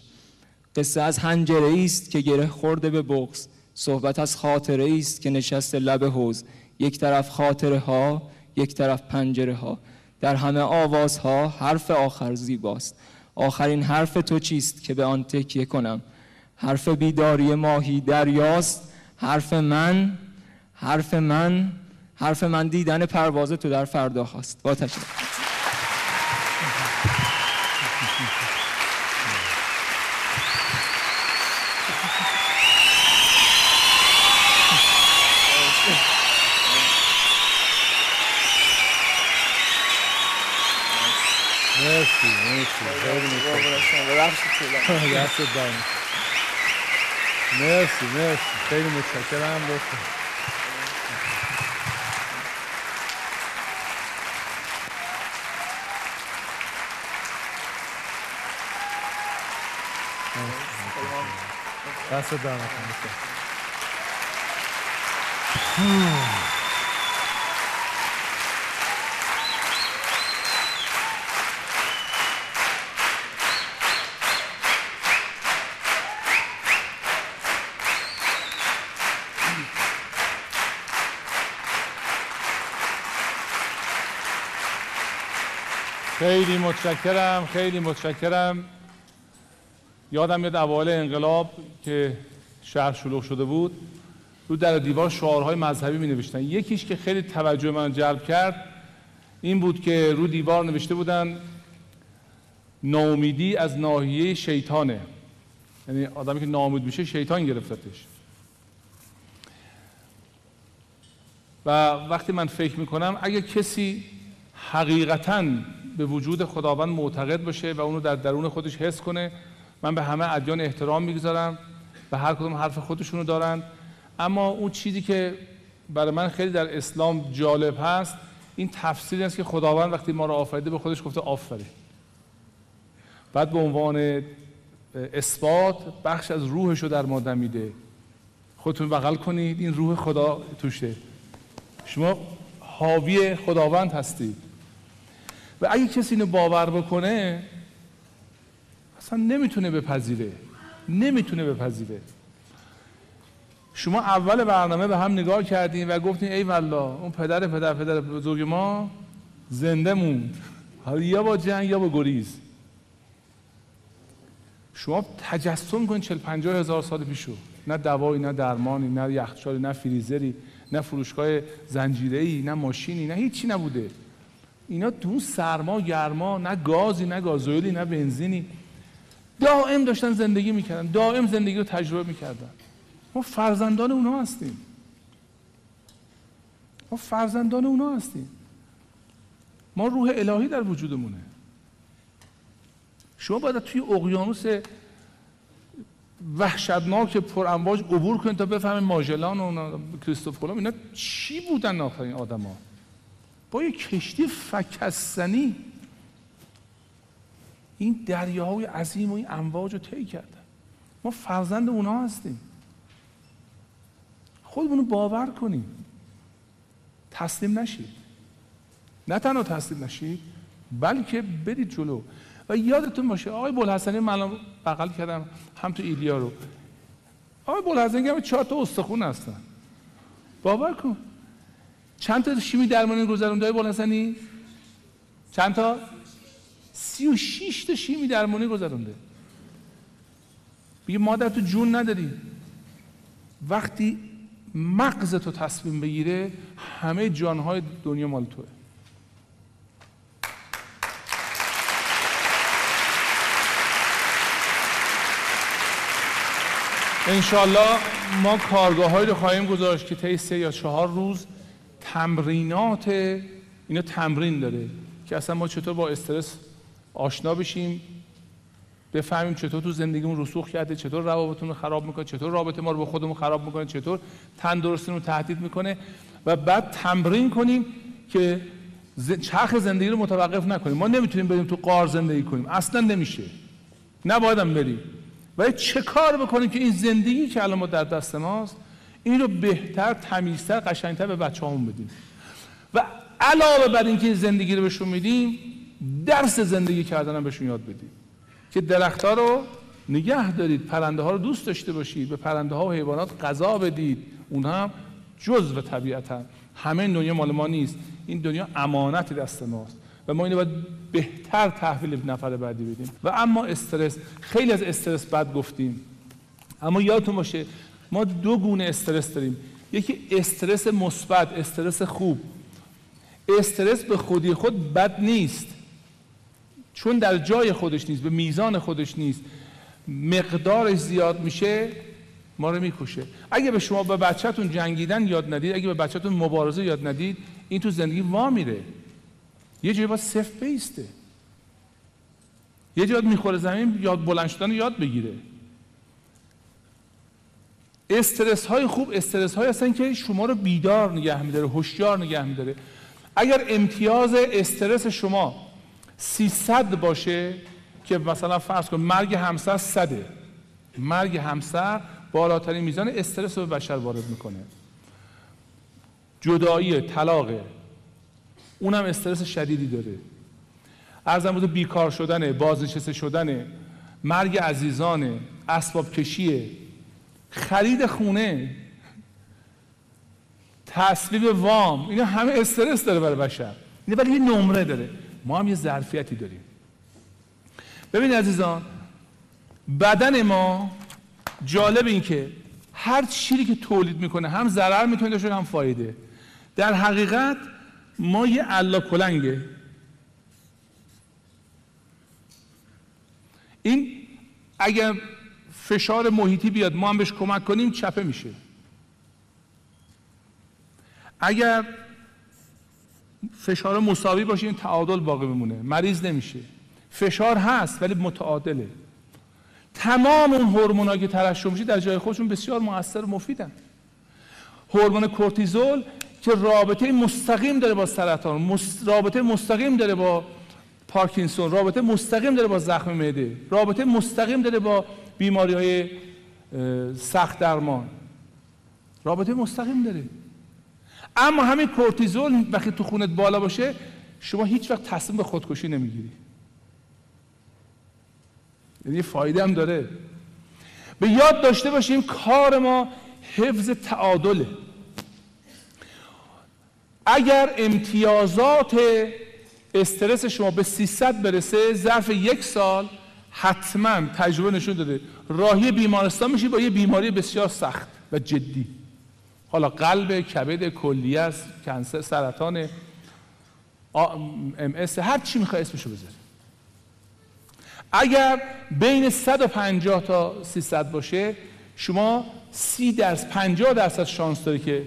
[SPEAKER 3] قصه از هنجره است که گره خورده به بغز صحبت از خاطره است که نشست لب حوز یک طرف خاطره ها یک طرف پنجره ها. در همه آوازها حرف آخر زیباست. آخرین حرف تو چیست که به آن تکیه کنم؟ حرف بیداری ماهی دریاست. حرف من حرف من حرف من دیدن پرواز تو در فردا هست با تشکر.
[SPEAKER 1] مرسی مرسی مرسی مرسی. خیلی متشکرم. لطفا. دست در خیلی متشکرم خیلی متشکرم. یادم میاد اوایل انقلاب که شهر شلوغ شده بود رو در دیوار شعارهای مذهبی می نوشتن یکیش که خیلی توجه من جلب کرد این بود که رو دیوار نوشته بودن ناامیدی از ناحیه شیطانه. یعنی آدمی که ناامید میشه شیطان گرفتتش. و وقتی من فکر می‌کنم اگه کسی حقیقتا به وجود خداوند معتقد باشه و اونو در درون خودش حس کنه من به همه ادیان احترام می‌گذارم و هر کدوم حرف خودشونو دارن. اما اون چیزی که برای من خیلی در اسلام جالب هست این تفسیری است که خداوند وقتی ما رو آفریده به خودش گفته آفرین. بعد به عنوان اثبات بخش از روحش رو در ما دمیده. خودتون بغل کنید این روح خدا توشه. شما حاوی خداوند هستید. و اگه کسی اینو باور بکنه اصلا نمی‌تونه بپذیره. نمی‌تونه بپذیره. شما اول برنامه به هم نگاه کردین و گفتین ای والله اون پدر پدر پدر بزرگ ما زنده موند. حالا یا با جنگ یا با گریز. شما تجسم کنید 40 50 هزار سال پیشو. نه دوایی نه درمانی نه یخچالی نه فریزری نه فروشگاه زنجیره‌ای نه ماشینی نه هیچی نبوده. اینا تو سرما گرما نه گازی نه گازوئیلی نه بنزینی. دائم داشتن زندگی می‌کردن دائم زندگی رو تجربه می‌کردن. ما فرزندان اونا هستیم. ما فرزندان اونا هستیم. ما روح الهی در وجودمونه. شما باید توی اقیانوس وحشتناک پر امواج عبور کنید تا بفهمید ماژلان و کریستوف کلم اینا چی بودن آخرین آدما با یه کشتی فکستنی این دریاهای عظیم و این امواج رو طی کردن. ما فرزند اونا هستیم. خودمون باور کنیم. تسلیم نشید. نه تنها تسلیم نشید بلکه برید جلو. و یادتون باشه آقای بلحسنی من بغل کردم هم تو ایلیا رو. آقای بلحسنی هم چهار تا استخون هستن. باور کن. چند تا شیمی درمانی گذرونده های بلحسنی؟ چند تا؟ سی و شیش تا شیمی درمانی گذرونده. میگه مادر تو جون نداری. وقتی مغز تو تصمیم بگیره همه جانهای دنیا مال توه. انشالله ما کارگاه رو خواهیم گذاشت که طی سه یا چهار روز تمرینات اینا تمرین داره که اصلا ما چطور با استرس آشنا بشیم بفهمیم چطور تو زندگیمون رسوخ کرده چطور روابطمون رو خراب می‌کنه چطور رابطه ما رو با خودمون خراب می‌کنه چطور تندرستی رو تهدید می‌کنه و بعد تمرین کنیم که چرخ زندگی رو متوقف نکنیم. ما نمی‌تونیم بریم تو قار زندگی کنیم. اصلا نمیشه. نباید هم بریم. و چه کار بکنیم که این زندگی که الان ما در دست ماست این رو بهتر تمیزتر قشنگتر به بچه همون بدیم؟ و علاوه بر اینکه زندگی رو بهشون میدیم درس زندگی کردن هم بهشون یاد بدیم که درختها رو نگه دارید پرنده ها رو دوست داشته باشید به پرنده ها و حیوانات غذا بدید. اونها هم جزء طبیعتا همه این دنیا مال ما نیست. این دنیا امانت دست ماست. و ما اینو باید بهتر تحویل نفر بعدی بدیم. و اما استرس خیلی از استرس بد گفتیم. اما یادتون باشه ما دو گونه استرس داریم. یکی استرس مثبت استرس خوب. استرس به خودی خود بد نیست. چون در جای خودش نیست به میزان خودش نیست مقدارش زیاد میشه ما رو می‌کشه. اگه به شما به بچهتون جنگیدن یاد ندید اگه به بچهتون مبارزه یاد ندید این تو زندگی وا میره. یه جایی باید صفر بیسته یه جایی می‌خوره زمین یاد بلند شدن یاد بگیره. استرس های خوب استرس های هستن که شما رو بیدار نگه میداره هوشیار نگه میداره. اگر امتیاز استرس شما 300 باشه که مثلا فرض کن مرگ همسر صده. مرگ همسر بالاترین میزان استرس رو به بشر وارد می‌کنه. جدایی طلاق اونم استرس شدیدی داره. ارزم بود بیکار شدنه بازنشسته شدنه مرگ عزیزانه اسباب کشیه. خرید خونه. تصویب وام. اینا همه استرس داره برای بشر. این ولی یه نمره داره. ما هم یه ظرفیتی داریم. ببین عزیزان بدن ما جالب این که هر چیزی که تولید می‌کنه هم ضرر می‌تونه داشته هم فایده. در حقیقت ما یه علا کلنگه. این اگر فشار محیطی بیاد ما هم بهش کمک کنیم چپه میشه. اگر فشار مساوی باشه این تعادل باقی بمونه مریض نمیشه. فشار هست ولی متعادله. تمام اون هورمونا که ترشح میشه در جای خودشون بسیار موثر و مفیدن. هورمون کورتیزول که رابطه مستقیم داره با سرطان رابطه مستقیم داره با پارکینسون رابطه مستقیم داره با زخم معده رابطه مستقیم داره با بیماری های سخت درمان. رابطه مستقیم داره. اما همین کورتیزول وقتی تو خونت بالا باشه شما هیچ وقت تصمیم به خودکشی نمی‌گیری. یعنی فایده هم داره. به یاد داشته باشیم کار ما حفظ تعادله. اگر امتیازات استرس شما به 300 برسه ظرف یک سال حتما تجربه نشون داده. راهی بیمارستان میشی با یه بیماری بسیار سخت و جدی. حالا قلب کبد کلیه است کنسر سرطان ام اس هر چی می‌خوای اسمشو بذاری. اگر بین 150 تا 300 باشه شما 30 درصد 50 درصد شانس داری که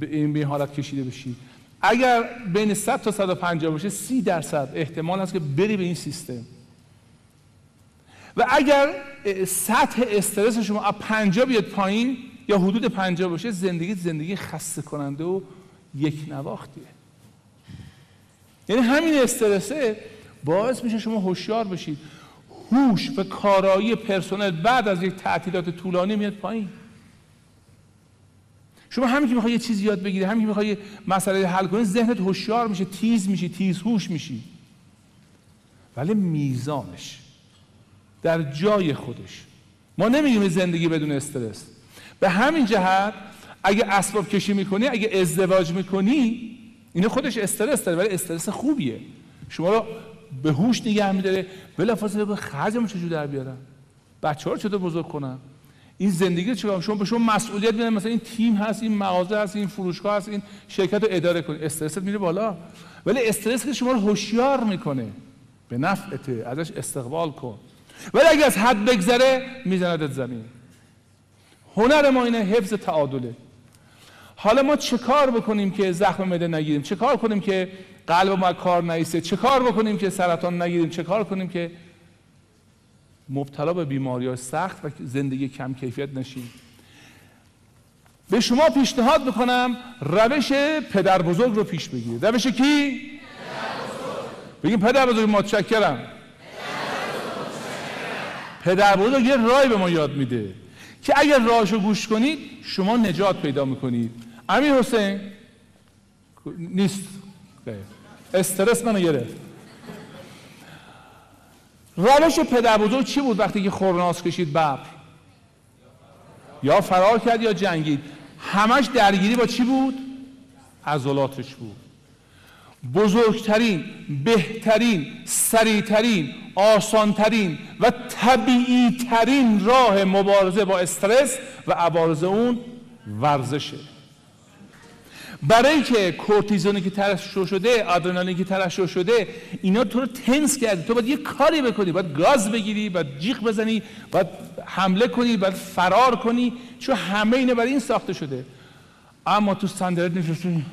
[SPEAKER 1] به این حالت کشیده بشی. اگر بین 100 تا 150 باشه 30 درصد احتمال هست که بری به این سیستم. و اگر سطح استرس شما از 50 بیاد پایین یا حدود 50 باشه زندگی زندگی خسته کننده و یک نواختیه. یعنی همین استرسه باعث میشه شما هوشیار بشید. هوش و کارایی پرسنل بعد از یک تعطیلات طولانی میاد پایین. شما همین که می‌خوای یه چیزی یاد بگیری همین که می‌خوای مسئله حل کنی ذهنت هوشیار میشه تیز میشی تیز هوش میشی. ولی میزانش در جای خودش. ما نمیگیم زندگی بدون استرس. به همین جهت اگه اسباب کشی می‌کنی اگه ازدواج می‌کنی این خودش استرس داره ولی استرس خوبیه. شما رو به هوش نگه میداره. بلافاصله به خرجمو چجور در بیارم؟ بچه ها رو چطور بزرگ کنم؟ این زندگی چه شما به شما مسئولیت میدن. مثلا این تیم هست این مغازه هست این فروشگاه هست این شرکت رو اداره کنی استرست میره بالا. ولی استرس که شما رو هوشیار می‌کنه. به نفعته. ازش استقبال کن. ولی اگه از حد بگذره میزندت زمین. هنر ما اینه حفظ تعادله. حالا ما چه کار بکنیم که زخم معده نگیریم؟ چه کار کنیم که قلب ما کار نیسته؟ چه کار بکنیم که سرطان نگیریم؟ چه کار کنیم که مبتلا به بیماری های سخت و زندگی کم کیفیت نشیم؟ به شما پیشنهاد می‌کنم روش پدر بزرگ رو پیش بگیرید. روش کی؟ بگیم پدر بزرگ متشکرم. پدر بزرگ یه رای به ما یاد میده. که اگر راهشو گوش کنید شما نجات پیدا می‌کنید. امیر حسین؟ نیست. استرس منو گرفت. روش پدر بزرگ چی بود وقتی که خورناس کشید ببر؟ یا فرار کرد یا جنگید. همش درگیری با چی بود؟ عضلاتش بود. بزرگترین بهترین سریعترین آسانترین و طبیعیترین راه مبارزه با استرس و عوارض اون ورزشه. برای که کورتیزونی که ترشح شده آدرنالینی که ترشح شده اینا تو رو تنس کردی تو باید یه کاری بکنی باید گاز بگیری باید جیغ بزنی باید حمله کنی باید فرار کنی. چون همه اینه برای این ساخته شده. اما تو سندرد نشستی.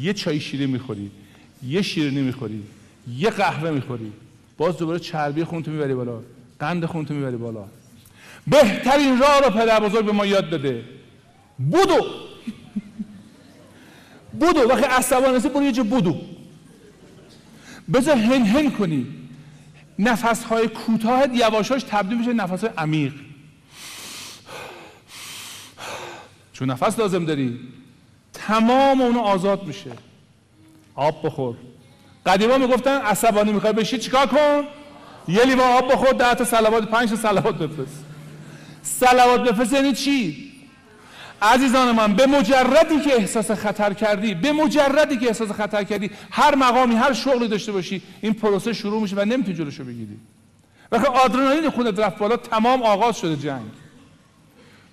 [SPEAKER 1] یه چای شیره می‌خوری یه شیرینی می‌خوری. یه قهوه می‌خوری. باز دوباره چربی خونتو می‌بری بالا. قند خونتو می‌بری بالا. بهترین راه رو پدر بزرگ به ما یاد داده بودو. بودو. وقتی عصبانی هستی برو یه جا بودو. بذار هن هن کنی. نفس های کوتاه یواشاش تبدیل میشه نفس های عمیق. چون نفس لازم داری تمام اونو آزاد میشه. آب بخور. قدیما می‌گفتن عصبانی می‌خوای بشی چیکار کن؟ یه لیوان آب بخور ده تا صلوات پنج تا صلوات بفرست. صلوات بفرست یعنی چی؟ عزیزان من به مجردی که احساس خطر کردی به مجردی که احساس خطر کردی هر مقامی هر شغلی داشته باشی این پروسه شروع میشه و نمی‌تونی جلوشو بگیری. وقتی آدرنالین خونت رفت بالا تمام آغاز شده جنگ.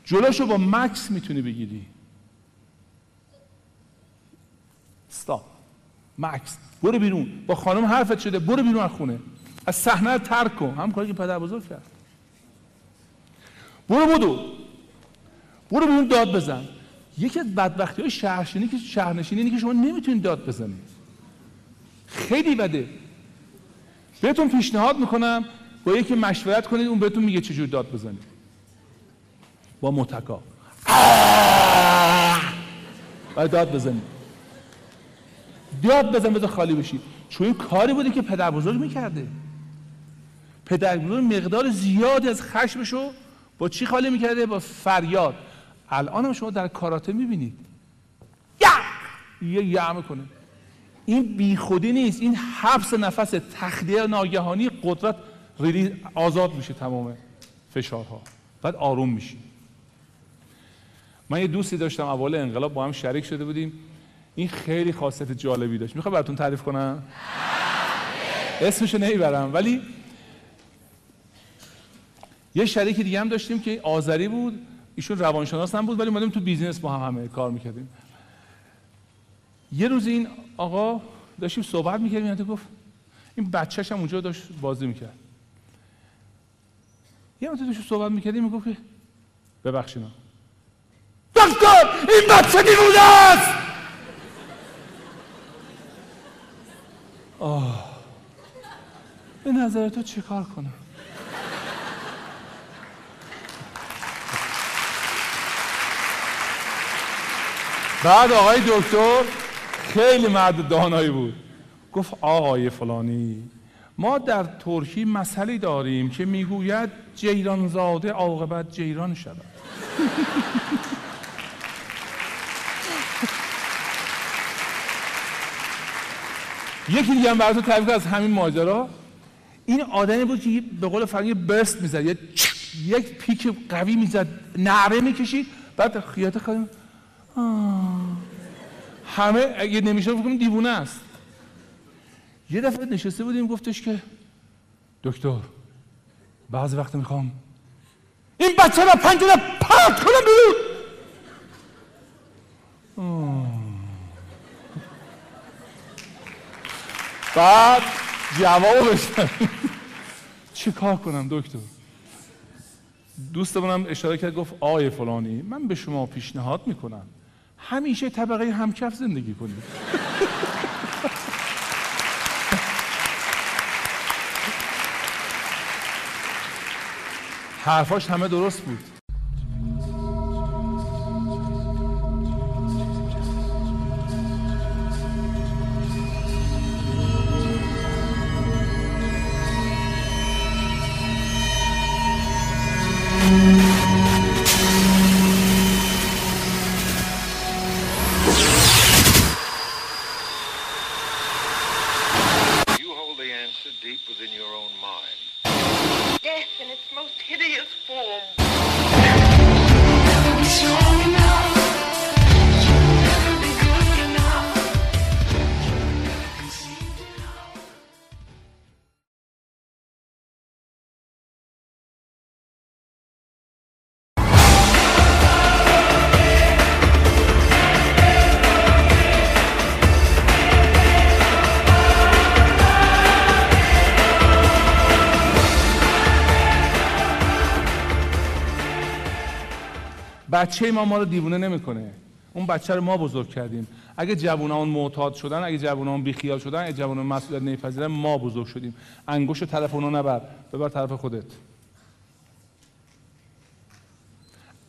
[SPEAKER 1] جلوشو با مکس می‌تونی بگیری. استاپ مکس. برو بیرون. با خانم حرفت شده. برو بیرون از خونه. از صحنه ترک کن. هم کاری که پدر بزرگ کرد. برو بودو برو بیرون داد بزن. یکی از بدبختی های شهرشینی که شهرنشینی اینه که شما نمی‌تونید داد بزنید. خیلی بده. بهتون پیشنهاد می‌کنم با یکی مشورت کنید اون بهتون میگه چجور داد بزنید. با متکا. باید داد بزنید. داد بزن بذار خالی بشید چون این کاری بوده که پدر بزرگ می‌کرده. پدر بزرگ مقدار زیادی از خشمشو با چی خالی می‌کرده؟ با فریاد. الان هم شما در کاراته می‌بینید. یه یه می‌کنه این بیخودی نیست. این حبس نفس تخلیه ناگهانی قدرت ریلی آزاد میشه تمام فشارها. بعد آروم میشی. من یه دوستی داشتم اول انقلاب با هم شریک شده بودیم. این خیلی خاصیت جالبی داشت. می‌خوام براتون تعریف کنم؟ اسمشو نمی‌برم ولی یه شریک دیگه هم داشتیم که آذری بود. ایشون روانشناس هم بود ولی مادم تو بیزینس با هم همه کار می‌کردیم. یه روز این آقا داشتیم صحبت می‌کردیم یعنی گفت این بچهش هم اونجا داشت بازی می‌کرد. یه روز داشت صحبت می‌کردیم می‌گفت که ببخشینا دکتر این بچه دیوونه است! آه. به نظر تو چه کار کنم؟ بعد آقای دکتر خیلی مرد دانایی بود. گفت آقای فلانی ما در ترکی مسئله داریم که می‌گوید جیرانزاده عاقبت جیران شود. یکی دیگه هم براتون تعریف از همین ماجرا. این آدمی بود که به قول فرنگی برست می‌زد یک پیک قوی می‌زد نعره می‌کشید بعد خیاطه خیلی همه اگه نمیشه فکر دیوونه است. یه دفعه نشسته بودیم گفتش که دکتر بعضی وقت می‌خوام این بچه رو پنجره پرت کنم بیرون! بعد جواب بشتم چه کار کنم دکتر؟ دوستمونم اشاره کرد گفت آیه فلانی من به شما پیشنهاد می‌کنم. همیشه طبقه همکف زندگی کنید. حرفاش همه درست بود. بچه ما ما رو دیوونه نمی‌کنه. اون بچه رو ما بزرگ کردیم. اگه جوانان معتاد شدن اگه جوانان بیخیال شدن اگه جوانان مسئولیت نمیپذیرن ما بزرگ شدیم. انگشت طرف اونا نبر. ببر طرف خودت.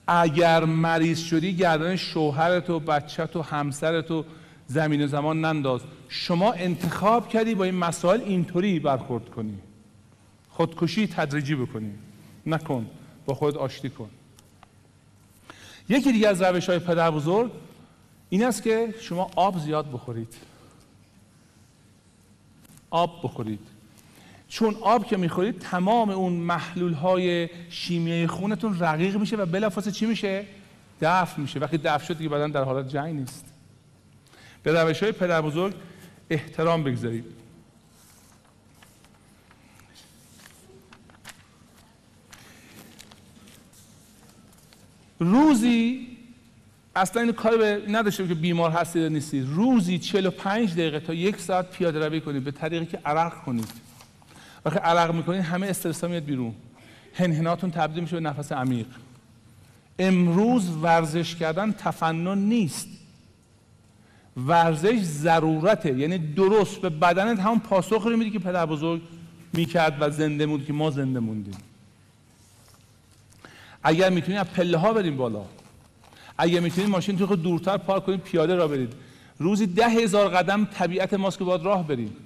[SPEAKER 1] اگر مریض شدی گردن شوهرت و بچت و همسرت و زمین و زمان ننداز. شما انتخاب کردی با این مسائل اینطوری برخورد کنی. خودکشی تدریجی بکنی. نکن. با خودت آشتی کن. یکی دیگه از روش های پدر بزرگ این است که شما آب زیاد بخورید. آب بخورید. چون آب که می‌خورید تمام اون محلول های شیمیایی خونتون رقیق میشه و بلافاصله چی میشه؟ دفع میشه. وقتی دفع شد دیگه بدن در حالت جنگ نیست. به روش های پدر بزرگ احترام بگذارید. روزی اصلا این کار به نداشته که بیمار هستی یا نیستی. روزی 45 دقیقه تا یک ساعت پیاده روی کنید به طریقی که عرق کنید. وقتی عرق می‌کنید همه استرس میاد بیرون. هنهناتون تبدیل میشه به نفس عمیق. امروز ورزش کردن تفنن نیست. ورزش ضرورته. یعنی درست. به بدنت همون پاسخ رو میدی که پدر بزرگ می‌کرد و زنده موند که ما زنده موندیم. اگر می‌تونید از پله ها بریم بالا. اگر می‌تونید ماشین تو دورتر پارک کنید پیاده را برید. روزی ده هزار قدم طبیعت ماست که باید راه بریم.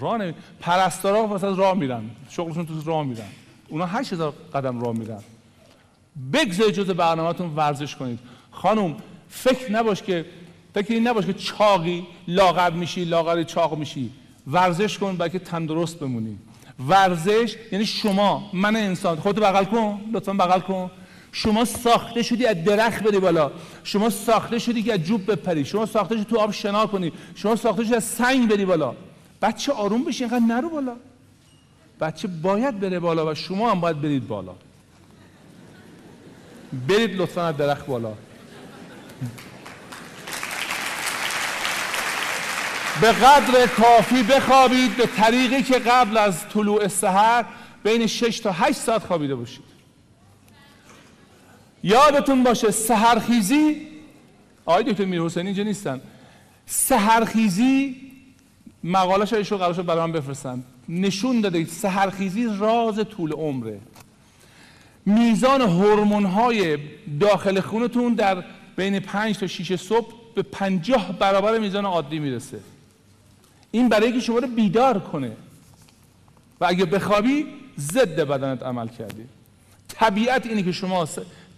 [SPEAKER 1] راه نمی پرستارا واسه راه میرن. شغلشون تو راه میرن. اونا هشت هزار قدم راه میرن. بگذارید جز برنامهتون ورزش کنید. خانم فکر نباش که فکر این نباش که چاقی لاغر میشی لاغر چاق میشی. ورزش کن بلکه تندرست بمونی. ورزش یعنی شما من انسان. خودتو بغل کن لطفا بغل کن. شما ساخته شدی از درخت بری بالا. شما ساخته شدی که از جوب بپری. شما ساخته شدی تو آب شنا کنی. شما ساخته شدی از سنگ بری بالا. بچه آروم بشین اینقدر نرو بالا. بچه باید بره بالا و شما هم باید برید بالا. برید لطفا از درخت بالا. به قدر کافی بخوابید. به طریقی که قبل از طلوع سحر بین 6 تا 8 ساعت خوابیده باشید. یادتون باشه سحرخیزی آقای دکتر میر حسینی اینجا نیستن. سحرخیزی مقالش ایشون قرار شد برای من بفرستن. نشون داده سحرخیزی راز طول عمره. میزان هورمون های داخل خونتون در بین 5 تا 6 صبح به 50 برابر میزان عادی می‌رسه. این برای اینکه شما رو بیدار کنه. و اگه بخوابی ضد بدنت عمل کردی. طبیعت اینه که شما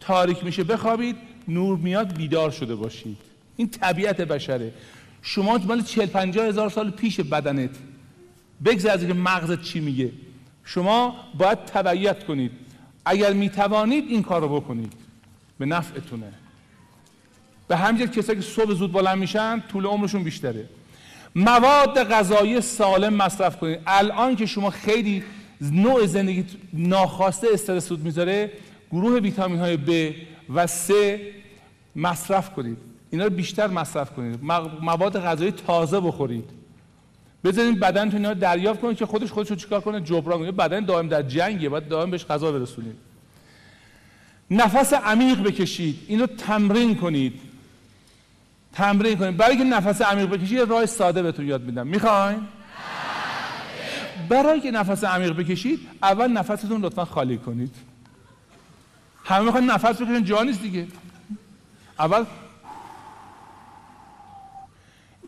[SPEAKER 1] تاریک میشه بخوابید نور میاد بیدار شده باشید. این طبیعت بشره. شما مال 40 50 هزار سال پیش بدنت. بگذار از اینکه مغزت چی میگه. شما باید تبعیت کنید. اگر می‌توانید این کار رو بکنید. به نفعتونه. به جهت کسایی که صبح زود بلند میشن طول عمرشون بیشتره. مواد غذایی سالم مصرف کنید. الان که شما خیلی نوع زندگی ناخواسته استرس سود می‌ذاره گروه ویتامین های B و C مصرف کنید. اینا رو بیشتر مصرف کنید. مواد غذایی تازه بخورید. بذارید بدنتون اینا رو دریافت کنید که خودش خودش رو چیکار کنه؟ جبران کنه. بدن دائم در جنگه باید دائم بهش غذا برسونید. نفس عمیق بکشید. اینو تمرین کنید. تمرین کنید برای که نفس عمیق بکشید یه راه ساده بهتون یاد میدم. می‌خواین؟ برای که نفس عمیق بکشید اول نفستون لطفا خالی کنید. همه می‌خوان نفس بکشن جا نیست دیگه. اول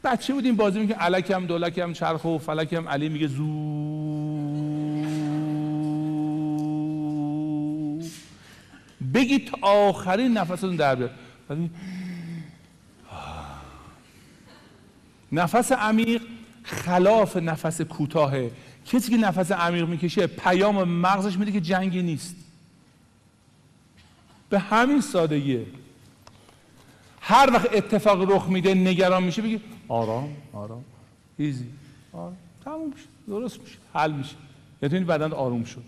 [SPEAKER 1] بچه بودیم بازی می‌کنیم. علکم دولکم چرخ و فلکم. علی میگه زو. بگید تا آخرین نفستون در بیاد بعد نفس عمیق خلاف نفس کوتاهه کسی که نفس عمیق می‌کشه پیام مغزش میده که جنگی نیست. به همین سادگیه. هر وقت اتفاق رخ میده نگران میشه بگی آرام آرام. ایزی. آرام. تموم میشه درست میشه حل میشه. بتونید بدن آروم شد.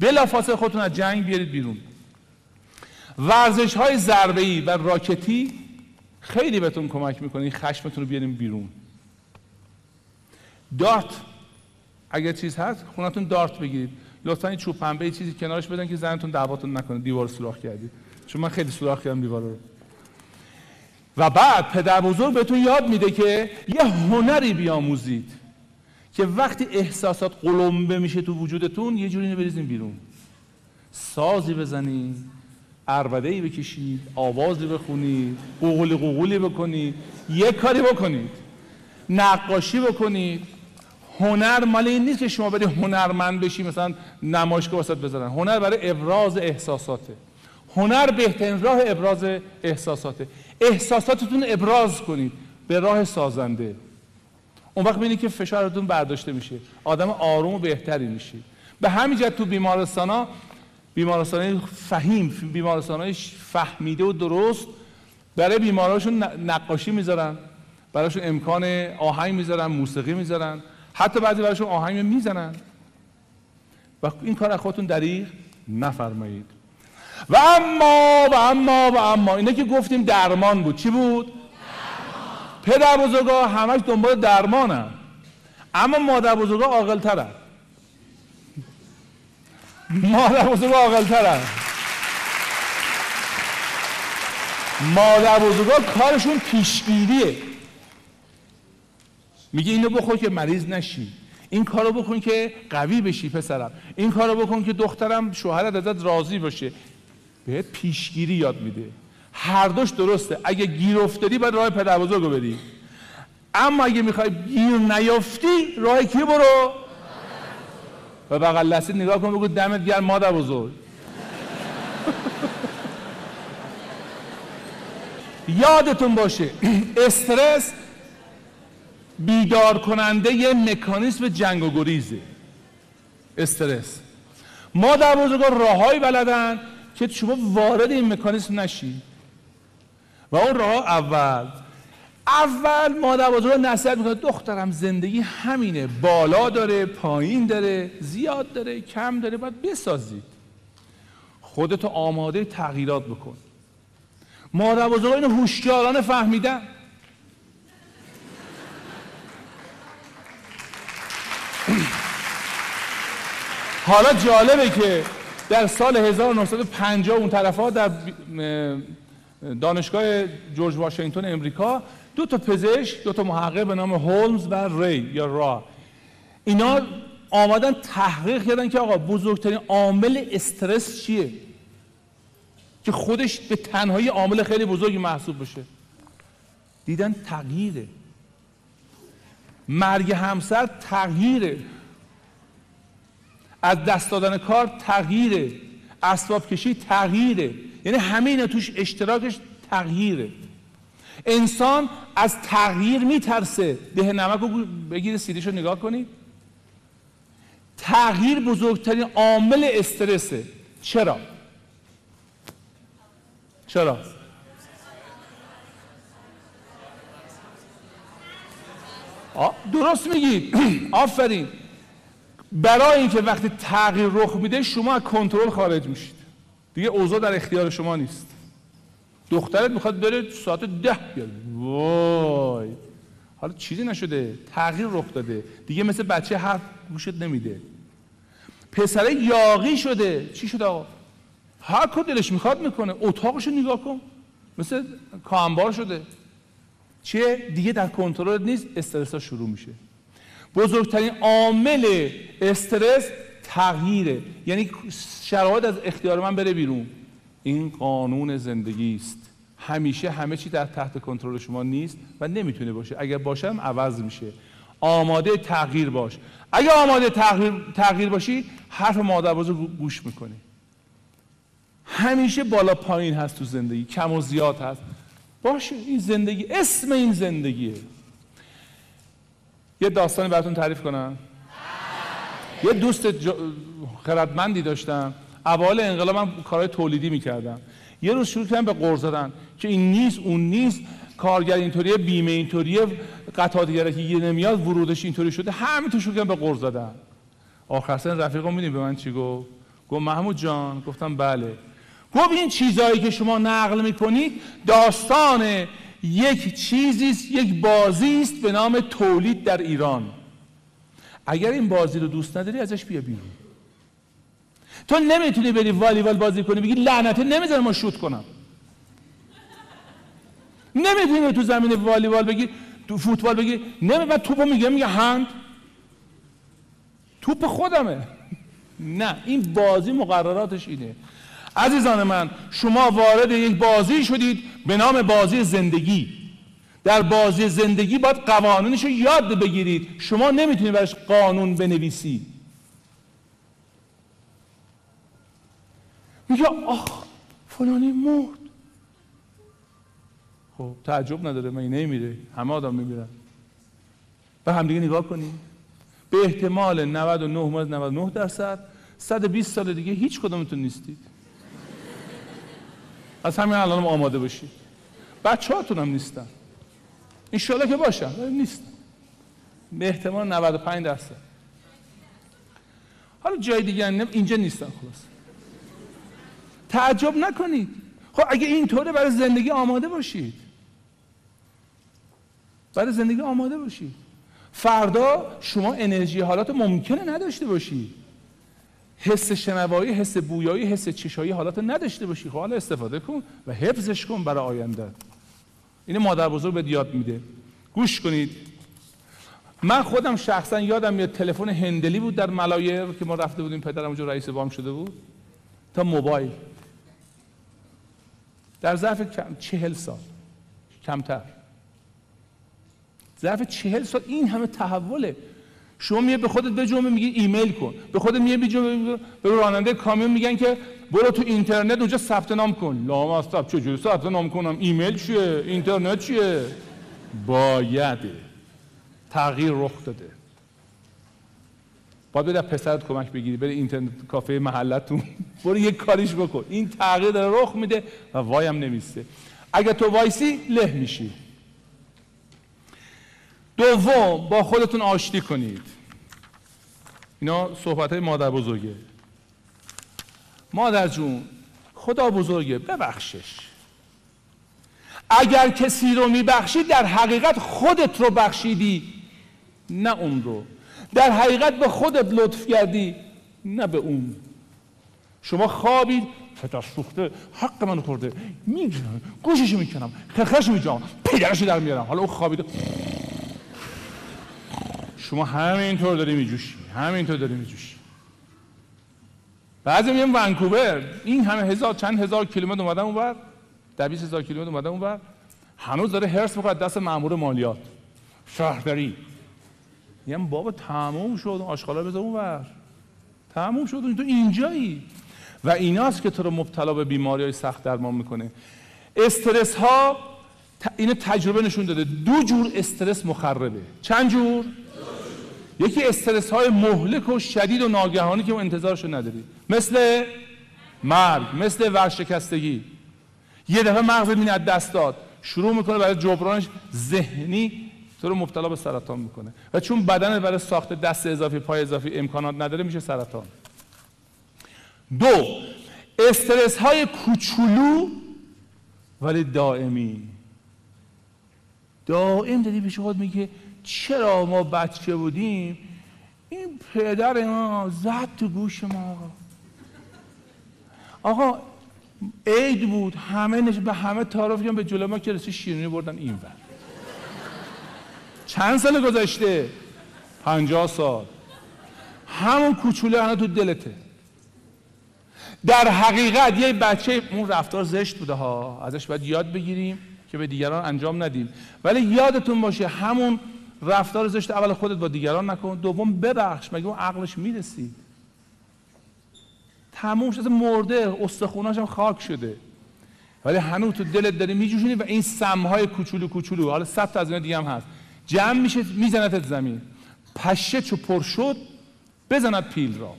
[SPEAKER 1] بلافاصله خودتون از جنگ بیارید بیرون. ورزش های ضربه ای و راکتی خیلی بهتون کمک می‌کنه این خشمتون رو بیاریم بیرون. دارت. اگر چیز هست خونتون دارت بگیرید. لطفا این چوب پنبه چیزی کنارش بدن که زنتون دعواتون نکنه. دیوار سوراخ کردید. چون من خیلی سوراخ کردم دیوار رو. و بعد پدر بزرگ بهتون یاد میده که یه هنری بیاموزید که وقتی احساسات قلمبه میشه تو وجودتون یه جوری بریزین بیرون. سازی بزنید عربده ای بکشید آوازی بخونید قوقلی قوقلی بکنید یه کاری بکنید نقاشی بکنید. هنر مال این نیست که شما بری هنرمند بشی مثلا نمایشگاه واسط بذارن. هنر برای ابراز احساساته. هنر بهترین راه ابراز احساساته. احساساتتون ابراز کنید به راه سازنده. اون وقت ببینید که فشارتون برداشته میشه. آدم آروم و بهتری میشید به همین جهت تو بیمارستان بیمارستان فهیم بیمارستان فهمیده و درست برای بیماراشون نقاشی می‌ذارن براشون امکان آهنگ می‌ذارن موسیقی می‌ذارن حتی بعضی براشون آهنگ می‌زنن. و این کار از خودتون دریغ نفرمایید. و اما و اما و اما اینه که گفتیم درمان بود. چی بود؟ پدر بزرگا همش دنبال درمانن. اما مادر بزرگا عاقل مادر بزرگا عاقل ترن مادر بزرگا کارشون پیشگیریه. میگه اینو بخور که مریض نشی. این کارو بکن که قوی بشی پسرم. این کارو بکن که دخترم شوهرت ازت راضی باشه. بهت پیشگیری یاد میده. هر دوش درسته. اگه گیر افتادی باید راه پدر بزرگ رو بری اما اگه می‌خوای گیر نیافتی راه کی برو؟ و بغل دستت نگاه کن بگو دمت گرم مادر بزرگ. یادتون باشه استرس بیدار کننده یه مکانیسم جنگ و گریزه. استرس. ما در بزرگا راههایی بلدن که شما وارد این مکانیسم نشی. و اون راه اول اول مادر بزرگ نصیحت می‌کنه دخترم زندگی همینه بالا داره پایین داره زیاد داره کم داره باید بسازید. خودتو آماده تغییرات بکن. مادر بزرگ اینو هوشیارانه فهمیدن. حالا جالبه که در سال 1950 اون طرفا در دانشگاه جورج واشنگتن امریکا دو تا پزشک دو تا محقق به نام هولمز و ری یا را. اینا آمدن تحقیق کردن که آقا بزرگترین عامل استرس چیه؟ که خودش به تنهایی عامل خیلی بزرگی محسوب بشه. دیدن تغییره. مرگ همسر تغییره. از دست دادن کار تغییره. اسباب کشی تغییره. یعنی همه اینا توش اشتراکش تغییره. انسان از تغییر میترسه. ده نمک رو بگیر سیریش رو نگاه کنید تغییر بزرگترین عامل استرسه. چرا؟ چرا؟ درست میگید آفرین. برای اینکه وقتی تغییر رخ میده شما از کنترل خارج میشید. دیگه اوضاع در اختیار شما نیست. دخترت می‌خواد بره ساعت ده بیاد. وای. حالا چیزی نشده. تغییر رخ داده. دیگه مثل بچه حرف گوشت نمیده. پسره یاقی شده. چی شده آقا؟ هر کار دلش می‌خواد می‌کنه. اتاقشو نگاه کن. مثل کامبار شده. چیه؟ دیگه در کنترل نیست. استرس ها شروع میشه. بزرگترین عامل استرس تغییره. یعنی شرایط از اختیار من بره بیرون. این قانون زندگی است. همیشه همه چی در تحت کنترل شما نیست و نمی‌تونه باشه. اگر باشه هم عوض میشه. آماده تغییر باش. اگر آماده تغییر, تغییر باشی حرف مادر بزرگ گوش می‌کنی همیشه بالا پایین هست تو زندگی. کم و زیاد هست. باشه این زندگی اسم این زندگیه. یه داستانی براتون تعریف کنم. یه دوست. خردمندی داشتم. اوایل انقلاب من کارهای تولیدی می‌کردم یه روز شروع کردم به قرض زدن که این نیست اون نیست. کارگر اینطوریه بیمه اینطوریه. قطعات که یه نمیاد ورودش اینطوری شده. همین شروع کردم به قرض زدن آخر سن رفیقم می‌دونی به من چی گفت؟ گفت محمود جان. گفتم بله. گفت این چیزهایی که شما نقل می‌کنید داستان یک چیزی است یک بازی است به نام تولید در ایران. اگر این بازی رو دوست نداری ازش بیا بیرون. تو نمی‌تونی بری والیبال بازی کنی بگی لعنته نمی‌ذارم ما شوت کنم. نمی‌تونی تو زمین والیبال بگی تو فوتبال بگی نمی بعد توپو میگه میگه هند. توپ خودمه. نه این بازی مقرراتش اینه. عزیزان من شما وارد یک بازی شدید به نام بازی زندگی. در بازی زندگی باید قوانینش رو یاد بگیرید. شما نمی‌تونید برش قانون بنویسید میگه آخ فلانی مرد. خب تعجب نداره من نمیره همه آدم میمیرن. به همدیگه نگاه کنید به احتمال 99 99 درصد 120 سال دیگه هیچ کدومتون نیستید. از همین الان آماده باشید. بچه هاتون هم نیستن. انشالله که باشن ولی نیستن به احتمال 95 درصد. حالا جای دیگه اینجا نیستن خلاص تعجب نکنید. خب اگه اینطوره برای زندگی آماده باشید. برای زندگی آماده باشید. فردا شما انرژی حالات ممکنه نداشته باشید حس شنوایی، حس بویایی، حس چشایی حالات نداشته باشی. خب حالا استفاده کن و حفظش کن برای آینده. این مادر بزرگ به یاد میده. گوش کنید. من خودم شخصا یادم میاد تلفن هندلی بود در ملایر که ما رفته بودیم پدرم اونجا رئیس وام شده بود. تا موبایل. در ظرف چهل سال. کمتر. ظرف چهل سال این همه تحوله. شما میه به خودت به جمعه میگی ایمیل کن. به خودت میه به جمعه به راننده کامیون میگن که برو تو اینترنت اونجا ثبت نام کن. لامصب چجوری ثبت نام کنم؟ ایمیل چیه؟ اینترنت چیه؟ باید تغییر رخ داده. باید بده پسرت کمک بگیری بره اینترنت کافه محلتون. برو یک کاریش بکن. این تغییر داره رخ میده و وایم نمیسته. اگه تو وایسی له میشی. دوم با خودتون آشتی کنید. اینا صحبت های مادر بزرگه. مادر جون خدا بزرگه ببخشش. اگر کسی رو میبخشی در حقیقت خودت رو بخشیدی نه اون رو. در حقیقت به خودت لطف کردی نه به اون. شما خوابید پدر سوخته حق من خورده. می‌گیرم گوشش می‌کنم خرخش میجام پدرش در میارم. حالا اون خوابیده. شما همینطور داری میجوشی همینطور داری میجوشی. بعضی میگن ونکوور این همه هزار چند هزار کیلومتر اومدن اونور در 20 هزار کیلومتر اومدن اونور هنوز داره هرس می‌خواد دست مامور مالیات. شهرداری. میگم بابا تموم شد. آشغالا بذار اونور تموم شد. تو اینجایی. و ایناست که تو رو مبتلا به بیماری های سخت درمان می‌کنه. استرس ها اینو تجربه نشون داده. دو جور استرس مخربه. چند جور؟ یکی استرس های مهلک و شدید و ناگهانی که انتظارشو نداری. مثل مرگ مثل ورشکستگی. یه دفعه مغز مینه از دست داد. شروع می‌کنه برای جبرانش ذهنی تو رو مبتلا به سرطان می‌کنه. و چون بدن برای ساخت دست اضافی پای اضافی امکانات نداره میشه سرطان. دو استرس های کوچولو ولی دائمی. دائم دادی پیش خود میگه چرا ما بچه بودیم؟ این پدر ما زد تو گوش ما. آقا عید بود همه نش... به همه تعارف به جلو ما که رسی شیرینی بردن این بر چند سال گذشته؟ پنجاه سال. همون کوچولو هنوز تو دلته. در حقیقت یه بچه اون رفتار زشت بوده ها. ازش باید یاد بگیریم که به دیگران انجام ندیم. ولی یادتون باشه همون رفتار زشت اول خودت با دیگران نکن. دوم ببخش مگه اون عقلش می‌رسید تموم شده مرده استخوناش هم خاک شده. ولی هنوز تو دلت داری میجوشونی و این سمهای کوچولو کوچولو. حالا صد تا از اینا دیگه هم هست. جمع میشه میزنتت زمین. پشه چو پر شد بزند پیل را.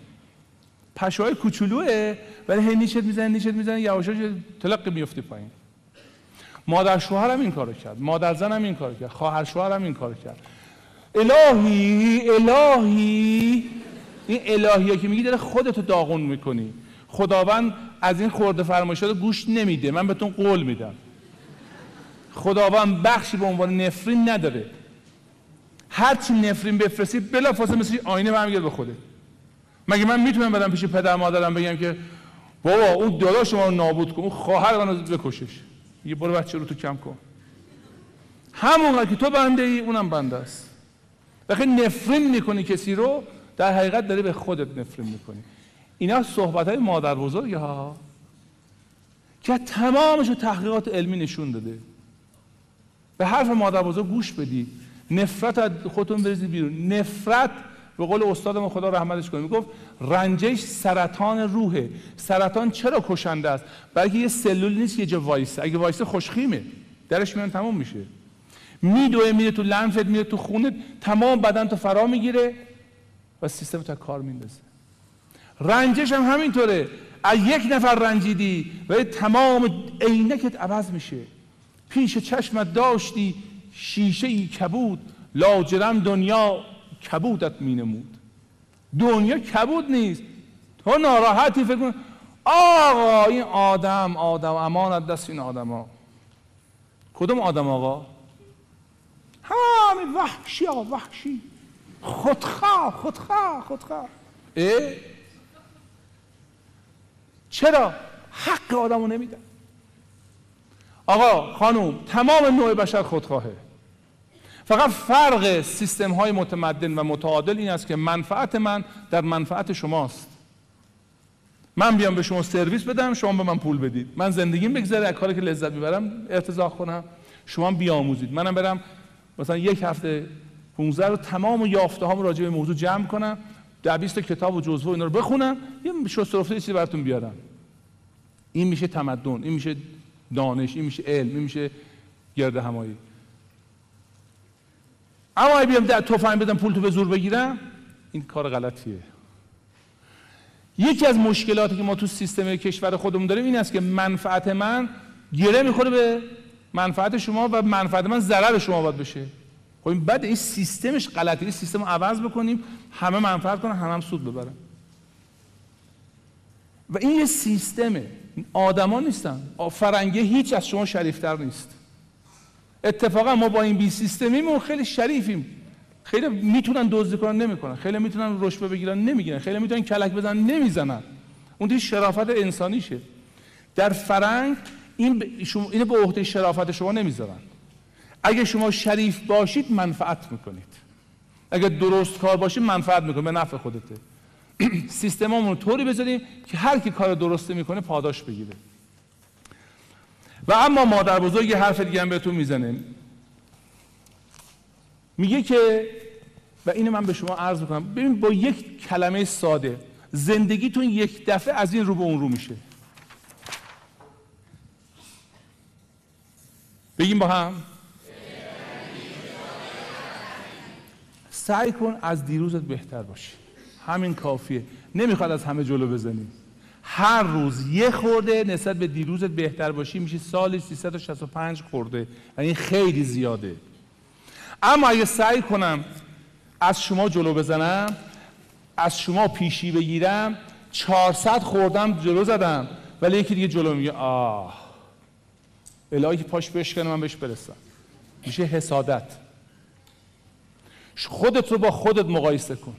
[SPEAKER 1] پشه های کوچولوه ولی هی نیشت می‌زنه نیشت می‌زنه یواشاش تلق میفتی پایین. مادر شوهر هم این کارو کرد مادر زن هم این کارو کرد خواهر شوهر هم این کارو کرد. الهی الهی این الهی که میگی داره خودتو داغون می‌کنی. خداوند از این خورده فرمایشات گوش نمیده. من بهتون قول میدم. خداوند بخشی به عنوان نفرین نداره. هرچی نفرین بفرستی بلا فاصله مثل آینه برمیگرد به خوده مگه من می‌تونم بدم پیش پدر مادرم بگم که بابا اون داداش شما رو نابود کن اون خواهر منو بکشش. یه برو بچه رو تو کم کن. همون که تو بنده ای اونم بنده است. وقتی نفرین می‌کنی کسی رو در حقیقت داری به خودت نفرین می‌کنی. اینا صحبت های مادر بزرگ ها. که تمامش رو تحقیقات علمی نشون داده. به حرف مادر بزرگ گوش بدی. نفرت از خودتون بریزید بیرون. نفرت به قول استادم خدا رحمتش کنه. می‌گفت رنجش سرطان روحه. سرطان چرا کشنده است؟ برای یه سلول نیست یه جا وایسه. اگه وایسه خوشخیمه. درش میان تمام میشه. میدوه میره تو لنفت میره تو خونت. تمام بدن تو فرا می‌گیره و سیستم تا کار میندازه. رنجش هم همینطوره. از یک نفر رنجیدی و تمام عینکت عوض میشه. پیش چشمت داشتی شیشه ای کبود لاجرم دنیا کبودت مینمود. دنیا کبود نیست. تو ناراحتی فکر کن. آقا این آدم آدم امانت دست این آدم ها کدوم آدم آقا؟ همین وحشی آقا وحشی. خودخواه خودخواه خودخواه. اه؟ چرا؟ حق آدمو نمیدن. آقا خانوم تمام نوع بشر خودخواهه. فقط فرق سیستم های متمدن و متعادل این است که منفعت من در منفعت شماست. من بیام به شما سرویس بدم شما به من پول بدید. من زندگیم بگذره از کاری که لذت می‌برم ارتزاق کنم شما بیاموزید. منم برم مثلا یک هفته 15 رو تمام یافته هام راجع به موضوع جمع کنم در 20 کتاب و جزوه اینا رو بخونم یه شسترفته چیزی براتون بیارم. این میشه تمدن این میشه دانش این میشه علم این میشه گرد همایی اما اگه بیام در تفنگ بدم پول تو به زور بگیرم؟ این کار غلطیه. یکی از مشکلاتی که ما تو سیستم کشور خودمون داریم این است که منفعت من گره می‌خوره به منفعت شما و منفعت من ضرر شما باید بشه. خب این بعد این سیستمش غلطه. این سیستم رو عوض بکنیم همه منفعت کنن همه هم سود ببرن. و این یه سیستمه. آدما نیستن. فرنگه هیچ از شما شریفتر نیست. اتفاقا ما با این بی سیستمیمون خیلی شریفیم. خیلی می‌تونن دزدی کنن نمی‌کنن. خیلی می‌تونن رشوه بگیرن نمی‌گیرن. خیلی می‌تونن کلک بزنن نمی‌زنن. اون دیگه شرافت انسانیشه. در فرنگ این ب... شما... اینو به عهده شرافت شما نمی‌ذارن. اگه شما شریف باشید منفعت می‌کنید. اگه درست کار باشید منفعت می‌کنید به نفع خودته. سیستممون طوری بذاریم که هر کی کار درسته می‌کنه پاداش بگیره. و اما مادر بزرگ حرف دیگه هم بهتون می‌زنه. میگه که و اینو من به شما عرض می‌کنم. ببین با یک کلمه ساده زندگیتون یک دفعه از این رو به اون رو میشه. بگیم با هم. سعی کن از دیروزت بهتر باشی. همین کافیه. نمی‌خواد از همه جلو بزنی. هر روز یه خورده نسبت به دیروزت بهتر باشی میشه سال 365 خورده. یعنی خیلی زیاده. اما اگه سعی کنم از شما جلو بزنم از شما پیشی بگیرم 400 خوردم جلو زدم ولی یکی دیگه جلو میگه آه الهی که پاش بشکنه من بهش برسم. میشه حسادت. خودت رو با خودت مقایسه کن.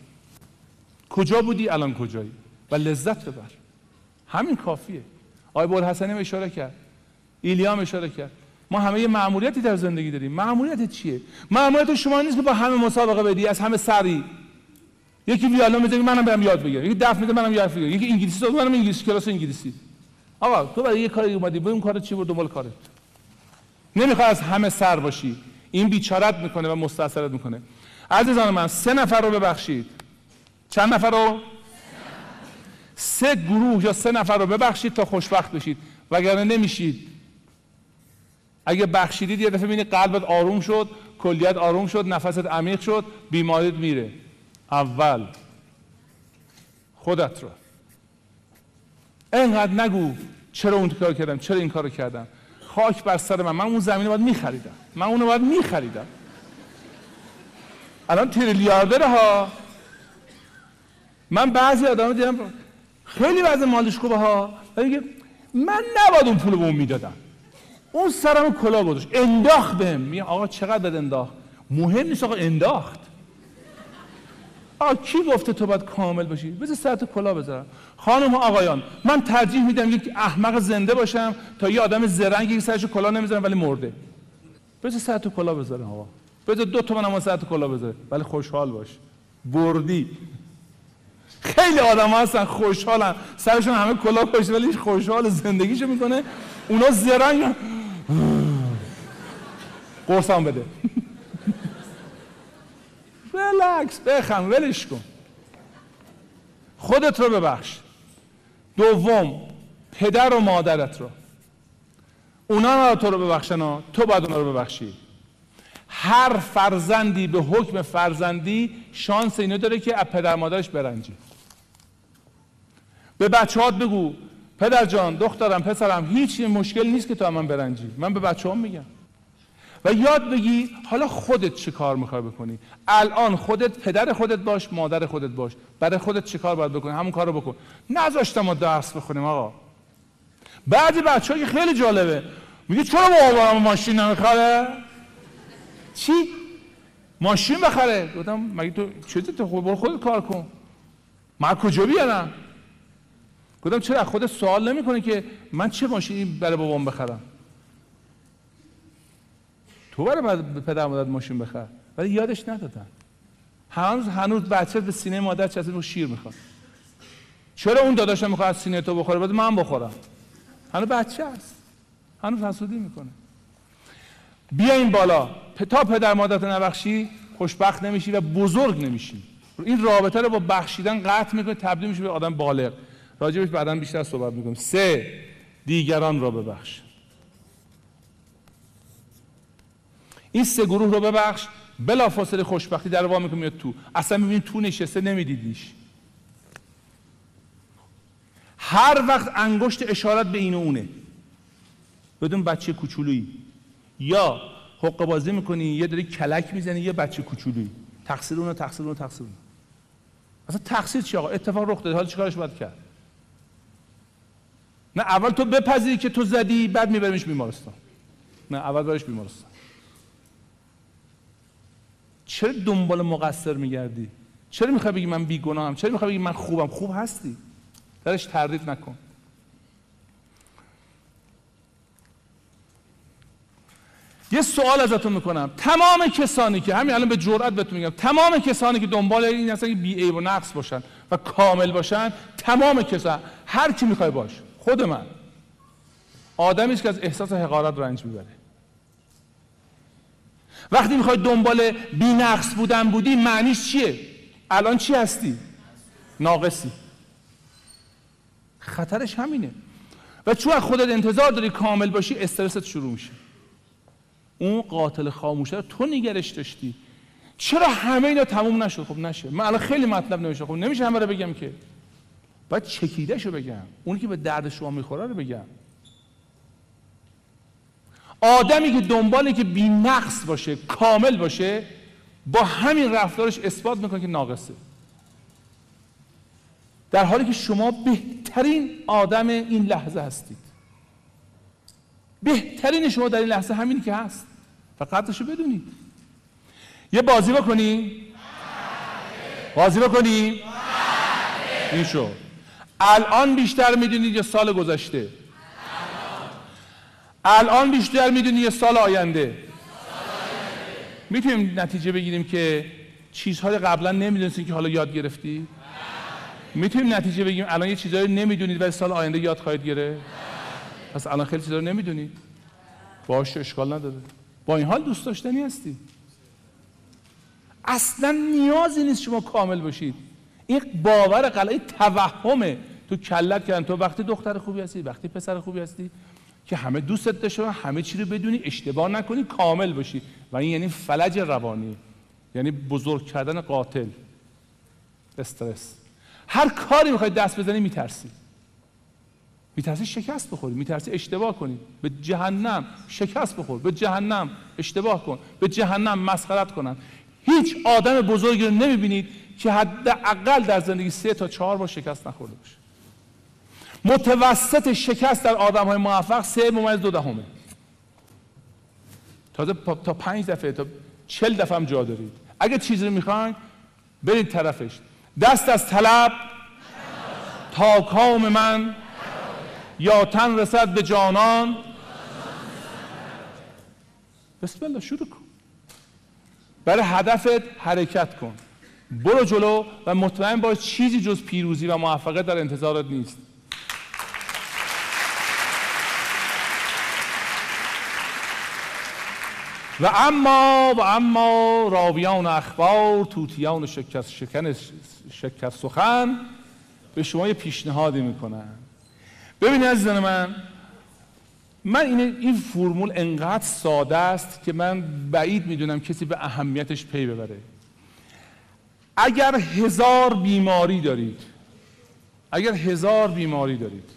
[SPEAKER 1] کجا بودی؟ الان کجایی؟ و لذت ببر. همین کافیه. آقای حسنی اشاره کرد. ایلیام اشاره کرد. ما همه یه مأموریتی در زندگی داریم. مأموریت چیه؟ مأموریت شما نیست که با همه مسابقه بدی از همه سری. یکی ویالون می‌زنه منم برم یاد بگیرم. یکی دف میده منم یاد بگیرم. یکی انگلیسی صحبت منم انگلیسی کلاس انگلیسی. آقا تو برای یه کاری اومدی برو اون کار چی بود دنبال کارت. نمی‌خواد از همه سر باشی. این بیچارت می‌کنه و مستاصلت می‌کنه. عزیزان من سه نفر رو ببخشید. چند نفر رو؟ سه گروه یا سه نفر رو ببخشید تا خوشبخت بشید. وگرنه نمیشید. اگه بخشیدید یه دفعه ببینید قلبت آروم شد کلیت آروم شد نفست عمیق شد بیماریت میره. اول خودت رو. انقدر نگو چرا اون کار کردم چرا این کارو کردم. خاک بر سر من. من اون زمینه باید میخریدم. من اونو باید میخریدم. الان تریلیاردره ها. من بعضی آدم دیدم خیلی وضع مالش خوبه ها. میگه من نباید اون پول به اون می‌دادم. اون سرم کلا گذاشت. انداخت بهم. میگه آقا چقدر بد انداخت؟ مهم نیست آقا انداخت. آقا کی گفته تو باید کامل باشی؟ بذار سرت کلا بذارم. خانم و آقایان من ترجیح میدم یک احمق زنده باشم تا یه آدم زرنگی که سرش کلا نمی‌ذارم ولی مرده. بذار سرت کلا بذارم آقا. بذار دو تومن هم سرت کلا بذاره. ولی خوشحال باش. بردی. خیلی آدم هستن خوشحالن. سرشون همه کلا باشه ولی خوشحال زندگیشو می‌کنه. اونا زرنگ. قرصم بده. ریلکس بخم ولش کن. خودت رو ببخش. دوم پدر و مادرت رو. اونا رو تو رو ببخشن. تو باید اونا رو ببخشی. هر فرزندی به حکم فرزندی شانس اینو داره که از پدر مادرش برنجی به بچه بگو پدر جان دخترم پسرم هیچ مشکل نیست که تو من برنجی. من به بچه هم میگم. و یاد بگی حالا خودت چه کار می‌خوای بکنی؟ الان خودت پدر خودت باش مادر خودت باش. برای خودت چه کار باید بکنی؟ همون کار رو بکن. نذاشتم ما درس بخونیم آقا. بعضی بچه که خیلی جالبه میگه چرا بابام ماشین نمی‌خره؟ چی؟ ماشین بخره گفتم مگه تو چیزی تو خود خودت کار کن. من کجا بیارم؟ گفتم چرا خودت سوال نمی‌کنی که من چه ماشینی برای بابام بخرم؟ تو برای پدر مادر ماشین بخر. ولی یادش ندادن. هنوز هنوز بچه به سینه مادر چسبید و شیر می‌خواد. چرا اون داداشم می‌خواد سینه تو بخوره؟ بعد من بخورم. هنوز بچه است. هنوز حسودی می‌کنه. بیا این بالا تا پدر مادرت نبخشی خوشبخت نمیشی و بزرگ نمیشی. این رابطه رو با بخشیدن قطع می‌کنه تبدیل میشه به آدم بالغ. راجبش بعدا بیشتر صحبت می‌کنم سه دیگران را ببخش. این سه گروه رو ببخش. بلا فاصله خوشبختی در وا می‌کنه میاد تو. اصلا می‌بینی تو نشسته نمیدیدیش. هر وقت انگشت اشارت به این و اونه. بدون بچه کوچولویی. یا حق بازی می‌کنی یه داری کلک می‌زنی یه بچه کوچولویی تقصیر اونو تقصیر اونو تقصیر اونو. اصلا تقصیر چی آقا؟ اتفاق رخ داده حالا چیکارش باید کرد؟ نه اول تو بپذیری که تو زدی بعد میبریمش بیمارستان. نه اول برش بیمارستان. چرا دنبال مقصر میگردی؟ چرا می‌خوای بگی من بیگناهم؟ چرا می‌خوای بگی من خوبم؟ خوب هستی. درش تردید نکن. یه سوال ازتون می‌کنم. تمام کسانی که همین الان به جرئت بهتون میگم. تمام کسانی که دنبال این اصلا بی عیب و نقص باشن و کامل باشن تمام کسان هر کی می‌خوای باش. خود من. آدمی که از احساس حقارت رنج می‌بره. وقتی می‌خوای دنبال بی نقص بودن بودی معنیش چیه؟ الان چی هستی؟ ناقصی. خطرش همینه. و چون خودت انتظار داری کامل باشی استرست شروع میشه. اون قاتل خاموشه رو تو نگرش داشتی. چرا همه اینا تموم نشد؟ خب نشه. من الان خیلی مطلب نمیشه خب نمیشه همه رو بگم که. باید چکیده شو بگم. اونی که به درد شما می‌خوره رو بگم. آدمی که دنبالی که بی نقص باشه کامل باشه با همین رفتارش اثبات می‌کنه که ناقصه. در حالی که شما بهترین آدم این لحظه هستید. بهترین شما در این لحظه همینی که هست. فقط رو بدونید. یه بازی بکنی؟ بازی بکنی؟ این شد الان بیشتر می‌دونید یا سال گذشته. الان بیشتر می‌دونی یه سال آینده. می‌تونیم نتیجه بگیریم که چیزهای قبلا نمی‌دونستی که حالا یاد گرفتی؟ می‌تونیم نتیجه بگیریم الان یه چیزهایی نمی‌دونید ولی سال آینده یاد خواهید گرفت؟ پس الان خیلی چیزا رو نمی‌دونید. باشه اشکال نداره. با این حال دوست داشتنی هستی اصلا نیازی نیست شما کامل باشید. این باور قلعه توهمه. تو کلت کردن. تو وقتی دختر خوبی هستی وقتی پسر خوبی هستی که همه دوستت داشته همه چی رو بدونی اشتباه نکنی کامل باشی. و این یعنی فلج روانی. یعنی بزرگ کردن قاتل. استرس. هر کاری می‌خوای دست بزنی میترسی. میترسی شکست بخوری میترسی اشتباه کنی. به جهنم شکست بخور به جهنم اشتباه کن به جهنم مسخرت کنن. هیچ آدم بزرگی رو نمی‌بینید که حداقل در زندگی سه تا چهار بار شکست نخورده باشه. متوسط شکست در آدم های موفق سه ممیز دو دهمه. تازه تا پنج دفعه تا چل دفعه هم جا دارید. اگه چیزی رو می‌خواین برید طرفش. دست از طلب تا کام من یا تن رسد به جانان. بسم الله شروع کن. برای هدفت حرکت کن. برو جلو و مطمئن باش چیزی جز پیروزی و موفقیت در انتظارت نیست. و اما و اما راویان اخبار توتیان شکست شکن شکست سخن به شما یه پیشنهادی می‌کنن. ببینید عزیزان من من این این فرمول انقدر ساده است که من بعید می‌دونم کسی به اهمیتش پی ببره. اگر هزار بیماری دارید اگر هزار بیماری دارید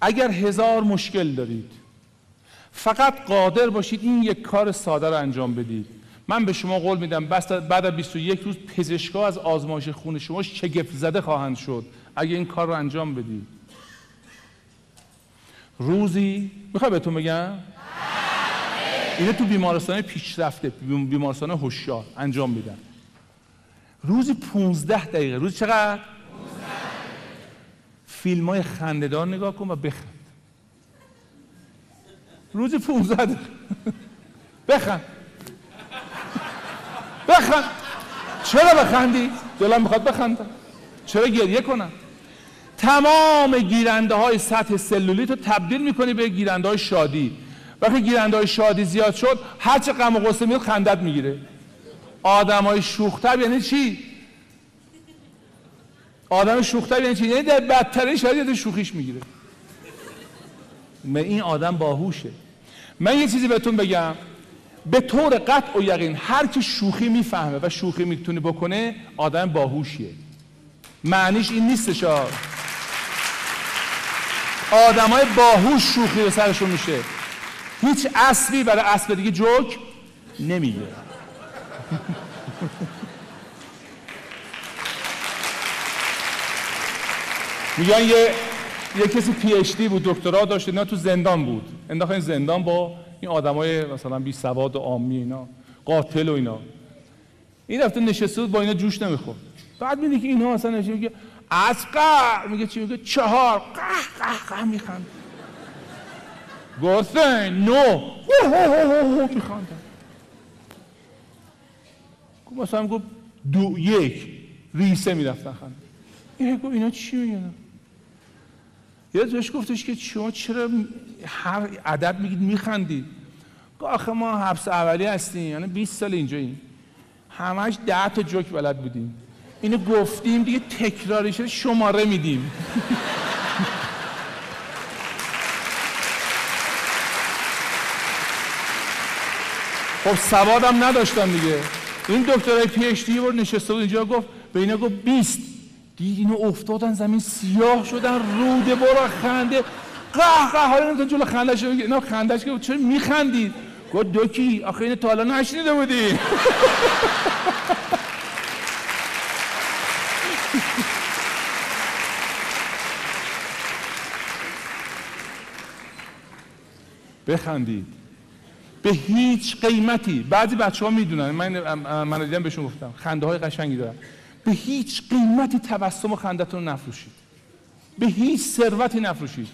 [SPEAKER 1] اگر هزار مشکل دارید فقط قادر باشید این یک کار ساده رو انجام بدید. من به شما قول میدم بعد از 21 روز پزشکا از آزمایش خون شما شگفت زده خواهند شد. اگه این کار رو انجام بدید روزی می‌خوای بهتون بگم؟ اینه تو بیمارستان پیشرفته بیم- بیمارستان هوشیار انجام میدن. روزی 15 دقیقه. روز چقدر؟ فیلم های خندهدار نگاه کن و بخند. روزی 15 دقیقه. بخند. بخند. چرا بخندی؟ دلم می‌خواد بخندم. چرا گریه کنم؟ تمام گیرنده های سطح سلولیت رو تبدیل می‌کنی به گیرنده های شادی. وقتی گیرنده های شادی زیاد شد هر چه غم و غصه میاد خندت می‌گیره. آدم های شوختب یعنی چی؟ آدم شوختب یعنی چی؟ یعنی در بدترین شرایط شوخیش می‌گیره. این آدم باهوشه. من یه چیزی بهتون بگم. به طور قطع و یقین هر کی شوخی می‌فهمه و شوخی می‌تونه بکنه آدم باهوشیه. معنیش این نیستش آدمای باهوش شوخی به سرشون میشه. هیچ اسبی برای اسب دیگه جوک نمیگه. میگن یه یه کسی پی اچ دی بود دکترا داشت اینا تو زندان بود. انداختن زندان با این آدمای مثلا بی سواد و عامی اینا قاتل و اینا. این رفته نشسته بود با اینا جوش نمی‌خورد. بعد میگه که اینها مثلا نشسته اسقر میگه چی؟ میگه چهار. قه قه قه میخند گفته نو میخندن مثلا گفت دو یک. ریسه می‌رفتن خند این گفت اینا چی میگن؟ یه بهش گفتش که شما چرا هر عدد میگید میخندید؟ گفت آخه ما حبس اولی هستیم. یعنی 20 سال اینجاییم. همش ده تا جوک بلد بودیم. اینو گفتیم دیگه تکراری شده شماره میدیم. خب سوادم نداشتم دیگه. این دکترای پی اچ دی بود نشسته بود اینجا گفت به اینا گفت 20 دید اینو افتادن زمین سیاه شدن روده برا خنده. قه قه حالا نمیتون جلو خندش رو. اینا خندش که چرا میخندید؟ گفت دوکی آخه اینو تا حالا نشنیده بودی. بخندید. به هیچ قیمتی. بعضی بچه ها می‌دونن. من من دیدم بهشون گفتم. خنده های قشنگی دارن. به هیچ قیمتی تبسم و خندتون رو نفروشید. به هیچ ثروتی نفروشید.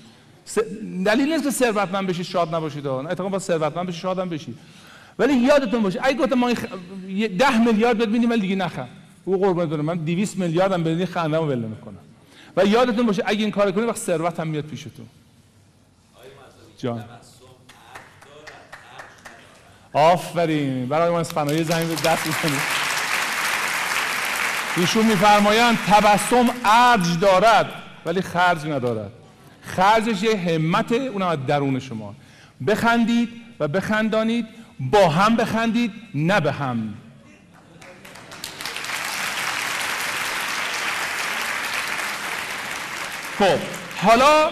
[SPEAKER 1] دلیل نیست که ثروتمند بشید شاد نباشید. اتفاقا با ثروتمند بشید شاد هم بشید. ولی یادتون باشه اگه گفتم ما این خ... ده میلیارد بهت میدیم ولی دیگه نخر. او قربونت برم. من 200 میلیارد هم بدین خندمو ول نمی‌کنم. و یادتون باشه اگه این کار کنید وقت ثروت هم میاد پیشتون. جان. آفرین. برای من از فنایی زمین به دست می‌کنید ایشون میفرمایند تبسم ارج دارد ولی خرج ندارد. خرجش یه همت اونم از درون شما. بخندید و بخندانید با هم بخندید نه به هم. خب حالا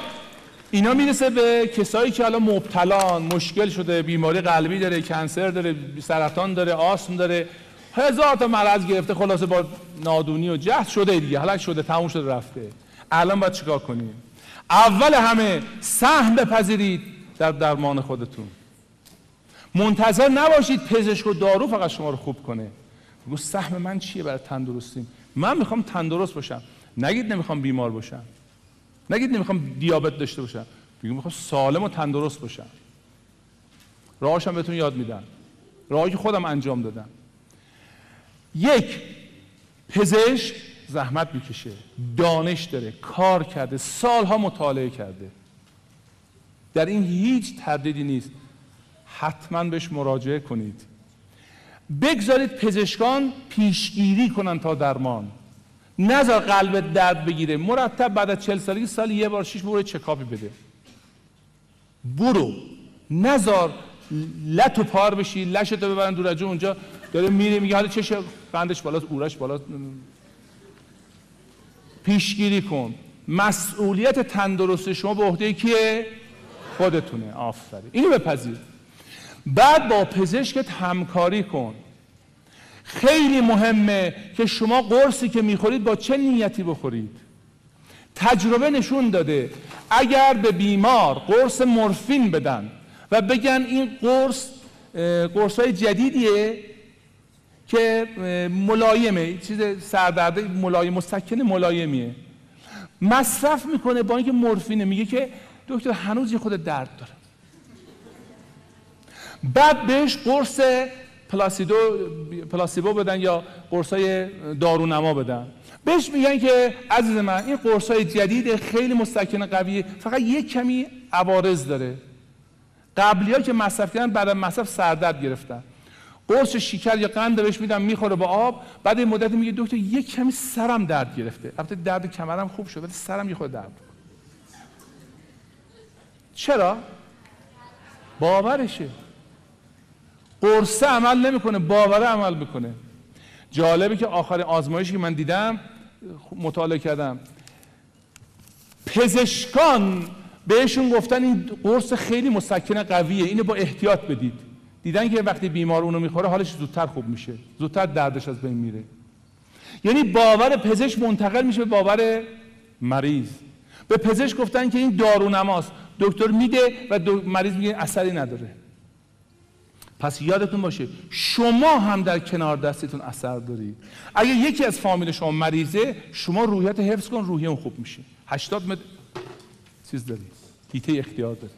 [SPEAKER 1] اینا می‌رسه به کسایی که حالا مبتلان مشکل شده بیماری قلبی داره کنسر داره سرطان داره آسم داره. هزار تا مرض گرفته خلاصه با نادونی و جهد شده دیگه. حالا شده تموم شده رفته. الان باید چیکار کنیم؟ اول همه سهم بپذیرید در درمان خودتون. منتظر نباشید پزشک و دارو فقط شما رو خوب کنه. بگو سهم من چیه برای تندرستیم؟ من می‌خوام تندرست باشم. نگید نمی‌خوام بیمار باشم. نگید نمی‌خوام دیابت داشته باشم. بگو می‌خوام سالم و تندرست باشم. راهاشم بهتون یاد میدم. راهی که خودم انجام دادم. یک پزشک زحمت می‌کشه. دانش داره کار کرده سالها مطالعه کرده. در این هیچ تردیدی نیست. حتما بهش مراجعه کنید. بگذارید پزشکان پیشگیری کنن تا درمان. نذار قلبت درد بگیره. مرتب بعد از چل سالگی سال یه بار شیش برو چکاپی بده. برو. نذار لط و پار بشی لشتو ببرن دور از جون اونجا. داره میره میگه حالا چشه قندش بالاست اورش بالاست. پیشگیری کن. مسئولیت تندرستی شما به عهده کیه؟ خودتونه. آفرین. اینو بپذیر. بعد با پزشکت همکاری کن. خیلی مهمه که شما قرصی که می‌خورید با چه نیتی بخورید. تجربه نشون داده اگر به بیمار قرص مورفین بدن و بگن این قرص قرص های جدیدیه که ملایمه چیز سردرده ملایم مسکن ملایمیه. مصرف می‌کنه با اینکه مورفینه میگه که دکتر هنوز یه خود درد داره. بعد بهش قرص پلاسیدو پلاسیبو بدن یا قرصای دارونما بدن. بهش میگن که عزیز من این قرصای جدید خیلی مستکن قویه فقط یک کمی عوارض داره. قبلی ها که مصرف کردن بعد مصرف سردرد گرفتن. قرص شکر یا قند بهش میدم می‌خوره با آب بعد این مدت میگه دکتر یک کمی سرم درد گرفته. البته درد کمرم خوب شد ولی سرم یه خود درد چرا؟ باورشه. قرصه عمل نمی‌کنه باوره عمل می‌کنه. جالبه که آخر آزمایشی که من دیدم مطالعه کردم. پزشکان بهشون گفتن این قرص خیلی مسکن قویه اینو با احتیاط بدید. دیدن که وقتی بیمار اونو می‌خوره حالش زودتر خوب میشه. زودتر دردش از بین میره. یعنی باور پزشک منتقل میشه به باور مریض. به پزشک گفتن که این دارونماست. دکتر میده و دو- مریض میگه اثری نداره. پس یادتون باشه شما هم در کنار دستتون اثر دارید. اگه یکی از فامیل شما مریضه شما روحیت حفظ کن روحیه اون خوب میشه. 80 متر چیز داری؟ هیته اختیار داری.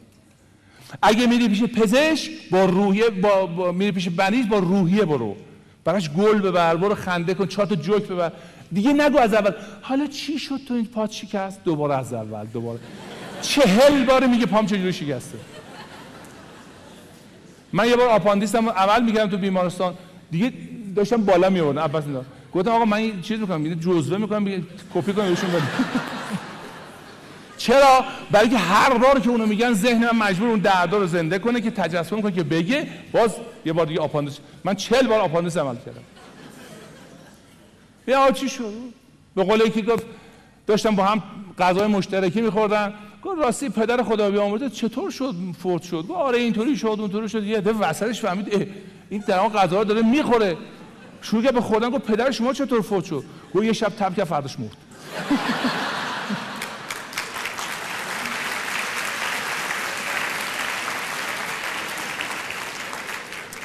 [SPEAKER 1] اگه میری پیش پزشک با روحیه با, با میری پیش بنیز با روحیه برو. براش گل ببر برو خنده کن چهار تا جوک ببر. دیگه نگو از اول. حالا چی شد تو این پات شکست؟ دوباره از اول دوباره. چهل بار میگه پام چجوری شکسته؟ من یه بار آپاندیسم عمل می‌کردم تو بیمارستان. دیگه داشتم بالا میوردم عباس اینا گفتم آقا من چیز می‌کنم یه جزوه می‌کنم کپی کنم بهشون بدم. چرا؟ برای که هر بار که اونو میگن ذهن من مجبور اون دردا رو زنده کنه که تجسم کنه که بگه باز یه بار دیگه آپاندیس من چهل بار آپاندیس عمل کردم. یا آقا چی شد؟ به قول یکی گفت داشتم با هم غذای مشترکی میخوردن. گفت راستی پدر خدا بیامرزه چطور شد فوت شد؟ گفت آره اینطوری شد اونطوری شد. یه دفعه وسطش فهمید این در غذا رو داره می‌خوره. شروع کرد به خوردن گفت پدر شما چطور فوت شد؟ گفت یه شب تب کرد فرداش مرد.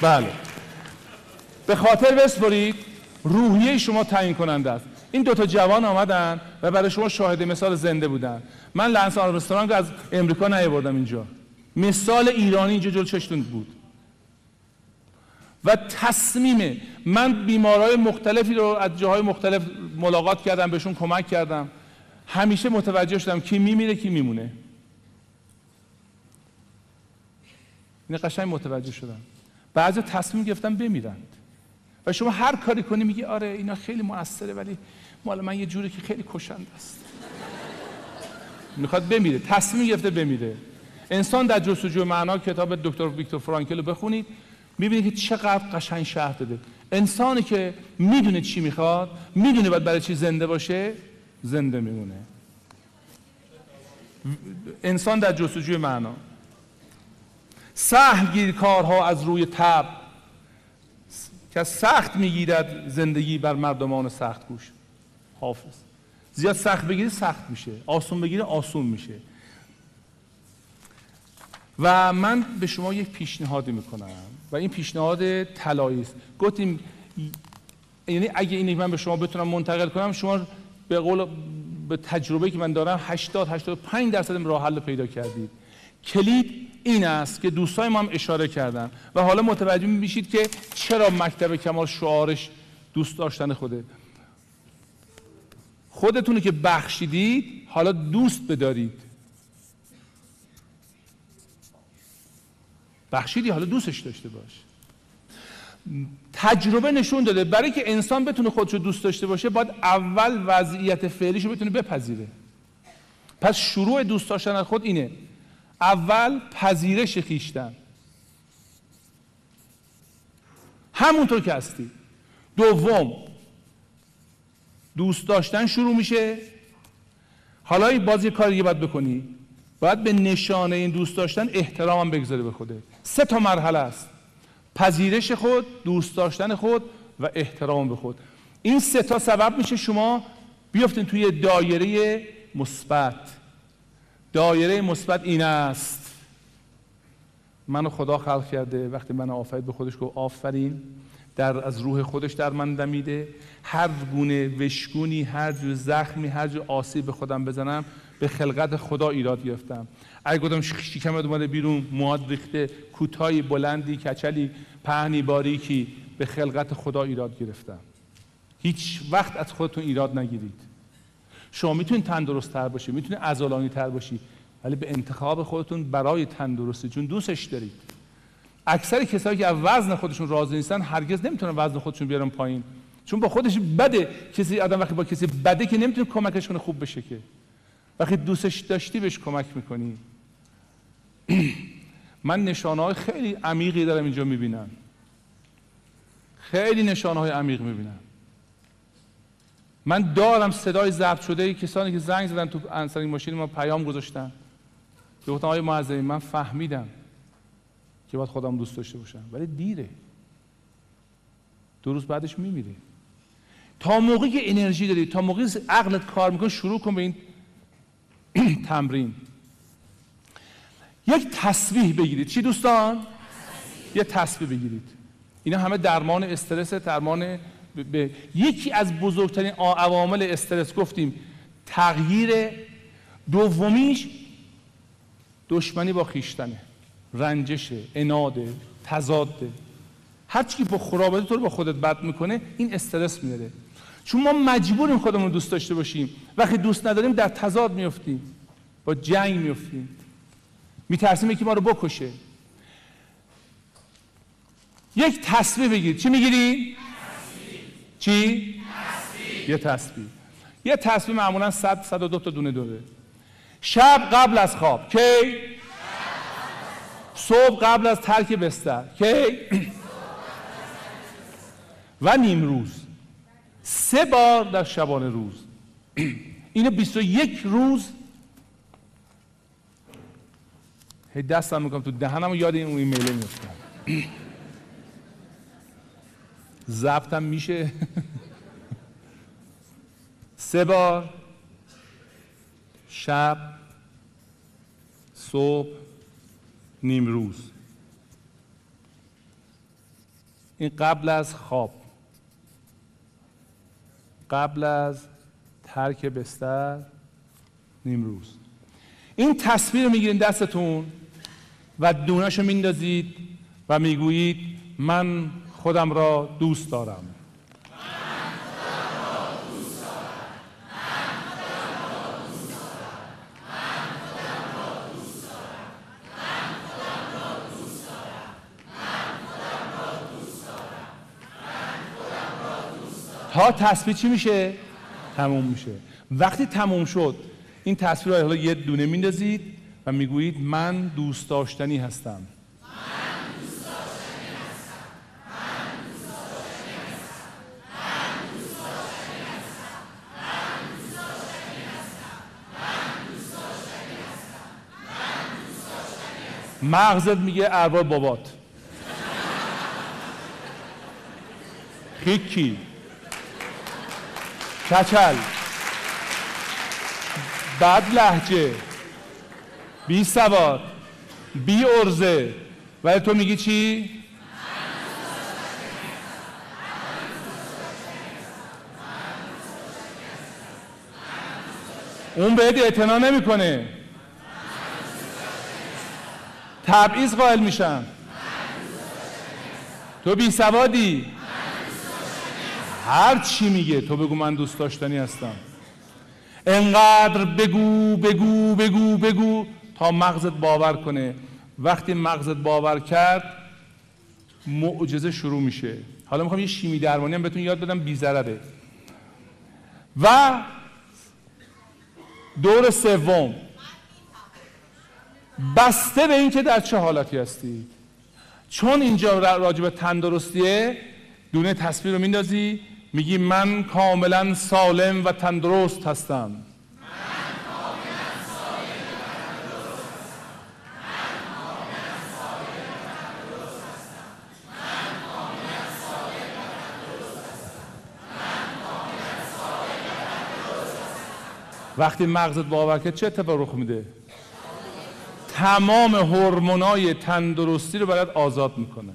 [SPEAKER 1] بله. به خاطر بسپرید روحیه شما تعیین کننده است. این دوتا جوان آمدن و برای شما شاهد مثال زنده بودن. من لنس آرمسترانگ از امریکا نیاوردم اینجا. مثال ایرانی اینجا جلو چشتون بود. و تصمیم من بیمارای مختلفی رو از جاهای مختلف ملاقات کردم بهشون کمک کردم. همیشه متوجه شدم کی میمیره کی میمونه. این قشنگ متوجه شدم. بعضی تصمیم گرفتن بمیرند. و شما هر کاری کنی میگی آره اینا خیلی موثره ولی مال من یه جوری که خیلی کشنده است. می‌خواد بمیره تصمیم گرفته بمیره. انسان در جستجوی معنا کتاب دکتر ویکتور فرانکل رو بخونید می‌بینید که چقدر قشنگ شهر داده. انسانی که می‌دونه چی می‌خواد می‌دونه باید برای چی زنده باشه زنده میمونه. انسان در جستجوی معنا. سهل گیر کارها از روی تب. که سخت می‌گیرد زندگی بر مردمان سخت گوش. حافظ. زیاد سخت بگیری سخت میشه. آسون بگیری آسون میشه. و من به شما یک پیشنهادی می‌کنم و این پیشنهاد طلایی است. گفتیم یعنی اگه اینی من به شما بتونم منتقل کنم شما به قول به تجربه که من دارم 80 85 درصد راه حل پیدا کردید. کلید این است که دوستای ما هم اشاره کردن. و حالا متوجه میشید که چرا مکتب کمال شعارش دوست داشتن خوده. خودتونی که بخشیدید حالا دوست بدارید. بخشیدی حالا دوستش داشته باش. تجربه نشون داده. برای که انسان بتونه خودش رو دوست داشته باشه باید اول وضعیت فعلیش رو بتونه بپذیره. پس شروع دوست داشتن خود اینه. اول پذیرش خیشتن. همونطور که هستی. دوم دوست داشتن شروع میشه. حالا این باز یه کار باید بکنی. باید به نشانه این دوست داشتن احترامم بگذاره به خوده سه تا مرحله است. پذیرش خود دوست داشتن خود و احترام به خود. این سه تا سبب میشه شما بیافتین توی دایره مثبت. دایره مثبت این است. منو خدا خلق کرده وقتی من آفرید به خودش گفت آفرین. در از روح خودش در من دمیده. هر گونه وشگونی هر جور زخمی هر جور آسیب به خودم بزنم به خلقت خدا ایراد گرفتم. اگه گفتم شکمت اومده بیرون مواد ریخته کوتاهی بلندی کچلی پهنی باریکی به خلقت خدا ایراد گرفتم. هیچ وقت از خودتون ایراد نگیرید. شما می‌تونید تندرست تر باشی می‌تونید عضلانی تر باشی ولی به انتخاب خودتون برای تندرستی چون دوستش دارید. اکثر کسایی که از وزن خودشون راضی نیستن هرگز نمی‌تونن وزن خودشون بیارن پایین. چون با خودش بده کسی آدم وقتی با کسی بده که نمی‌تونه کمکش کنه خوب بشه که. وقتی دوستش داشتی بهش کمک می‌کنی. من نشانه های خیلی عمیقی دارم اینجا می‌بینم. خیلی نشانه های عمیق می‌بینم. من دارم صدای ضبط شده کسانی که زنگ زدن تو انسانی ماشین ما پیام گذاشتن. که گفتن آقای معظمی من فهمیدم که باید خودم دوست داشته باشم ولی دیره. دو روز بعدش میمیره تا موقعی که انرژی داری تا موقعی عقلت کار می‌کنه شروع کن به این تمرین. یک تسبیح بگیرید. چی دوستان؟ یه تسبیح بگیرید. اینا همه درمان استرس درمان به یکی از بزرگترین عوامل استرس گفتیم تغییر دومیش دشمنی با خیشتنه. رنجشه اناده تضاده. هر چی که با خراباتی تو رو با خودت بد می‌کنه این استرس میاره چون ما مجبوریم خودمون دوست داشته باشیم. وقتی دوست نداریم در تضاد میفتیم با جنگ میفتیم میترسیم یکی ما رو بکشه. یک تصویر بگیر. چی می‌گیری؟ چی؟ یه تصویر یه تصویر معمولا 100 102 تا دونه داره. شب قبل از خواب کی؟ صبح قبل از ترک بستر کی؟ و نیم روز. سه بار در شبانه روز. اینو 21 روز. هی دستم می‌کنم تو دهنم و یاد این اون ایمیله میفتم ضبطم میشه. سه بار. شب. صبح. نیم روز. این قبل از خواب. قبل از ترک بستر. نیم روز. این تصویر می‌گیرین دستتون و دونش رو میندازید و می‌گویید من خودم را دوست دارم. تا تصویر چی میشه؟ تموم میشه. وقتی تموم شد این تصویر حالا یه دونه میندازید و می‌گویید من دوست داشتنی هستم. مغزت میگه ارواح بابات. خیکی کچل. بد لحجه بی سواد. بی ارزه ولی تو میگی چی؟ اون بهت اعتنا نمی‌کنه. تبعیض قائل میشن تو بی سوادی. هر چی میگه تو بگو من دوست داشتنی هستم. انقدر بگو بگو بگو بگو تا مغزت باور کنه. وقتی مغزت باور کرد معجزه شروع میشه. حالا می‌خوام یه شیمی درمانی هم بهتون یاد بدم بی ضرره. و دور سوم. بسته به اینکه در چه حالتی هستی. چون اینجا راجع به تندرستیه دونه تصویر رو میندازی میگی من کاملا سالم و تندرست هستم. وقتی مغزت باور کرد چه اتفاق رخ میده؟ تمام هورمونای تندرستی رو برات آزاد می‌کنه.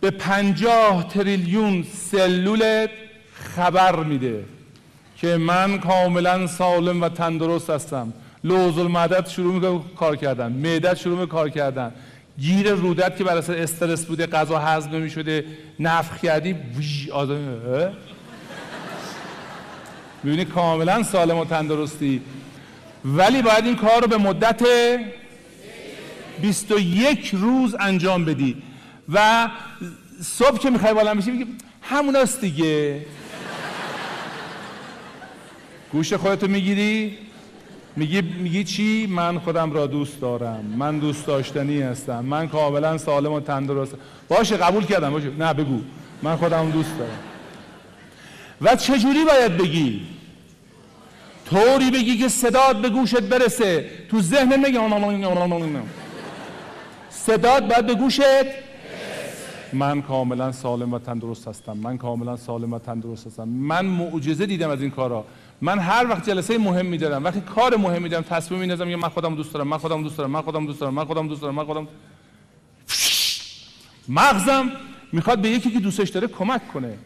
[SPEAKER 1] به پنجاه تریلیون سلولت خبر میده که من کاملا سالم و تندرست هستم. لوز المعدت شروع می‌کنه کار کردن. معدت شروع می‌کنه کار کردن. گیر رودت که برای استرس بوده غذا هضم نمی‌شده نفخ کردی آدم می‌بینی کاملا سالم و تندرستی. ولی باید این کار رو به مدت 21 روز انجام بدی. و صبح که می‌خوای بالا میشی میگی همون است دیگه. گوش خودتو می‌گیری. میگی میگی چی؟ من خودم را دوست دارم. من دوست داشتنی هستم. من کاملا سالم و تندرست. باشه قبول کردم. باشه. نه بگو. من خودم دوست دارم. و چجوری باید بگی؟ طوری بگی که صدات به گوشت برسه. تو ذهن نگه. صدات باید به گوشت من کاملا سالم و تندرست هستم. من کاملا سالم و تندرست هستم. من معجزه دیدم از این کارا. من هر وقت جلسه مهم میدارم وقتی کار مهم میدارم تصمیم میندازم یا من خودم دوست دارم من خودم دوست دارم من خودم دوست دارم من خودم دوست دارم من خودم مغزم می‌خواد به یکی که دوستش داره کمک کنه.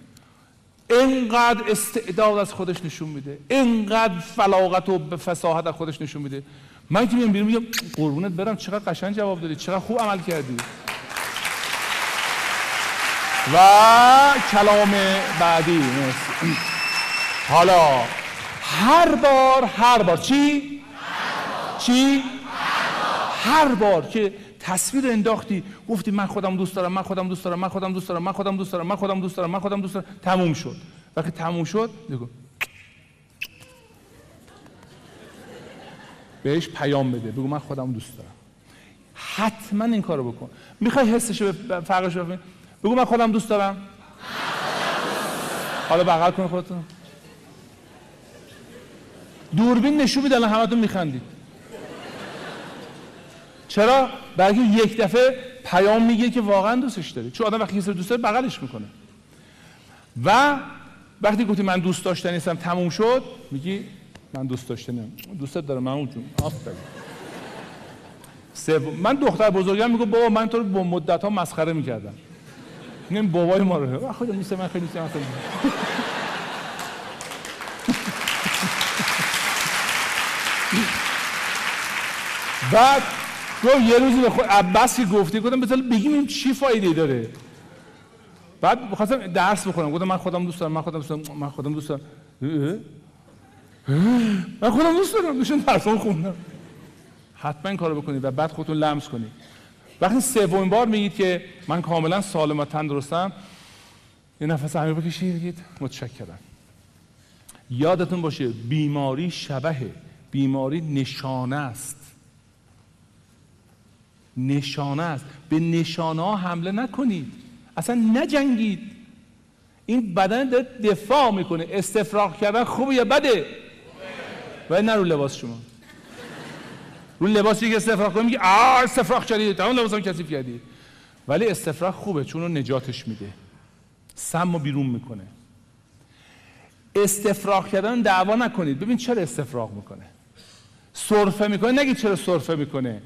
[SPEAKER 1] اینقدر استعداد از خودش نشون میده. اینقدر فلاقت و فساحت از خودش نشون میده. من که بیرون میگم قربونت برم چقدر قشنگ جواب دادی چقدر خوب عمل کردی. و کلام بعدی حالا هر بار هر بار چی؟ چی؟ هر بار که تصویر انداختی گفتی من خودم دوست دارم من خودم دوست دارم من خودم دوست دارم من خودم دوست دارم من خودم دوست دارم من خودم دوست دارم. تموم شد. وقتی تموم شد بگو بهش پیام بده. بگو من خودم دوست دارم. حتما این کارو بکن. می‌خوای حسش رو فرقش ببین؟ بگو من خودم دوست دارم. حالا بغل کن خودتون. دوربین نشون میده الان همتون میخندید. چرا؟ برای یک دفعه پیام میگه که واقعا دوستش داری. چون آدم وقتی کسی دوست داره بغلش می‌کنه. و وقتی گفتی من دوست داشتنی هستم تموم شد میگی من دوست داشتنیم دوستت دارم من اونجون آفرین. من دختر بزرگم میگه بابا من تو رو با مدت ها مسخره می‌کردم. این بابای ما رو. خدا نیست من خیلی نیست بعد تو یه روزی به خود عباس که گفتی گفتم بذار بگیم این چی فایده داره. بعد می‌خواستم درس بخونم. گفتم من خودم دوست دارم من خودم دوست دارم من خودم دوست دارم؟ من خودم دوست دارم. داشتم درسام خوندم. حتما این کارو بکنید و بعد خودتون لمس کنید وقتی سومین بار میگید که من کاملا سالم و تندرستم یه نفس عمیق بکشید. بگید متشکرم. یادتون باشه بیماری شبهه بیماری نشانه است. نشانه است. به نشانه ها حمله نکنید. اصلا نجنگید. این بدن داره دفاع می‌کنه. استفراغ کردن خوبه یا بده؟ و نه رو لباس شما. رو لباسی که استفراغ کنی میگه آه استفراغ کردی. تمام لباسم کثیف کردی. ولی استفراغ خوبه چون اون نجاتش میده. سم رو بیرون می‌کنه. استفراغ کردن دعوا نکنید. ببین چرا استفراغ می‌کنه. سرفه می‌کنه. نگید چرا سرفه می‌کنه.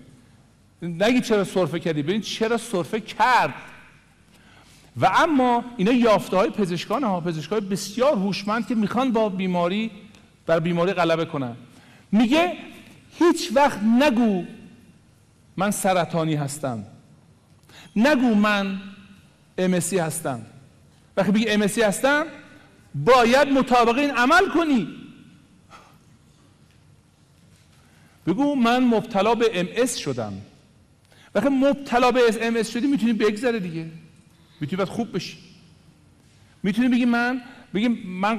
[SPEAKER 1] نگید چرا سرفه کردی ببین چرا سرفه کرد. و اما اینا یافته های پزشکان ها پزشکان بسیار هوشمند که می‌خوان با بیماری بر بیماری غلبه کنن. میگه هیچ وقت نگو من سرطانی هستم. نگو من امسی هستم. وقتی بگی امسی هستم باید مطابق این عمل کنی. بگو من مبتلا به ام شدم. وقتی مبتلا به ام اس شدی می‌تونی بگذره دیگه. می‌تونی باید خوب بشی. می‌تونی بگی من بگی من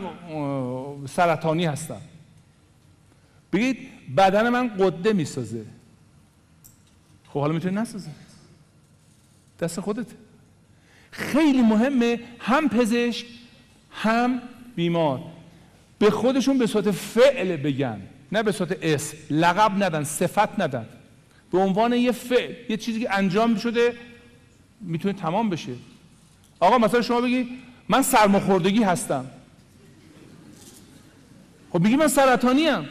[SPEAKER 1] سرطانی هستم. بگید بدن من قده می‌سازه. خب حالا می‌تونی نسازه. دست خودته خیلی مهمه هم پزشک هم بیمار. به خودشون به صورت فعل بگن. نه به صورت اسم. لقب ندن صفت ندن. به عنوان یه فعل یه چیزی که انجام شده می‌تونه تمام بشه. آقا مثلا شما بگی من سرماخوردگی هستم. خب میگی من سرطانی ام.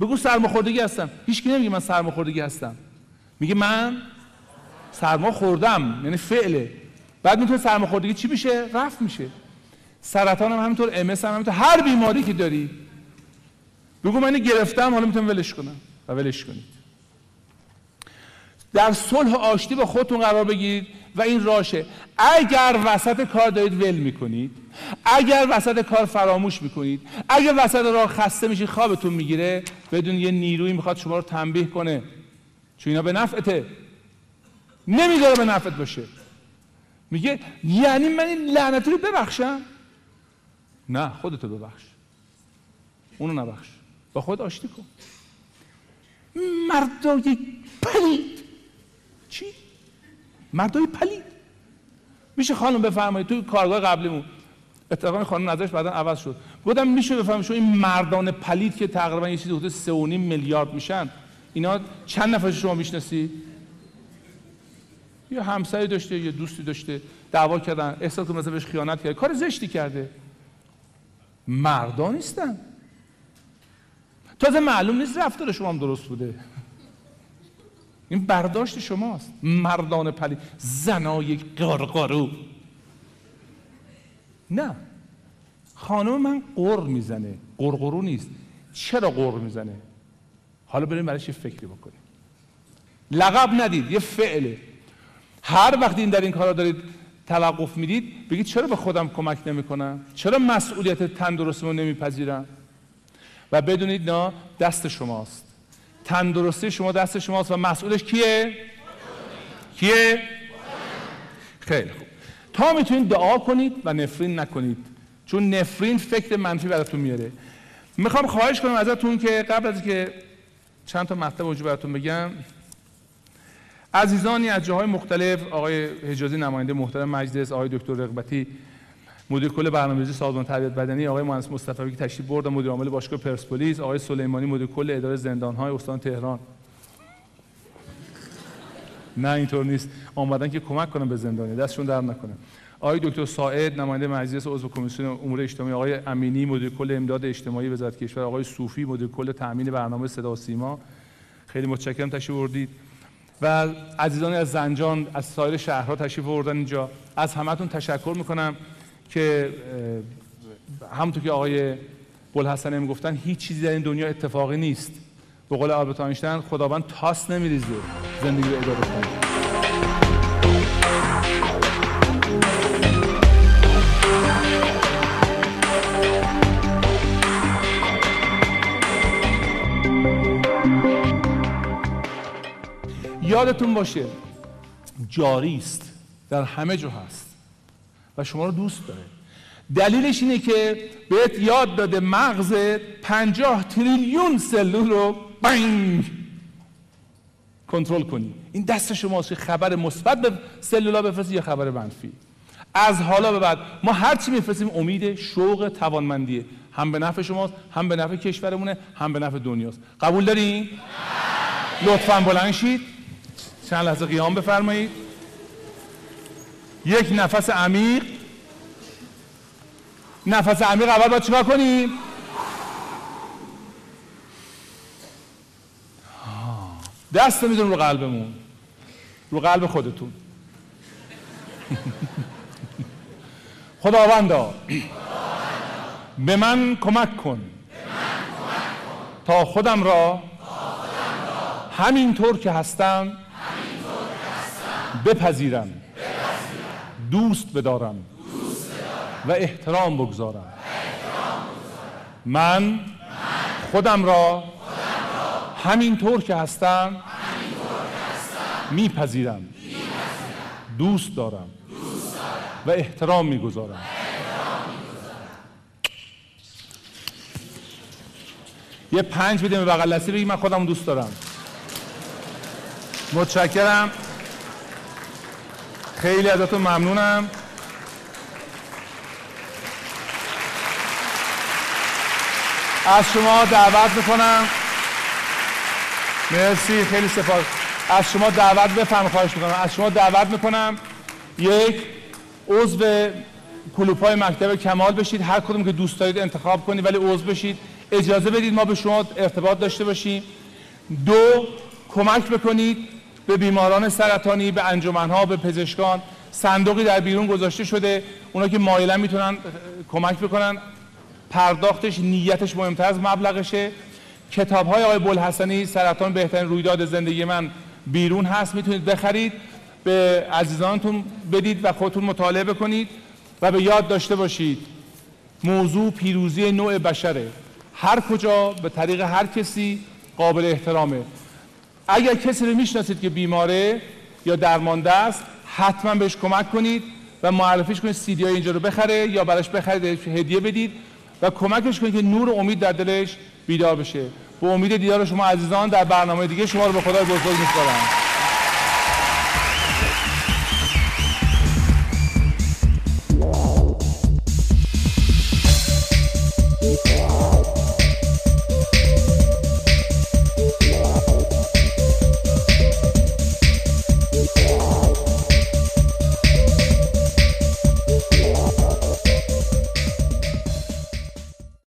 [SPEAKER 1] بگو سرماخوردگی هستم. هیچ نمیگه من سرماخوردگی هستم. میگه من سرما خوردم یعنی فعله. بعد می‌تونه سرماخوردگی چی بشه؟ رفت میشه. سرطان هم همینطور ام هم همینطور. هر بیماری که داری بگو من گرفتم حالا می‌تونم ولش کنم. و ولش کنید در صلح آشتی با خودتون قرار بگیرید و این راشه. اگر وسط کار دارید ول می‌کنید اگر وسط کار فراموش می‌کنید اگر وسط راه خسته میشید خوابتون می‌گیره بدون یه نیروی می‌خواد شما رو تنبیه کنه. چون اینا به نفعته. نمی‌ذاره به نفعت باشه. میگه یعنی من این لعنتی رو ببخشم؟ نه خودتو ببخش. اونو نبخش. با خود آشتی کن. مردای پلید چی؟ مردای پلید. میشه خانم بفرمایید توی کارگاه قبلیمون. اتفاقا خانم نظرش بعدا عوض شد. گفتم میشه بفهمید شما این مردان پلید که تقریبا یه چیزی حدود 3.5 میلیارد میشن اینا چند نفر شما می‌شناسی؟ یه همسری داشته یه دوستی داشته دعوا کردن احساس مثلا بهش خیانت کرده کار زشتی کرده. مردا نیستن. تازه معلوم نیست رفتار شما هم درست بوده. این برداشت شماست. مردان پلی زنای قرقارو نه. خانم من قر می‌زنه. قرقرو نیست. چرا قر می‌زنه؟ حالا بریم برایش یه فکری بکنیم. لقب ندید. یه فعله. هر وقت این در این کارا دارید توقف می‌دید بگید چرا به خودم کمک نمی‌کنم؟ چرا مسئولیت تندرستیمو نمیپذیرم؟ و بدونید نه دست شماست. تندرستی شما دست شماست و مسئولش کیه؟ کیه؟ خیلی خوب. تا می‌تونید دعا کنید و نفرین نکنید چون نفرین فکر منفی براتون میاره. می‌خوام خواهش کنم ازتون که قبل از که چند تا مطلب وجود براتون بگم عزیزانی از جاهای مختلف آقای حجازی نماینده محترم مجلس آقای دکتر رغبتی مدیر کل برنامه‌ریزی سازمان تربیت بدنی آقای مهندس مصطفی که تشریف برد مدیر عامل باشگاه پرسپولیس آقای سلیمانی مدیر کل اداره زندان‌های استان تهران. نه اینطور نیست. آمدن که کمک کنم به زندانی. دستشون در نکنه. آقای دکتر ساعد نماینده مجلس عضو کمیسیون امور اجتماعی آقای امینی مدیر کل امداد اجتماعی وزارت کشور آقای صوفی مدیر کل تامین برنامه صدا و سیما. خیلی متشکرم تشریف بردید و عزیزانی از زنجان از سایر شهرها تشریف آوردن اینجا. از همتون تشکر می‌کنم. که همونطور که آقای بلحسن هم گفتن هیچ چیزی در این دنیا اتفاقی نیست. به قول آلبرت آینشتین خداوند تاس نمیریزه زندگی رو اداره کنه. یادتون باشه جاری است در همه جا هست. و شما رو دوست داره. دلیلش اینه که بهت یاد داده مغز پنجاه تریلیون سلول رو بنگ کنترل کنی. این دست شماست که خبر مثبت به سلولا بفرستی یا خبر منفی. از حالا به بعد ما هر چی میفرستیم امید شوق توانمندیه. هم به نفع شماست هم به نفع کشورمونه هم به نفع دنیاست. قبول دارین؟ لطفا بلند شید. چند لحظه قیام بفرمایید. یک نفس عمیق. نفس عمیق اول باید چیکار کنیم؟ دست میدون رو قلبمون. رو قلب خودتون. خداوندا به من کمک کن. تا خودم را همینطور که هستم بپذیرم. دوست بدارم. و احترام بگذارم. من خودم را همینطور که هستم میپذیرم. دوست دارم. و احترام می‌گذارم. یه پنج بدیم به بغل دستی بگی من خودم دوست دارم. متشکرم. خیلی ازتون ممنونم. از شما دعوت می‌کنم. مرسی خیلی سپاس. از شما دعوت بفهم خواهش می‌کنم. از شما دعوت می‌کنم. یک عضو کلوپ های مکتب کمال بشید. هر کدوم که دوست دارید انتخاب کنید ولی عضو بشید. اجازه بدید ما به شما ارتباط داشته باشیم. دو کمک بکنید. به بیماران سرطانی به انجمنها به پزشکان. صندوقی در بیرون گذاشته شده. اونا که مایلن می‌تونن کمک بکنن. پرداختش نیتش مهمتر از مبلغشه. کتاب های آقای بلحسنی سرطان بهترین رویداد زندگی من بیرون هست. می‌تونید بخرید. به عزیزانتون بدید و خودتون مطالعه بکنید و به یاد داشته باشید. موضوع پیروزی نوع بشره. هر کجا به طریق هر کسی قابل احترامه. اگر کسی رو می‌شناسید که بیماره یا درمانده است حتما بهش کمک کنید و معرفیش کنید سیدی های اینجا رو بخره یا براش بخرید هدیه بدید و کمکش کنید که نور امید در دلش بیدار بشه. به امید دیدار شما عزیزان در برنامه دیگه شما رو به خدای بزرگ میسپارم.